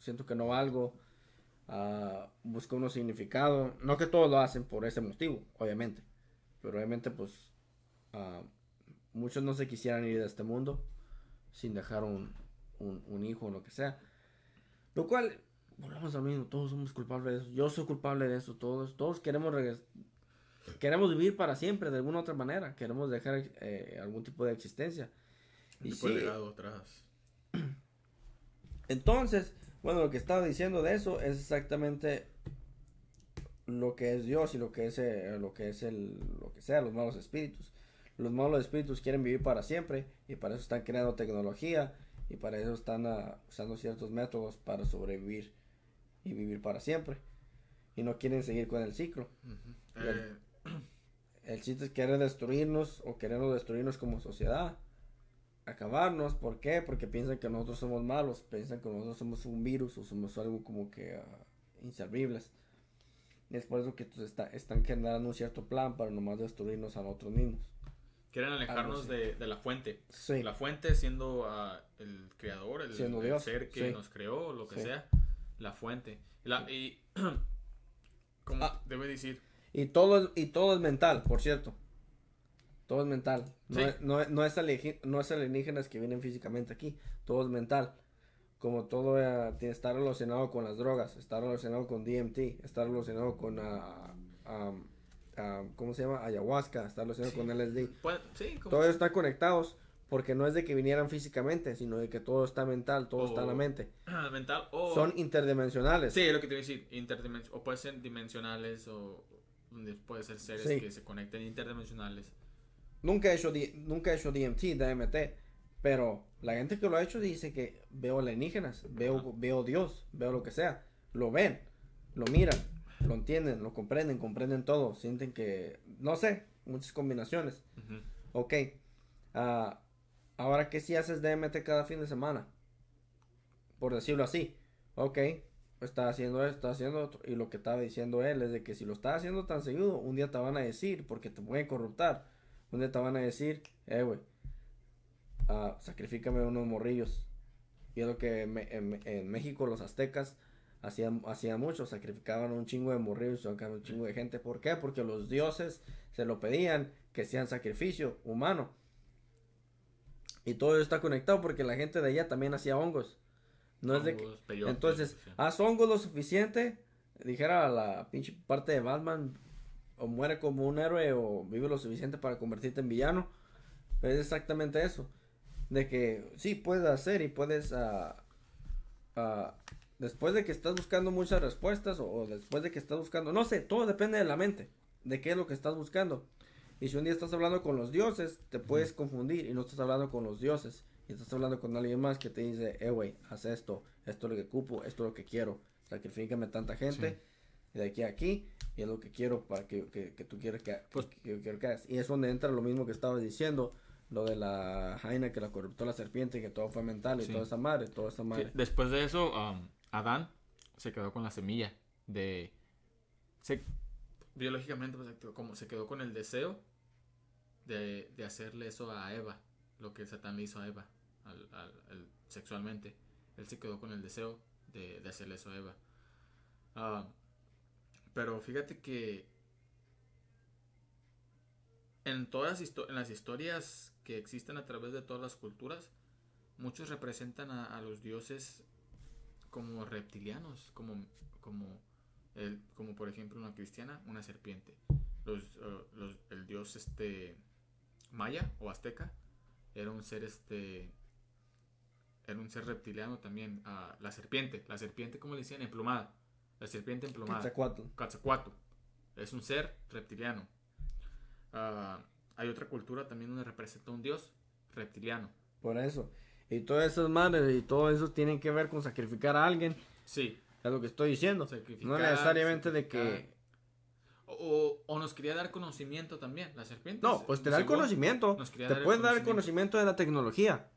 Siento que no valgo, ah, busco uno significado. No que todos lo hacen por ese motivo, obviamente. Pero obviamente, pues, ah, muchos no se quisieran ir de este mundo sin dejar un, un, un hijo o lo que sea. Lo cual, volvamos al mismo, todos somos culpables de eso. Yo soy culpable de eso, todos, todos queremos. Queremos vivir para siempre de alguna otra manera. Queremos dejar eh, algún tipo de existencia. Y sí, atrás. entonces, bueno, lo que estaba diciendo de eso es exactamente lo que es Dios y lo que es, eh, lo que es el, lo que sea, los malos espíritus. Los malos espíritus quieren vivir para siempre y para eso están creando tecnología y para eso están ah, usando ciertos métodos para sobrevivir y vivir para siempre. Y no quieren seguir con el ciclo. Bien. Eh, El chiste es querer destruirnos o querernos destruirnos como sociedad. Acabarnos, ¿por qué? Porque piensan que nosotros somos malos, piensan que nosotros somos un virus o somos algo como que ah, inservibles. Y es por eso que está- están generando un cierto plan para nomás destruirnos a nosotros mismos. quieren alejarnos de, de la fuente. Sí, La fuente siendo ah, el creador, el, Siendo el ser que sí. nos creó, lo que Sí. sea. La fuente. La, Y, como Ah. debe decir, y todo, es- y todo es mental, por cierto. Todo es mental. No, Sí. es, no, no es no es alienígenas que vienen físicamente aquí. Todo es mental. Como todo eh, está relacionado con las drogas, está relacionado con DMT, está relacionado con, ah, ¿cómo se llama? Ayahuasca, está relacionado con LSD. sí, como- Todos están conectados porque no es de que vinieran físicamente, sino de que todo está mental, todo está en la mente. mental o... Son interdimensionales. Sí, es lo que te iba a decir, interdimensionales, o pueden ser dimensionales, o puede ser seres Sí. que se conecten interdimensionales. Nunca he hecho, nunca he hecho DMT, DMT, pero la gente que lo ha hecho dice que veo alienígenas, veo, Ajá. veo Dios, veo lo que sea. Lo ven, lo miran, lo entienden, lo comprenden, comprenden todo, sienten que, no sé, muchas combinaciones. Ujú. Ok, ah, ahora que si haces DMT cada fin de semana, por decirlo así, ok, está haciendo esto, está haciendo otro, y lo que estaba diciendo él es de que si lo estás haciendo tan seguido, un día te van a decir, porque te pueden corruptar, un día te van a decir, eh, güey, ah, sacrifícame unos morrillos. Y es lo que en México los aztecas hacían, hacían mucho, sacrificaban un chingo de morrillos, sacaban un chingo de gente. ¿Por qué? Porque los dioses se lo pedían, que sean sacrificio humano. Y todo está conectado porque la gente de allá también hacía hongos. No es de que... Hongos, peyote, Entonces, sí. haz hongos lo suficiente, dijera la pinche parte de Batman, o muere como un héroe o vive lo suficiente para convertirte en villano. Es exactamente eso. De que sí puedes hacer y puedes... ah, ah, después de que estás buscando muchas respuestas o, o después de que estás buscando... No sé, todo depende de la mente. De qué es lo que estás buscando. Y si un día estás hablando con los dioses, te puedes confundir y no estás hablando con los dioses. Y estás hablando con alguien más que te dice, eh, güey, haz esto, esto es lo que ocupo, esto es lo que quiero. Sacrifícame tanta gente de aquí a aquí y es lo que quiero para que, que, que tú quieras que, Pues- que, hagas. Y es donde entra lo mismo que estabas diciendo, lo de la Jaina que la corruptó la serpiente y que todo fue mental y Sí. toda esa madre, toda esa madre. Después de eso, um, Adán se quedó con la semilla de... Se, biológicamente, pues, como se quedó con el deseo de, hacerle eso a Eva, lo que Satán le hizo a Eva al- al- al- sexualmente. Él se quedó con el deseo de, hacerle eso a Eva. Ah, pero fíjate que en todas en las historias que existen a través de todas las culturas, muchos representan a, los dioses como reptilianos, como, como, el, como por ejemplo una cristiana, una serpiente. Los, los- el dios este maya o azteca era un ser este era un ser reptiliano también. ah, la serpiente, la serpiente como le decían emplumada, la serpiente emplumada. Quetzalcóatl. Quetzalcóatl. Es un ser reptiliano. Ah, hay otra cultura también donde representa un dios reptiliano. Por eso. Y todas esas madres y todo eso tienen que ver con sacrificar a alguien. Sí. Es lo que estoy diciendo. Sacrificar, No necesariamente de que... O, nos quería dar conocimiento también, la serpiente. No, pues te da el conocimiento. nos quería Te dar el dar el conocimiento. de la tecnología.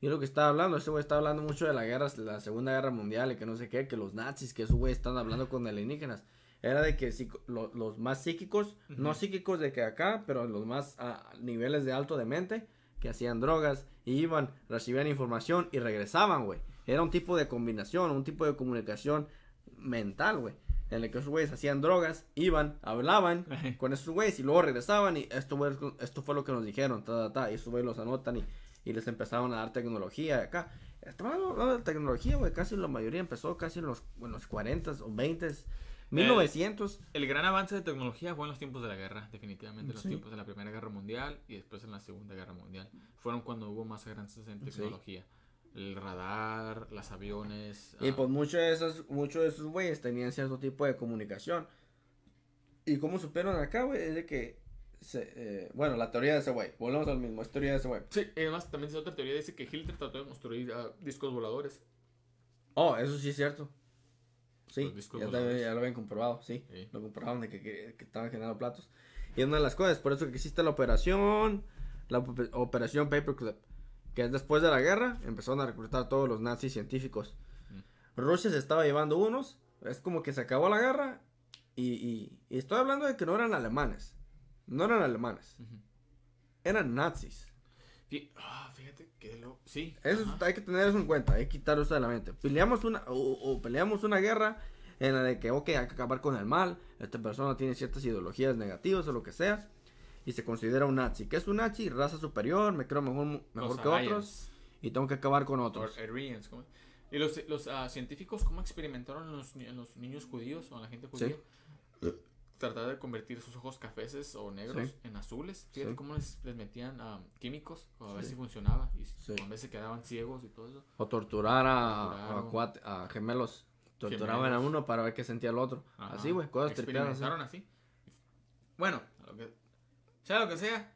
Y es lo que estaba hablando. Ese güey está hablando mucho de la guerra, la Segunda Guerra Mundial y que no sé qué, que los nazis, que esos güey están hablando con alienígenas. Era de que lo- los más psíquicos, no Ujú. psíquicos de que acá, pero los más a niveles de alto de mente, que hacían drogas, y iban, recibían información y regresaban, güey. Era un tipo de combinación, un tipo de comunicación mental, güey. En el que esos güeyes hacían drogas, iban, hablaban Ajá. con esos güeyes y luego regresaban y esto, fue- esto fue lo que nos dijeron, ta, ta, ta, y esos güeyes los anotan y, y les empezaron a dar tecnología acá. Estamos hablando de tecnología, güey, casi la mayoría empezó casi en los, en los 40 o 20 1900. El gran avance de tecnología fue en los tiempos de la guerra, definitivamente, en los Sí. tiempos de la Primera Guerra Mundial y después en la Segunda Guerra Mundial. Fueron cuando hubo más avances en tecnología. El radar, los aviones. Y ah, pues muchos de esos, muchos de esos güeyes tenían cierto tipo de comunicación. Y como supieron acá, güey, es de que, se, eh, bueno, la teoría de ese güey, volvemos al mismo, es teoría de ese güey. Sí, y además también es otra teoría, dice que Hitler trató de construir ah, discos voladores. Oh, eso sí es cierto. Sí, ya, también- ya lo habían comprobado, sí. Sí. Lo comprobaron de que, que, que estaban generando platos. Y es una de las cosas, por eso que existe la operación, la op- operación Paperclip, que es después de la guerra, empezaron a reclutar a todos los nazis científicos. Mm. Rusia se estaba llevando unos, es como que se acabó la guerra, y, y, y estoy hablando de que no eran alemanes, no eran alemanes, eran nazis. Fí- ah, fíjate que lo. Sí. Eso ajá. hay que tener eso en cuenta, hay que quitarlo eso de la mente. Peleamos una, o, o peleamos una guerra en la de que, ok, hay que acabar con el mal, esta persona tiene ciertas ideologías negativas o lo que sea, y se considera un nazi. ¿Qué es un nazi? Raza superior, me creo mejor, mejor Los que otros, y tengo que acabar con otros. Aryans, ¿cómo? ¿Y los, los ah, científicos cómo experimentaron en los, en los niños judíos o en la gente Sí. judía? Tratar de convertir sus ojos cafeces o negros Sí. en azules. Fíjate Sí. cómo les, les metían ah, químicos o a ver Sí. si funcionaba. Y Sí. a veces quedaban ciegos y todo eso. O torturar a, a, cuate- a gemelos. Torturaban Gemelos. a uno para ver qué sentía el otro. Ajá. Así, güey, cosas así. Experimentaron así. Bueno, a lo que, sea lo que sea,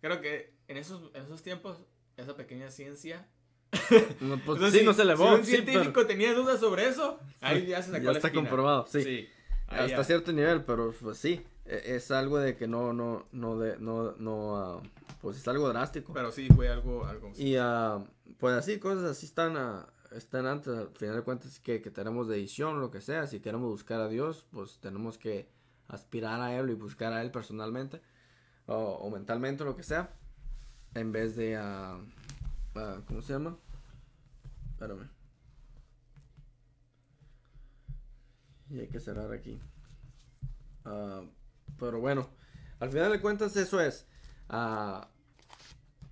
creo que en esos, en esos tiempos, esa pequeña ciencia. No, pues, Entonces, sí, no se elevó. Si un sí, científico pero tenía dudas sobre eso, ahí ya se sacó ya la está espina. comprobado, sí. Ahí hasta ya. cierto nivel, pero pues sí, e- es algo de que no, no, no, de, no, no, ah, pues es algo drástico. Pero sí fue algo. algo Y ah, pues así, cosas así están, ah, están antes, al final de cuentas que, que tenemos decisión, lo que sea, si queremos buscar a Dios, pues tenemos que aspirar a Él y buscar a Él personalmente o, o mentalmente, lo que sea, en vez de, ah, ah, ¿cómo se llama? Espérame. Y hay que cerrar aquí. Ah, pero bueno, al final de cuentas eso es. Ah,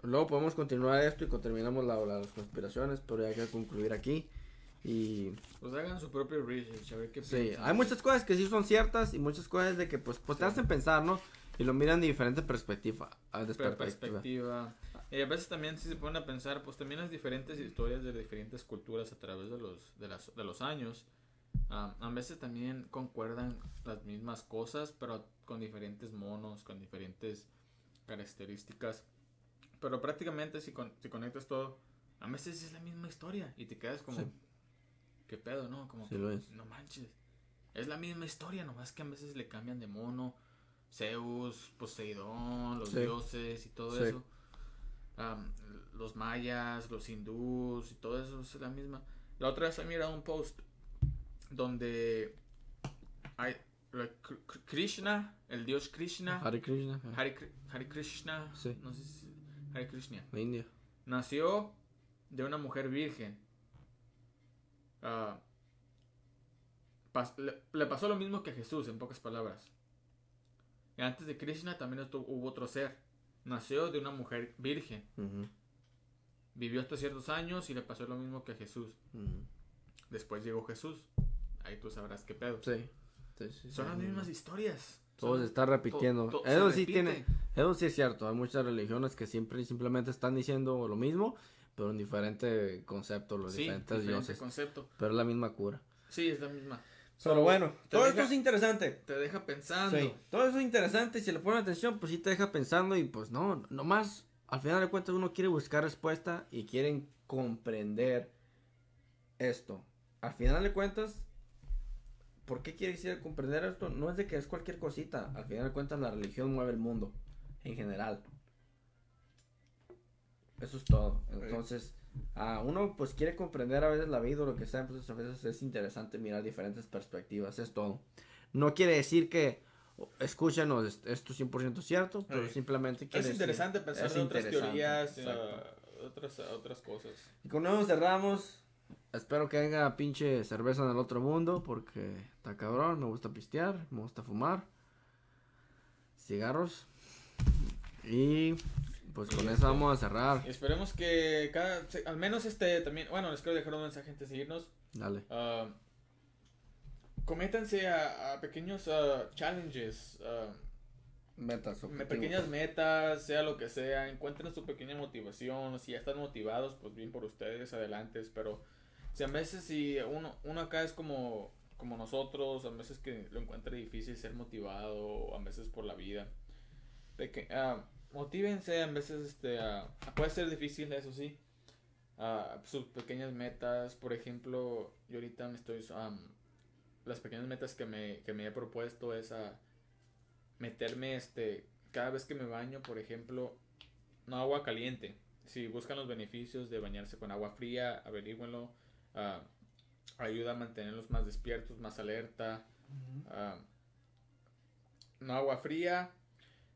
luego podemos continuar esto y terminamos la, la- las conspiraciones, pero ya hay que concluir aquí. Y Pues hagan su propio research, a ver qué sí, piensan. hay muchas cosas que sí son ciertas y muchas cosas de que pues, pues te hacen pensar, ¿no? Y lo miran de diferente perspectiva. de Pero perspectiva. Y a veces también si se ponen a pensar, pues también las diferentes historias de diferentes culturas a través de los, de las, de los años, ah, a veces también concuerdan las mismas cosas, pero con diferentes monos, con diferentes características. Pero prácticamente si, con- si conectas todo, a veces es la misma historia y te quedas como, Sí. ¿qué pedo, no? Como, Sí que, lo es. no manches. Es la misma historia, nomás que a veces le cambian de mono. Zeus, Poseidón, los Sí. dioses y todo Sí. eso. Los mayas, los hindús y todo eso es la misma. La otra vez he mirado un post donde hay Krishna, el dios Krishna, Hare Krishna, Hare, Kr- Hare Krishna, Sí. no sé si Hare Krishna, de India. nació de una mujer virgen. Ah, pas- le, le pasó lo mismo que a Jesús, en pocas palabras. Antes de Krishna también estu- hubo otro ser. Nació de una mujer virgen. Ujú, Vivió hasta ciertos años y le pasó lo mismo que a Jesús. ujú. Después llegó Jesús. Ahí tú sabrás qué pedo. Sí. sí, sí, Son sí, las mismas historias. Todo se está repitiendo. to- to- eso sí repite. tiene, eso sí es cierto. Hay muchas religiones que siempre simplemente están diciendo lo mismo, pero en diferente concepto, los Sí, diferentes diferente dioses. concepto. Pero es la misma cura. Sí, es la misma. Pero bueno, todo deja- esto es interesante. Te deja pensando. Sí, todo eso es interesante y si le ponen atención, pues sí te deja pensando y pues no, nomás al final de cuentas uno quiere buscar respuesta y quieren comprender esto. Al final de cuentas, ¿por qué quiere decir comprender esto? No es de que es cualquier cosita, al final de cuentas la religión mueve el mundo en general. Eso es todo. Entonces, a uno pues quiere comprender a veces la vida o lo que sea, pues a veces es interesante mirar diferentes perspectivas, es todo. No quiere decir que escúchenos, est- esto es 100% cierto, pero simplemente quiere Es decir- interesante pensar es otras teorías, eh, otras, otras cosas. Y con eso cerramos. Espero que haya pinche cerveza en el otro mundo porque está cabrón, me gusta pistear, me gusta fumar. Cigarros. Y pues con eso este- vamos a cerrar. Esperemos que cada, al menos este también, bueno, les quiero dejar un mensaje antes de irnos. Dale. Ah, cométanse a, a pequeños ah, challenges, ah, Metas. me- objetivos. pequeñas metas, sea lo que sea, encuentren su pequeña motivación, si ya están motivados, pues bien por ustedes, adelante, pero si a veces si uno, uno acá es como, como nosotros, a veces que lo encuentra difícil ser motivado, a veces por la vida, Peque- ah, motívense, a veces este, ah, puede ser difícil, eso sí, Ah, sus pequeñas metas, por ejemplo, yo ahorita me estoy, am, las pequeñas metas que me, que me he propuesto es a meterme, este, cada vez que me baño, por ejemplo, no agua caliente. Si buscan los beneficios de bañarse con agua fría, averígüenlo. ah, ayuda a mantenerlos más despiertos, más alerta. no agua fría.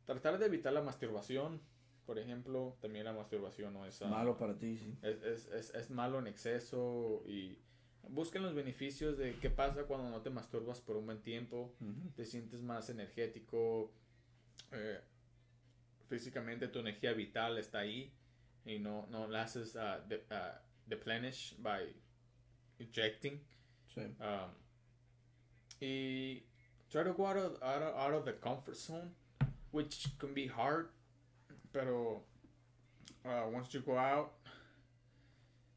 Tratar de evitar la masturbación, por ejemplo. También la masturbación no es... Malo para ti, sí. es, es, es, es malo en exceso y busquen los beneficios de qué pasa cuando no te masturbas por un buen tiempo, te sientes más energético, eh, físicamente tu energía vital está ahí y no, no la haces uh, de- uh, deplenish by ejecting. Sí. Um, y try to go out of, out of, out of the comfort zone, which can be hard, pero uh, once you go out,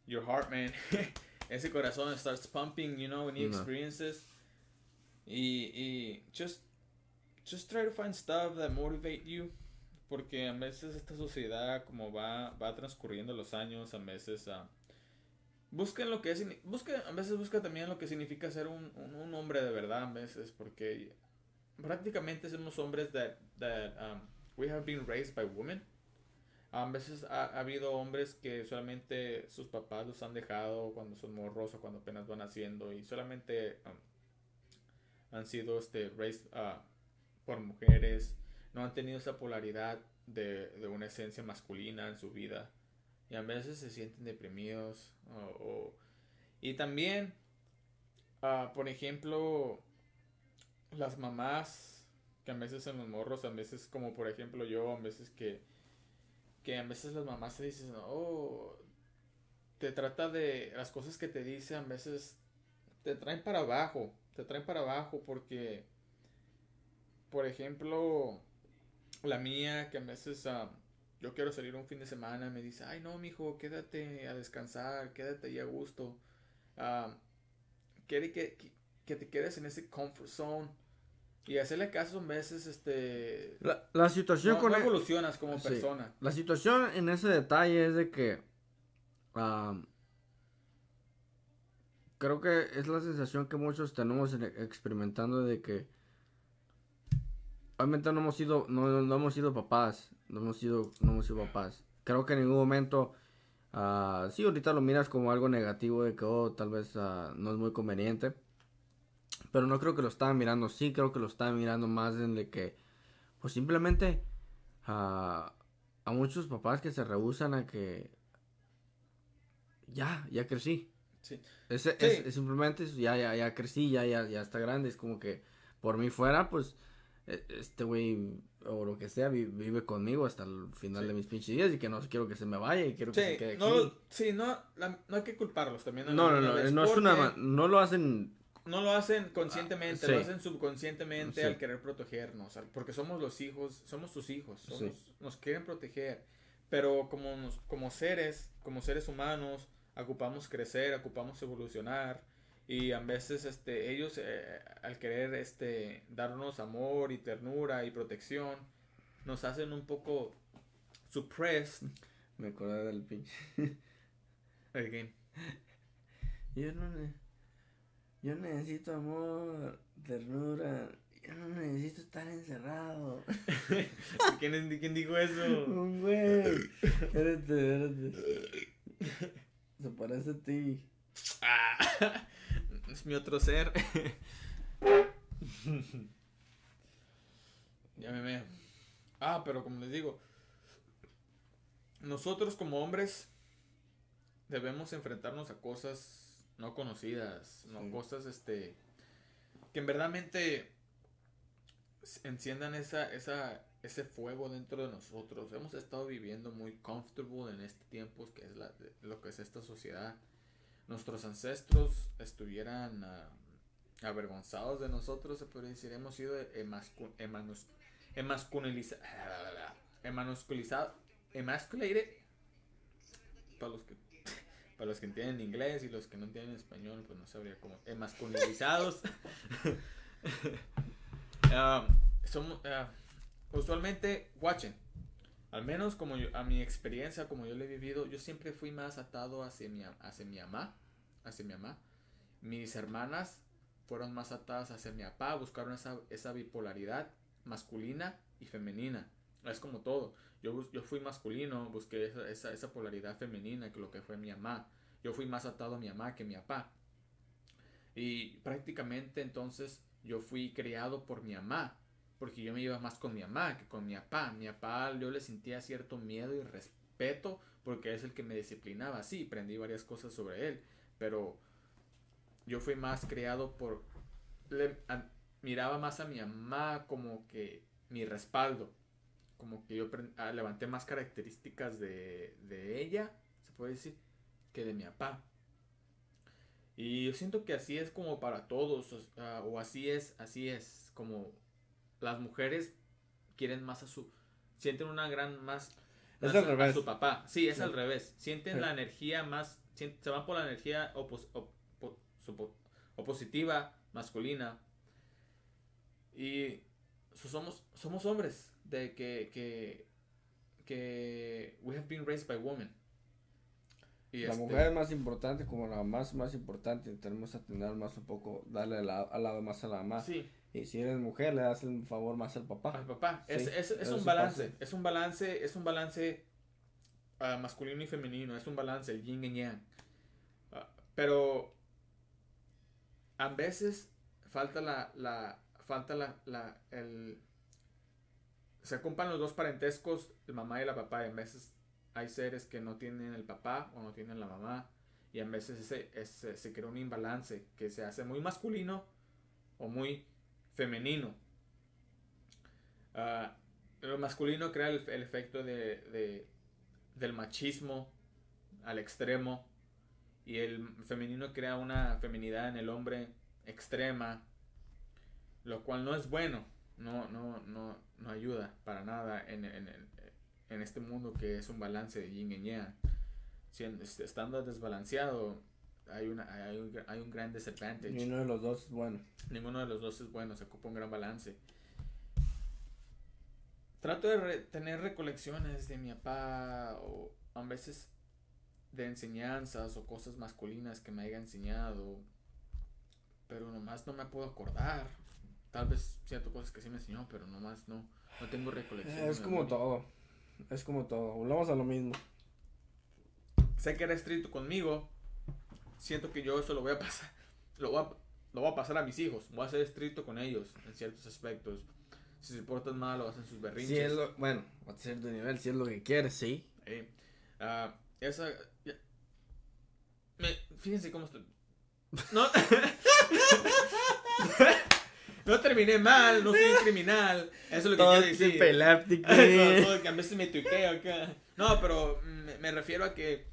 your heart, man, ese corazón starts pumping, you know, new No. experiences. Y, y just, just try to find stuff that motivate you. Porque a veces esta sociedad, como va, va transcurriendo los años, a veces ah, busquen lo que es, busquen, a veces busca también lo que significa ser un, un, un hombre de verdad, a veces, porque prácticamente somos hombres that, that um, we have been raised by women. A veces ha, ha habido hombres que solamente sus papás los han dejado cuando son morros o cuando apenas van haciendo y solamente um, han sido este, raised uh, por mujeres, no han tenido esa polaridad de, de una esencia masculina en su vida y a veces se sienten deprimidos o, y también ah, por ejemplo las mamás, que a veces en los morros, a veces como por ejemplo yo, a veces que, que a veces las mamás te dicen, oh, te trata de, las cosas que te dicen a veces te traen para abajo, te traen para abajo porque, por ejemplo, la mía, que a veces ah, yo quiero salir un fin de semana, me dice, ay no, mijo, quédate a descansar, quédate ahí a gusto. Quiere que, que, que te quedes en ese comfort zone. Y hacerle caso a veces, este... La, la situación No, con no e- evolucionas como Sí. persona. La situación en ese detalle es de que am, creo que es la sensación que muchos tenemos en- experimentando de que obviamente no hemos sido no, no- hemos sido papás, no hemos sido no hemos sido papás. Creo que en ningún momento ah, sí ahorita lo miras como algo negativo de que oh, tal vez ah, no es muy conveniente. Pero no creo que lo estaban mirando así, creo que lo estaban mirando más en de que pues simplemente a, a muchos papás que se rehusan a que ya, ya crecí. Sí. Es, es- Sí. es simplemente ya, ya, ya crecí, ya, ya, ya está grande. Es como que por mí fuera, pues e- este güey o lo que sea vi- vive conmigo hasta el final Sí. de mis pinches días y que no quiero que se me vaya y quiero que se Sí, quede no, aquí. lo- sí, no, la- no hay que culparlos también. No, no, no, vez, no es una, no lo hacen No lo hacen conscientemente, Ah, sí. lo hacen subconscientemente Sí. al querer protegernos, porque somos los hijos, somos tus hijos, somos- nos quieren proteger, pero como, nos- como seres, como seres humanos, ocupamos crecer, ocupamos evolucionar y a veces este, ellos eh, al querer este, darnos amor y ternura y protección, nos hacen un poco suppressed. Me acordé del pinche. Again. Yo no, yo necesito amor, ternura. Yo no necesito estar encerrado. ¿Quién, dijo eso? Un güey. Espérate, espérate. Se parece a ti. Ah, es mi otro ser. ya me veo. Ah, pero como les digo, nosotros como hombres debemos enfrentarnos a cosas no conocidas, no Sí. cosas este que en verdadmente enciendan esa, esa, ese fuego dentro de nosotros. Hemos estado viviendo muy comfortable en este tiempo, que es la- lo que es esta sociedad. Nuestros ancestros estuvieran ah, avergonzados de nosotros, se podría decir. Hemos sido emascu- emanus- emasculiniza- emasculizado- emasculated. Para los que para los que entienden inglés y los que no entienden español, pues no sabría cómo. Emasculinizados. Ah, somos, ah, usualmente, watchen. Al menos como yo, a mi experiencia, como yo lo he vivido, yo siempre fui más atado hacia mi, hacia mi mamá. Hacia mi mamá. Mis hermanas fueron más atadas hacia mi papá, buscaron esa, esa bipolaridad masculina y femenina. Es como todo. Yo, yo fui masculino, busqué esa, esa, polaridad femenina que lo que fue mi mamá. Yo fui más atado a mi mamá que mi papá. Y prácticamente entonces yo fui criado por mi mamá. Porque yo me iba más con mi mamá que con mi papá. Mi papá yo le sentía cierto miedo y respeto porque es el que me disciplinaba. Sí, aprendí varias cosas sobre él. Pero yo fui más criado por... a- miraba más a mi mamá como que mi respaldo. Como que yo ah, levanté más características de, de ella, se puede decir, que de mi papá. Y yo siento que así es como para todos, o, ah, o así es, así es, como las mujeres quieren más a su, sienten una gran más, Es al a- revés. a su papá. Sí, es Sí. al revés. Sienten Sí. la energía más, se van por la energía opos- op- opositiva, masculina. Y so- somos, somos hombres de que, que, que we have been raised by women. Y La este, mujer es más importante, como la más más importante, tenemos que atender más un poco, darle la- al lado más a la mamá. Sí, Y si eres mujer, le das un favor más al papá. al papá. Sí, es, es, es un balance. Es un balance. Es un balance masculino y femenino. Es un balance, el yin y yang. Ah, pero a veces falta la, la falta la, el se ocupan los dos parentescos, el mamá y la papá, a veces hay seres que no tienen el papá o no tienen la mamá, y a veces se crea un imbalance que se hace muy masculino o muy femenino. Ah, lo masculino crea el, efecto de- del machismo al extremo y el femenino crea una feminidad en el hombre extrema, lo cual no es bueno, no, no, no, no ayuda para nada en, en, en- este mundo que es un balance de yin y yang. Siendo- estando desbalanceado, hay, una, hay, un, hay un gran disadvantage. Y uno de los dos es bueno. Ninguno de los dos es bueno, se ocupa un gran balance. Trato de re- tener recolecciones de mi papá o a veces de enseñanzas o cosas masculinas que me haya enseñado, pero nomás no me puedo acordar. Tal vez ciertas cosas que sí me enseñó, pero nomás no, no tengo recolección. Es como memoria. todo. Es como todo. Volvamos a lo mismo. sé que era estricto conmigo, siento que yo eso lo voy a pasar, lo voy a, lo voy a pasar a mis hijos, voy a ser estricto con ellos en ciertos aspectos. Si se portan mal o hacen sus berrinches. Si es lo, bueno, a cierto nivel, si es lo que quieres, sí. Eh, ah, esa. ya- me- fíjense cómo estoy. No. no terminé mal, no soy un criminal. Eso es lo que quiero decir. No, no, que a veces me tuiteo acá. No, pero me, me refiero a que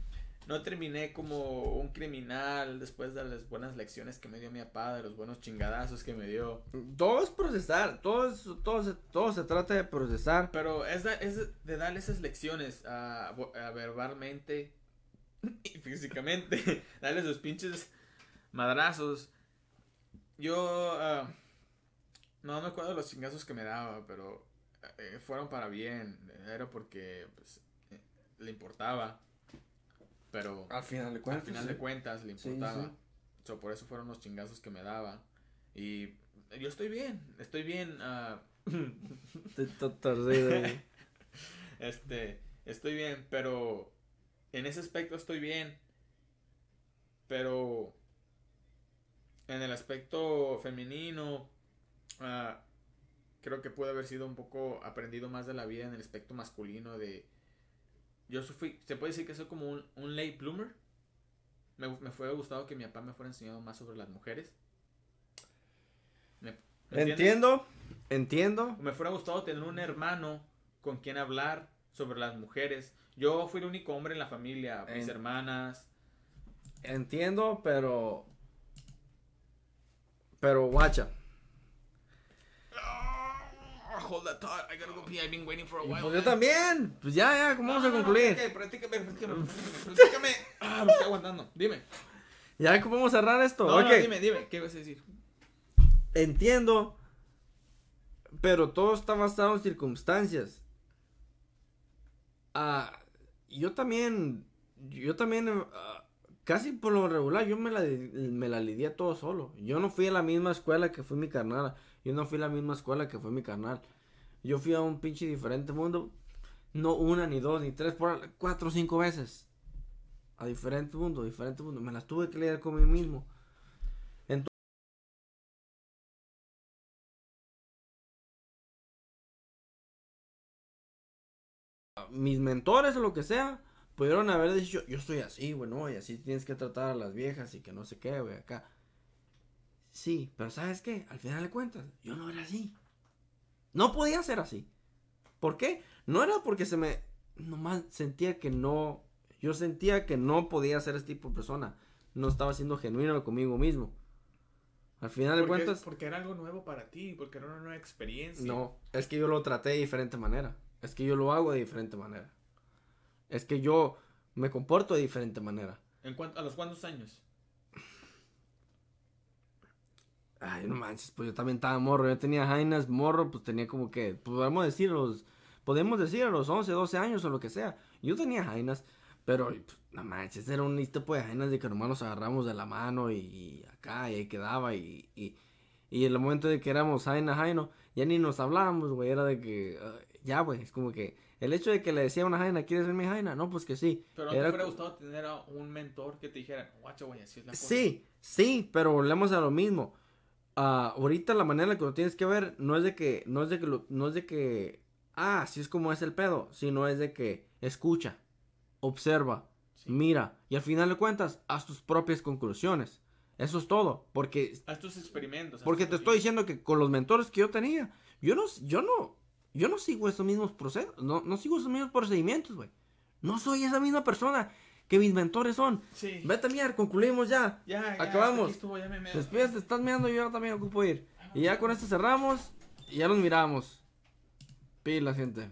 no terminé como un criminal después de las buenas lecciones que me dio mi papá, de los buenos chingadazos que me dio. Todo es procesar, todo, es- todo, se, todo se trata de procesar. Pero es de, es de darle esas lecciones a, a verbalmente y físicamente. darle esos pinches madrazos. Yo ah, no me acuerdo de los chingazos que me daba, pero eh, fueron para bien. Era porque pues, eh, le importaba. Pero Al final de al cuentas. final sí. de cuentas le importaba. sí. So, por eso fueron los chingazos que me daba. Y yo estoy bien, estoy bien. ah, Estoy torcido. Este, estoy bien, pero en ese aspecto estoy bien. Pero en el aspecto femenino, ah, creo que puede haber sido un poco aprendido más de la vida en el aspecto masculino de... Yo fui, se puede decir que soy como un, un late bloomer. Me, me fue gustado que mi papá me fuera enseñando más sobre las mujeres. ¿Me- me entiendes? Entiendo, entiendo. Me fuera gustado tener un hermano con quien hablar sobre las mujeres. Yo fui el único hombre en la familia, mis En- hermanas. Entiendo, pero. Pero, guacha. Hold that thought, I gotta go pee, I've been waiting for a Y while. Pues yo también. Pues ya, ya, ¿cómo vamos a concluir? Practícame, practícame, practícame. Ah, me estoy aguantando. Dime. Ya, ¿cómo vamos a cerrar esto? No, dime, dime, ¿qué vas a decir? Entiendo. Pero todo está basado en circunstancias. Ah, yo también. Yo también. ah, casi por lo regular, yo me la, me la lidié todo solo. Yo no fui a la misma escuela que fue mi carnal. Yo no fui a la misma escuela que fue mi carnal. Yo fui a un pinche diferente mundo. No una, ni dos, ni tres, por cuatro o cinco veces. A diferente mundo, diferente mundo. Me las tuve que lidiar con mí mismo. mis mentores o lo que sea, pudieron haber dicho, yo soy así, güey, no, y así tienes que tratar a las viejas y que no sé qué, güey, acá. Sí, pero ¿sabes qué? Al final de cuentas, yo no era así. No podía ser así. ¿Por qué? No era porque se me... Nomás sentía que no... Yo sentía que no podía ser este tipo de persona. No estaba siendo genuino conmigo mismo. Al final de cuentas... porque era algo nuevo para ti, porque era una nueva experiencia. No, es que yo lo traté de diferente manera. Es que yo lo hago de diferente manera. Es que yo me comporto de diferente manera. ¿En cuánto, ¿A los cuántos años? Ay, no manches, pues yo también estaba morro. Yo tenía jainas, morro, pues tenía como que, podemos decir, los, podemos decir a los 11, 12 años o lo que sea. Yo tenía jainas, pero pues, no manches, era un tipo de jainas de que nomás nos agarramos de la mano y, y acá y ahí quedaba. Y, y, y en el momento de que éramos jaina, jaino, ya ni nos hablábamos, güey. Era de que, ah, ya, güey, es como que el hecho de que le decía a una jaina, ¿quieres ser mi jaina? No, pues que sí. Pero ¿no Era te hubiera gustado tener a un mentor que te dijera, guacho, güey, así es la cosa. Sí, sí, pero volvemos a lo mismo. Ah, ahorita la manera en la que lo tienes que ver no es de que, no es de que, lo- no es de que, ah, así es como es el pedo, sino es de que escucha, observa, Sí. mira y al final de cuentas haz tus propias conclusiones. Eso es todo. Porque, Haz tus experimentos. porque te estoy diciendo que con los mentores que yo tenía, yo no, yo no, yo no sigo esos mismos procesos, no, no sigo esos mismos procedimientos, güey. No soy esa misma persona que mis mentores son. Sí. Vete a mirar, concluimos ya. Ya, ya, hasta Acabamos. estuvo, ya me. Despídete, estás mirando, yo también ocupo ir. Y ya con esto cerramos y ya nos miramos. Pila, gente.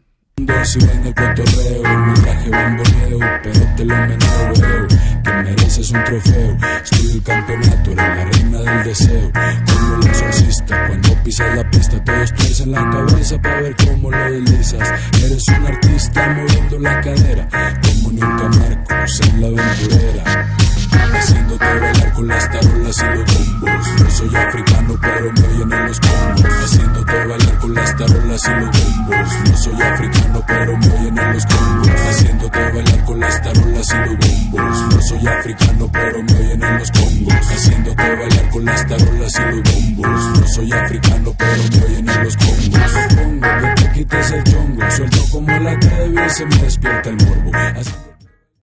Si va en el cotorreo, mi traje bamboleo, pero te lo meneo, que mereces un trofeo. Estoy el campeonato, eres la reina del deseo. Como el exorcista, cuando pisas la pista, todos tuercen la cabeza para ver cómo lo deslizas. Eres un artista moviendo la cadera, como nunca Marcos en la aventurera. Haciéndote bailar con las tarolas y los bombos. No soy africano, pero me oyen en los combos. Haciéndote bailar con las tarolas y los bombos. No soy africano, pero me oyen en los combos. Haciéndote bailar con las tarolas y los bombos. No soy africano, pero me oyen en los combos. Haciéndote bailar con las tarolas y los bombos. No soy africano, pero me oyen en los combos. Supongo que te quites el chongo. Suelto como la trevi y se me despierta el morbo.